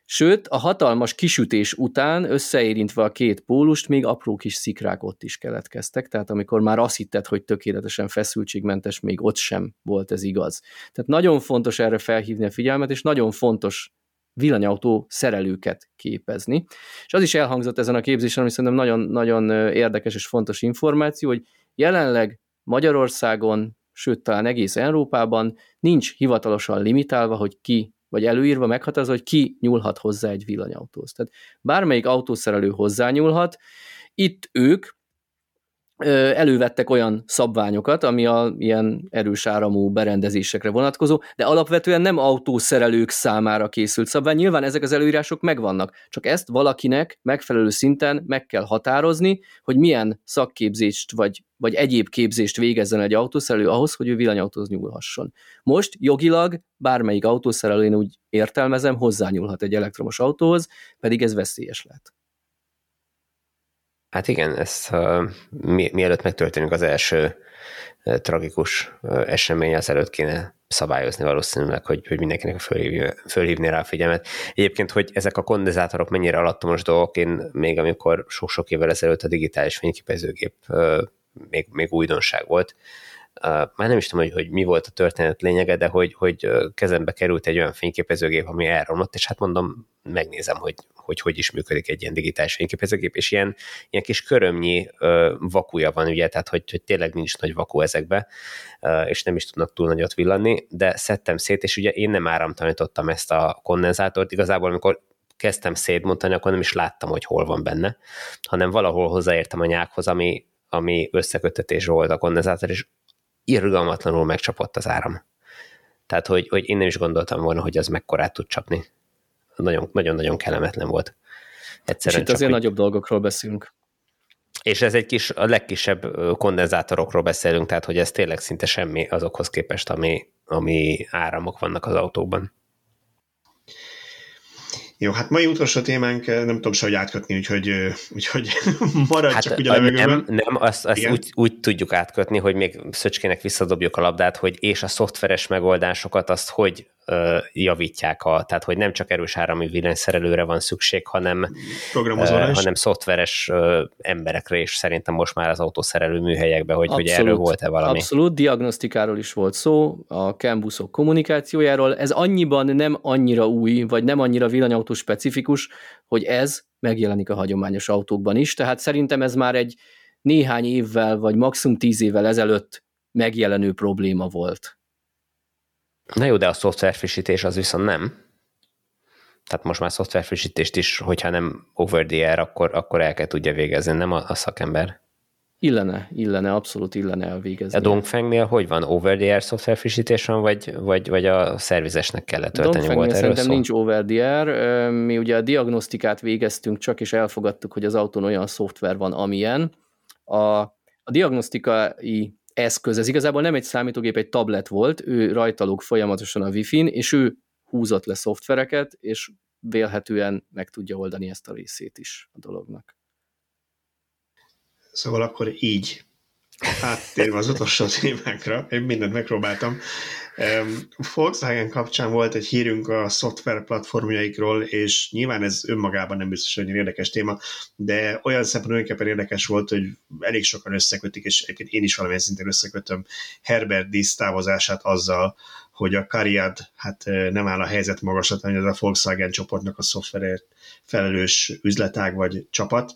Speaker 3: Sőt, a hatalmas kisütés után összeérintve a két pólust még apró kis szikrák ott is keletkeztek, tehát amikor már azt hitted, hogy tökéletesen feszültségmentes, még ott sem volt ez igaz. Tehát nagyon fontos erre felhívni a figyelmet, és nagyon fontos villanyautó szerelőket képezni. És az is elhangzott ezen a képzésen, ami szerintem nagyon, nagyon érdekes és fontos információ, hogy jelenleg Magyarországon, sőt talán egész Európában nincs hivatalosan limitálva, hogy ki vagy előírva, meghatározva, hogy ki nyúlhat hozzá egy villanyautóhoz. Tehát bármelyik autószerelő hozzányúlhat, itt ők elővettek olyan szabványokat, ami a ilyen erős áramú berendezésekre vonatkozó, de alapvetően nem autószerelők számára készült szabvány. Nyilván ezek az előírások megvannak, csak ezt valakinek megfelelő szinten meg kell határozni, hogy milyen szakképzést vagy, vagy egyéb képzést végezzen egy autószerelő ahhoz, hogy ő villanyautóhoz nyúlhasson. Most jogilag bármelyik autószerelő, én úgy értelmezem, hozzányúlhat egy elektromos autóhoz, pedig ez veszélyes lehet.
Speaker 2: Hát igen, uh, mi, mielőtt megtörténik az első tragikus esemény, az előtt kéne szabályozni valószínűleg, hogy, hogy mindenkinek fölhívni, fölhívni rá a figyelmet. Egyébként, hogy ezek a kondenzátorok mennyire alattomos dolgok, én még amikor sok-sok évvel ezelőtt a digitális fényképezőgép még, még újdonság volt, már nem is tudom, hogy, hogy mi volt a történet lényege, de hogy, hogy kezembe került egy olyan fényképezőgép, ami elromlott, és hát mondom, megnézem, hogy hogy hogy is működik egy ilyen digitális fényképezőgép, és ilyen, ilyen kis körömnyi ö, vakuja van, ugye, tehát hogy, hogy tényleg nincs nagy vakú ezekbe, ö, és nem is tudnak túl nagyot villanni, de szedtem szét, és ugye én nem áramtalanítottam ezt a kondenzátort, igazából amikor kezdtem szétmondani, akkor nem is láttam, hogy hol van benne, hanem valahol hozzáértem a nyákhoz, ami, ami összekötetés volt a kondenzátor, és irgalmatlanul megcsapott az áram. Tehát, hogy, hogy én nem is gondoltam volna, hogy az mekkorát tud csapni nagyon-nagyon kellemetlen volt.
Speaker 3: Egyszerűen és itt azért hogy... nagyobb dolgokról beszélünk.
Speaker 2: És ez egy kis, a legkisebb kondenzátorokról beszélünk, tehát hogy ez tényleg szinte semmi azokhoz képest, ami, ami áramok vannak az autóban.
Speaker 1: Jó, hát mai utolsó témánk nem tudom se, hogy átkötni, úgyhogy, úgyhogy maradj hát, csak ugye a
Speaker 2: Nem, nem azt, azt úgy, úgy, tudjuk átkötni, hogy még Szöcskének visszadobjuk a labdát, hogy és a szoftveres megoldásokat azt hogy javítják, a, tehát hogy nem csak erős áramű villanyszerelőre van szükség, hanem, uh, hanem szoftveres uh, emberekre is szerintem most már az autószerelő műhelyekben, hogy, hogy erről volt-e valami.
Speaker 3: Abszolút, diagnosztikáról is volt szó, a cambuszok kommunikációjáról, ez annyiban nem annyira új, vagy nem annyira villanyautó specifikus, hogy ez megjelenik a hagyományos autókban is, tehát szerintem ez már egy néhány évvel, vagy maximum tíz évvel ezelőtt megjelenő probléma volt.
Speaker 2: Na jó, de a szoftverfrissítés az viszont nem. Tehát most már szoftverfrissítést is, hogyha nem over the air, akkor, akkor el kell tudja végezni, nem a, a szakember.
Speaker 3: Illene, illene, abszolút illene elvégezni.
Speaker 2: A Dongfengnél hogy van? Over the air szoftverfrissítés van, vagy, vagy, vagy a szervizesnek kellett tölteni?
Speaker 3: Volt szerintem szó? nincs over the air. Mi ugye a diagnosztikát végeztünk csak, és elfogadtuk, hogy az autón olyan szoftver van, amilyen. A, a diagnosztikai eszköz. Ez igazából nem egy számítógép, egy tablet volt, ő rajtalóg folyamatosan a Wi-Fi-n, és ő húzott le szoftvereket, és vélhetően meg tudja oldani ezt a részét is a dolognak.
Speaker 1: Szóval akkor így áttérve az utolsó témákra, én mindent megpróbáltam. Volkswagen kapcsán volt egy hírünk a szoftver platformjaikról, és nyilván ez önmagában nem biztos, hogy érdekes téma, de olyan szempontból érdekes volt, hogy elég sokan összekötik, és egyébként én is valamilyen szintén összekötöm Herbert Disz távozását azzal, hogy a Cariad hát nem áll a helyzet magaslatán, hogy ez a Volkswagen csoportnak a szoftverért felelős üzletág vagy csapat,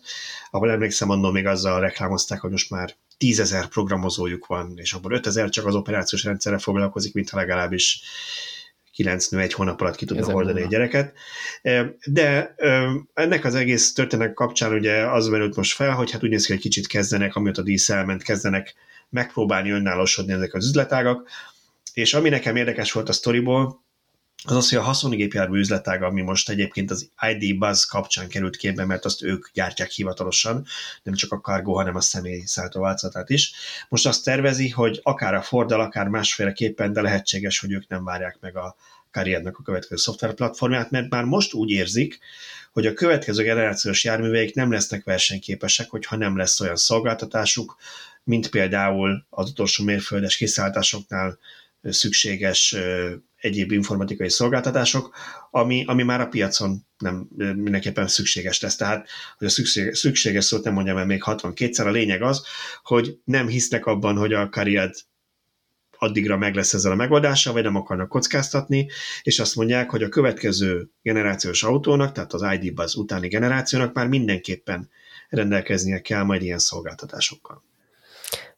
Speaker 1: ahol emlékszem, annól még azzal reklámozták, hogy most már tízezer programozójuk van, és abból 5000 csak az operációs rendszerre foglalkozik, mintha legalábbis kilenc nő egy hónap alatt ki tudna oldani egy gyereket. De ennek az egész történet kapcsán ugye az merült most fel, hogy hát úgy néz ki, hogy kicsit kezdenek, amióta a dísz elment, kezdenek megpróbálni önállósodni ezek az üzletágak, és ami nekem érdekes volt a sztoriból, az az, hogy a haszongépjármű üzletág, ami most egyébként az ID Buzz kapcsán került képbe, mert azt ők gyártják hivatalosan, nem csak a Cargo, hanem a személy szállítóváltozatát is. Most azt tervezi, hogy akár a Fordal, akár másféleképpen, de lehetséges, hogy ők nem várják meg a Carriernek a következő szoftverplatformját, mert már most úgy érzik, hogy a következő generációs járműveik nem lesznek versenyképesek, hogyha nem lesz olyan szolgáltatásuk, mint például az utolsó mérföldes kiszállításoknál szükséges egyéb informatikai szolgáltatások, ami, ami már a piacon nem mindenképpen szükséges lesz. Tehát, hogy a szükség, szükséges szót nem mondjam el még 62-szer, a lényeg az, hogy nem hisznek abban, hogy a Cariad addigra meg lesz ezzel a megoldással, vagy nem akarnak kockáztatni, és azt mondják, hogy a következő generációs autónak, tehát az ID Buzz utáni generációnak már mindenképpen rendelkeznie kell majd ilyen szolgáltatásokkal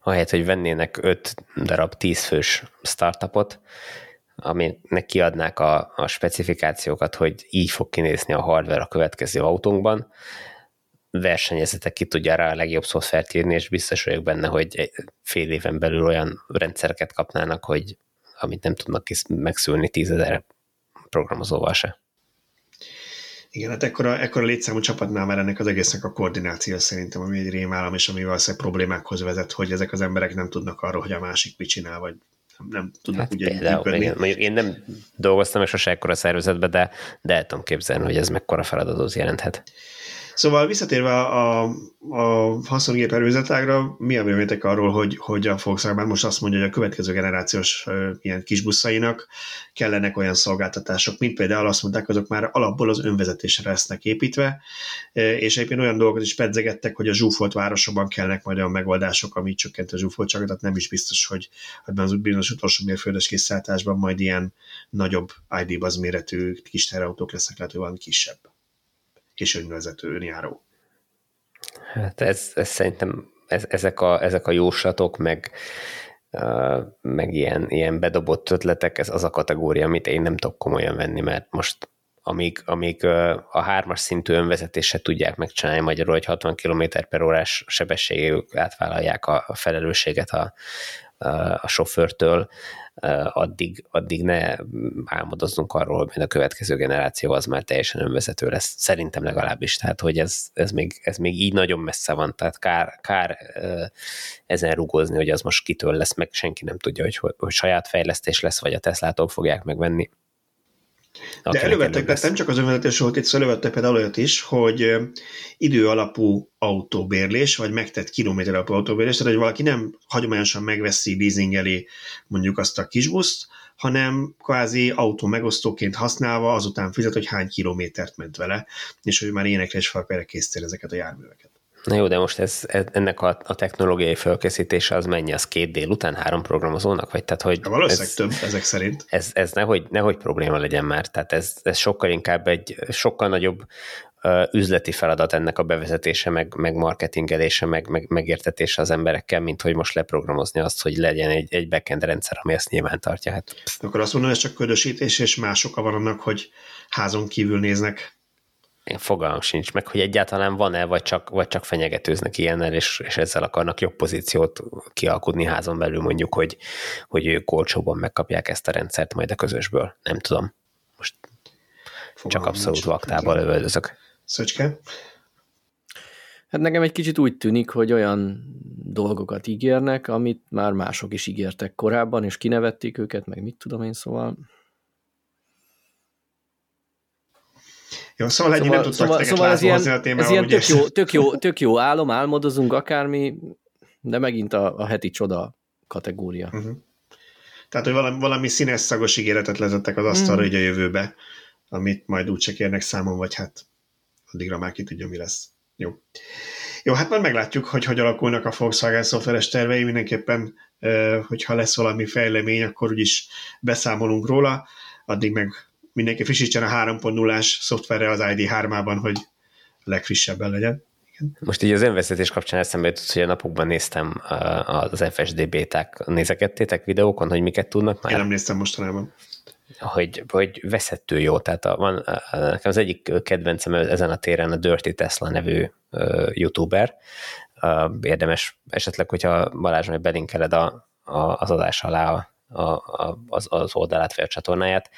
Speaker 2: ahelyett, hogy vennének 5 darab 10 fős startupot, aminek kiadnák a, a specifikációkat, hogy így fog kinézni a hardware a következő autónkban, versenyezetek ki tudja rá a legjobb szoftvert írni, és biztos vagyok benne, hogy fél éven belül olyan rendszereket kapnának, hogy amit nem tudnak megszülni tízezer programozóval se.
Speaker 1: Igen, hát ekkora, ekkora létszámú csapatnál már ennek az egésznek a koordináció szerintem, ami egy rémállam, és ami valószínűleg problémákhoz vezet, hogy ezek az emberek nem tudnak arról, hogy a másik mit csinál, vagy nem, nem tudnak hát ugye például,
Speaker 2: igen. Mondjuk én nem dolgoztam és sose ekkora szervezetben, de, de el tudom képzelni, hogy ez mekkora feladatot jelenthet.
Speaker 1: Szóval visszatérve a, a, a haszongép erőzetágra, mi a véleményetek arról, hogy, hogy a Volkswagen most azt mondja, hogy a következő generációs ilyen kisbuszainak kellenek olyan szolgáltatások, mint például azt mondták, azok már alapból az önvezetésre lesznek építve, és egyébként olyan dolgokat is pedzegettek, hogy a zsúfolt városokban kellnek majd olyan megoldások, ami csökkent a zsúfoltságot, tehát nem is biztos, hogy ebben az bizonyos utolsó mérföldes kiszállításban majd ilyen nagyobb ID-baz méretű kis terautók lesznek, lehet, hogy valami kisebb és önvezető, önjáró.
Speaker 2: Hát ez, ez szerintem ez, ezek, a, ezek a jóslatok, meg, meg ilyen, ilyen bedobott ötletek, ez az a kategória, amit én nem tudok komolyan venni, mert most amíg, amíg a hármas szintű önvezetéset tudják megcsinálni magyarul, hogy 60 km per órás sebességük átvállalják a, a felelősséget a, a, a sofőrtől, addig, addig ne álmodozzunk arról, hogy a következő generáció az már teljesen önvezető lesz. Szerintem legalábbis. Tehát, hogy ez, ez, még, ez még így nagyon messze van. Tehát kár, kár ezen rugózni, hogy az most kitől lesz, meg senki nem tudja, hogy, hogy saját fejlesztés lesz, vagy a Teslától fogják megvenni.
Speaker 1: De elővettek, tehát nem csak az önvezetés volt, itt elővettek például olyat is, hogy idő alapú autóbérlés, vagy megtett kilométer alapú autóbérlés, tehát hogy valaki nem hagyományosan megveszi, leasingeli mondjuk azt a kisbuszt, hanem kvázi autó megosztóként használva azután fizet, hogy hány kilométert ment vele, és hogy már énekre és felpére készítél ezeket a járműveket.
Speaker 2: Na jó, de most ez, ennek a, a technológiai felkészítése az mennyi? Az két délután három programozónak? Vagy tehát, hogy
Speaker 1: ja, valószínűleg ez, több ezek szerint.
Speaker 2: Ez, ez nehogy, nehogy probléma legyen már. Tehát ez, ez sokkal inkább egy sokkal nagyobb üzleti feladat ennek a bevezetése, meg, meg marketingelése, meg, meg megértetése az emberekkel, mint hogy most leprogramozni azt, hogy legyen egy, egy backend rendszer, ami ezt nyilván tartja. Hát.
Speaker 1: Akkor azt mondom, ez csak ködösítés, és más oka van annak, hogy házon kívül néznek
Speaker 2: én fogalmam sincs meg, hogy egyáltalán van-e, vagy csak, vagy csak fenyegetőznek ilyennel, és, és ezzel akarnak jobb pozíciót kialkudni házon belül, mondjuk, hogy, hogy ők olcsóban megkapják ezt a rendszert majd a közösből. Nem tudom. Most fogalmam csak abszolút vaktával lövöldözök.
Speaker 1: Szöcske?
Speaker 3: Hát nekem egy kicsit úgy tűnik, hogy olyan dolgokat ígérnek, amit már mások is ígértek korábban, és kinevették őket, meg mit tudom én, szóval
Speaker 1: Jó, szóval, szóval nem tudtak szóval, szóval ez ilyen, a témával, ez ilyen
Speaker 3: tök, jó, tök, jó, tök jó álom, álmodozunk akármi, de megint a, a heti csoda kategória. Uh-huh.
Speaker 1: Tehát, hogy valami, valami színes szagos ígéretet lezettek az asztalra mm. így a jövőbe, amit majd úgyse kérnek számon, vagy hát addigra már ki tudja, mi lesz. Jó. Jó, hát majd meglátjuk, hogy hogy alakulnak a Volkswagen szoftveres tervei, mindenképpen, hogyha lesz valami fejlemény, akkor úgyis beszámolunk róla, addig meg mindenki frissítsen a 3.0-ás szoftverre az ID3-ában, hogy legfrissebben legyen.
Speaker 2: Igen. Most így az önvezetés kapcsán eszembe jutott, hogy a napokban néztem az FSD béták, nézegettétek videókon, hogy miket tudnak már?
Speaker 1: Én nem néztem mostanában.
Speaker 2: Hogy, hogy veszettő jó, tehát a, van, a, nekem az egyik kedvencem ezen a téren a Dirty Tesla nevű uh, youtuber, uh, érdemes esetleg, hogyha Balázs majd belinkeled a, a, az adás alá a, a, az, az oldalát vagy a csatornáját,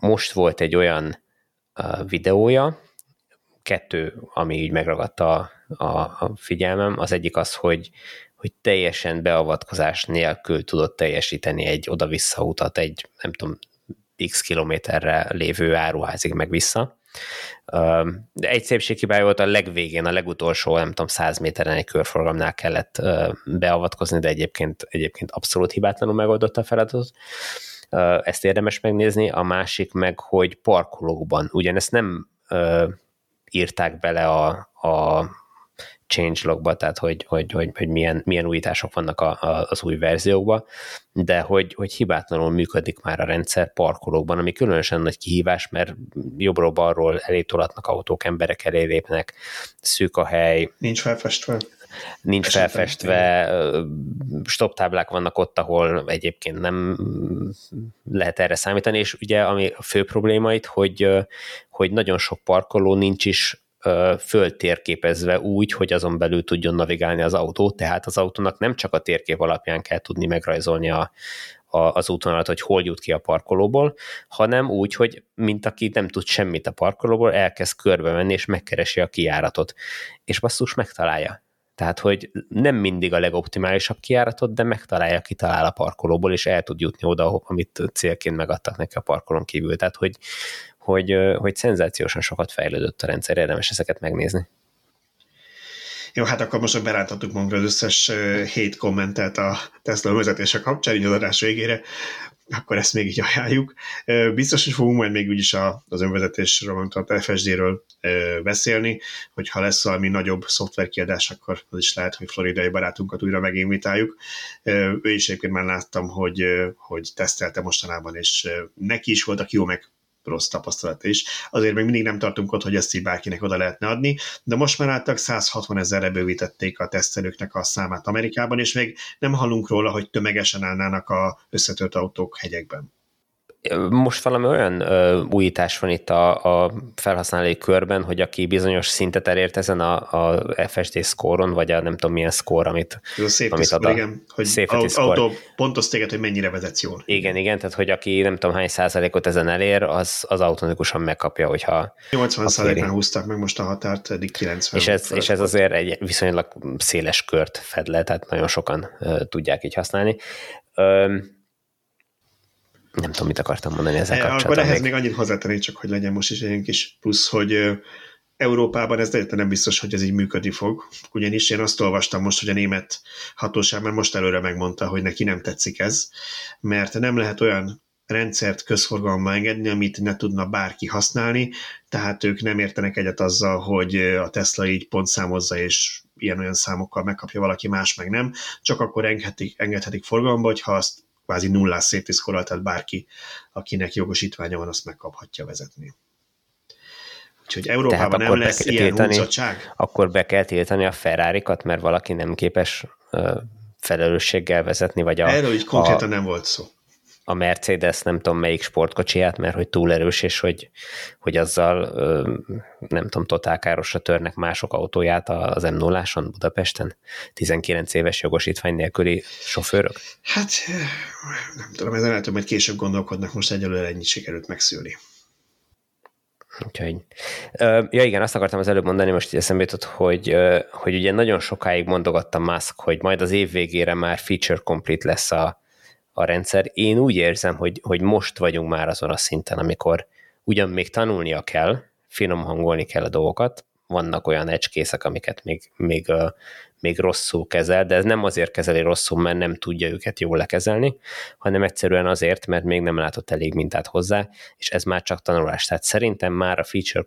Speaker 2: most volt egy olyan videója, kettő, ami így megragadta a, figyelmem. Az egyik az, hogy, hogy teljesen beavatkozás nélkül tudott teljesíteni egy oda-vissza utat egy, nem tudom, x kilométerre lévő áruházig meg vissza. De egy szépséghibája volt a legvégén, a legutolsó, nem tudom, száz méteren egy körforgalomnál kellett beavatkozni, de egyébként, egyébként abszolút hibátlanul megoldotta a feladatot ezt érdemes megnézni, a másik meg, hogy parkolókban, ugyanezt nem írták bele a, a changelogba, tehát hogy, hogy, hogy, hogy milyen, milyen újítások vannak a, a, az új verziókban, de hogy, hogy hibátlanul működik már a rendszer parkolókban, ami különösen nagy kihívás, mert jobbról-balról elétolatnak autók, emberek elé lépnek, szűk a hely.
Speaker 1: Nincs felfestve
Speaker 2: nincs Esetem, felfestve, stop táblák vannak ott, ahol egyébként nem lehet erre számítani, és ugye ami a fő probléma itt, hogy, hogy nagyon sok parkoló nincs is föltérképezve úgy, hogy azon belül tudjon navigálni az autó, tehát az autónak nem csak a térkép alapján kell tudni megrajzolni a, a, az útvonalat, hogy hol jut ki a parkolóból, hanem úgy, hogy mint aki nem tud semmit a parkolóból, elkezd körbe menni, és megkeresi a kijáratot. És basszus megtalálja. Tehát, hogy nem mindig a legoptimálisabb kiáratot, de megtalálja, kitalál a parkolóból, és el tud jutni oda, amit célként megadtak neki a parkolón kívül. Tehát, hogy, hogy, hogy szenzációsan sokat fejlődött a rendszer, érdemes ezeket megnézni.
Speaker 1: Jó, hát akkor most berántottuk magunkra az összes hét kommentet a Tesla vezetése kapcsán, így az adás végére akkor ezt még így ajánljuk. Biztos, hogy fogunk majd még úgyis az önvezetésről, a FSD-ről beszélni, hogyha lesz valami nagyobb szoftverkiadás, akkor az is lehet, hogy floridai barátunkat újra meginvitáljuk. Ő is egyébként már láttam, hogy, hogy tesztelte mostanában, és neki is voltak jó meg rossz tapasztalat is. Azért még mindig nem tartunk ott, hogy ezt így bárkinek oda lehetne adni, de most már álltak 160 ezerre bővítették a tesztelőknek a számát Amerikában, és még nem hallunk róla, hogy tömegesen állnának a összetört autók hegyekben
Speaker 2: most valami olyan ö, újítás van itt a, a felhasználói körben, hogy aki bizonyos szintet elért ezen a, a FSD score vagy a nem tudom milyen score, amit,
Speaker 1: Ez a amit ad a igen, hogy autó pontos téged, hogy mennyire vezetsz jól.
Speaker 2: Igen, igen, tehát hogy aki nem tudom hány százalékot ezen elér, az, az automatikusan megkapja, hogyha
Speaker 1: 80 százaléknál húztak meg most a határt, eddig 90.
Speaker 2: És ez, és ez azért egy viszonylag széles kört fed le, tehát nagyon sokan uh, tudják így használni. Um, Nem tudom, mit akartam mondani ezzel
Speaker 1: kapcsolatban. Akkor ehhez még, még annyit hozzátenni, csak hogy legyen most is egy kis plusz, hogy Európában ez egyáltalán nem biztos, hogy ez így működni fog, ugyanis én azt olvastam most, hogy a német hatóság már most előre megmondta, hogy neki nem tetszik ez, mert nem lehet olyan rendszert közforgalomba engedni, amit ne tudna bárki használni, tehát ők nem értenek egyet azzal, hogy a Tesla így pontszámozza, és ilyen-olyan számokkal megkapja valaki más, meg nem, csak akkor engedhetik, engedhetik forgalomba, hogyha azt kvázi nullás szétdiszkolal, tehát bárki, akinek jogosítványa van, azt megkaphatja vezetni. Úgyhogy Európában nem lesz ilyen tiltani, húzottság.
Speaker 2: Akkor be kell tiltani a ferrari mert valaki nem képes felelősséggel vezetni, vagy a...
Speaker 1: Erről így konkrétan a, nem volt szó.
Speaker 2: A Mercedes nem tudom melyik sportkocsiját, mert hogy túl erős, és hogy, hogy azzal nem tudom, totál károsra törnek mások autóját az m 0 Budapesten? 19 éves jogosítvány nélküli sofőrök?
Speaker 1: Hát nem tudom, ezen lehet, hogy később gondolkodnak, most egyelőre ennyit sikerült megszülni.
Speaker 2: Úgyhogy, ja igen, azt akartam az előbb mondani, most eszembe jutott, hogy, hogy ugye nagyon sokáig mondogatta Musk, hogy majd az év végére már feature complete lesz a, a rendszer. Én úgy érzem, hogy, hogy most vagyunk már azon a szinten, amikor ugyan még tanulnia kell, finom hangolni kell a dolgokat, vannak olyan ecskészek, amiket még, még, még rosszul kezel, de ez nem azért kezeli rosszul, mert nem tudja őket jól lekezelni, hanem egyszerűen azért, mert még nem látott elég mintát hozzá, és ez már csak tanulás. Tehát szerintem már a feature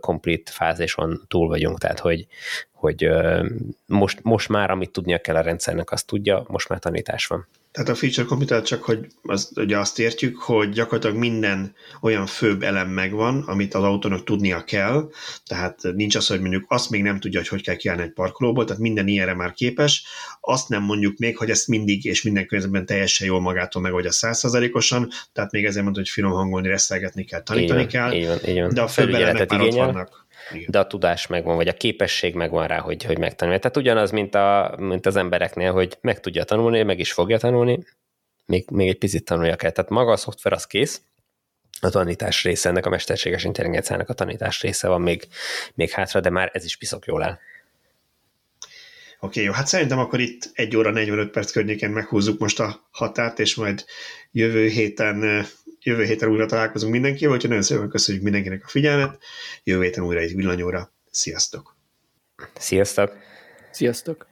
Speaker 2: complete fázison túl vagyunk, tehát hogy, hogy most, most már amit tudnia kell a rendszernek, azt tudja, most már tanítás van.
Speaker 1: Tehát a feature computer csak, hogy az, ugye azt értjük, hogy gyakorlatilag minden olyan főbb elem megvan, amit az autónak tudnia kell, tehát nincs az, hogy mondjuk azt még nem tudja, hogy hogy kell kiállni egy parkolóból, tehát minden ilyenre már képes, azt nem mondjuk még, hogy ezt mindig és minden környezetben teljesen jól magától megoldja százszerzalékosan, tehát még ezért mondta, hogy finom hangolni, reszelgetni kell, tanítani
Speaker 2: így
Speaker 1: kell,
Speaker 2: így van.
Speaker 1: de a főbb elemek már ott vannak
Speaker 2: de a tudás megvan, vagy a képesség megvan rá, hogy, hogy megtanulja. Tehát ugyanaz, mint, a, mint az embereknél, hogy meg tudja tanulni, meg is fogja tanulni, még, még egy picit tanulja kell. Tehát maga a szoftver az kész, a tanítás része, ennek a mesterséges intelligenciának a tanítás része van még, még hátra, de már ez is piszok jól áll.
Speaker 1: Oké, okay, jó, hát szerintem akkor itt egy óra 45 perc környéken meghúzzuk most a határt, és majd jövő héten jövő héten újra találkozunk mindenkivel, úgyhogy nagyon szépen köszönjük mindenkinek a figyelmet, jövő héten újra egy villanyóra. Sziasztok!
Speaker 2: Sziasztok!
Speaker 3: Sziasztok!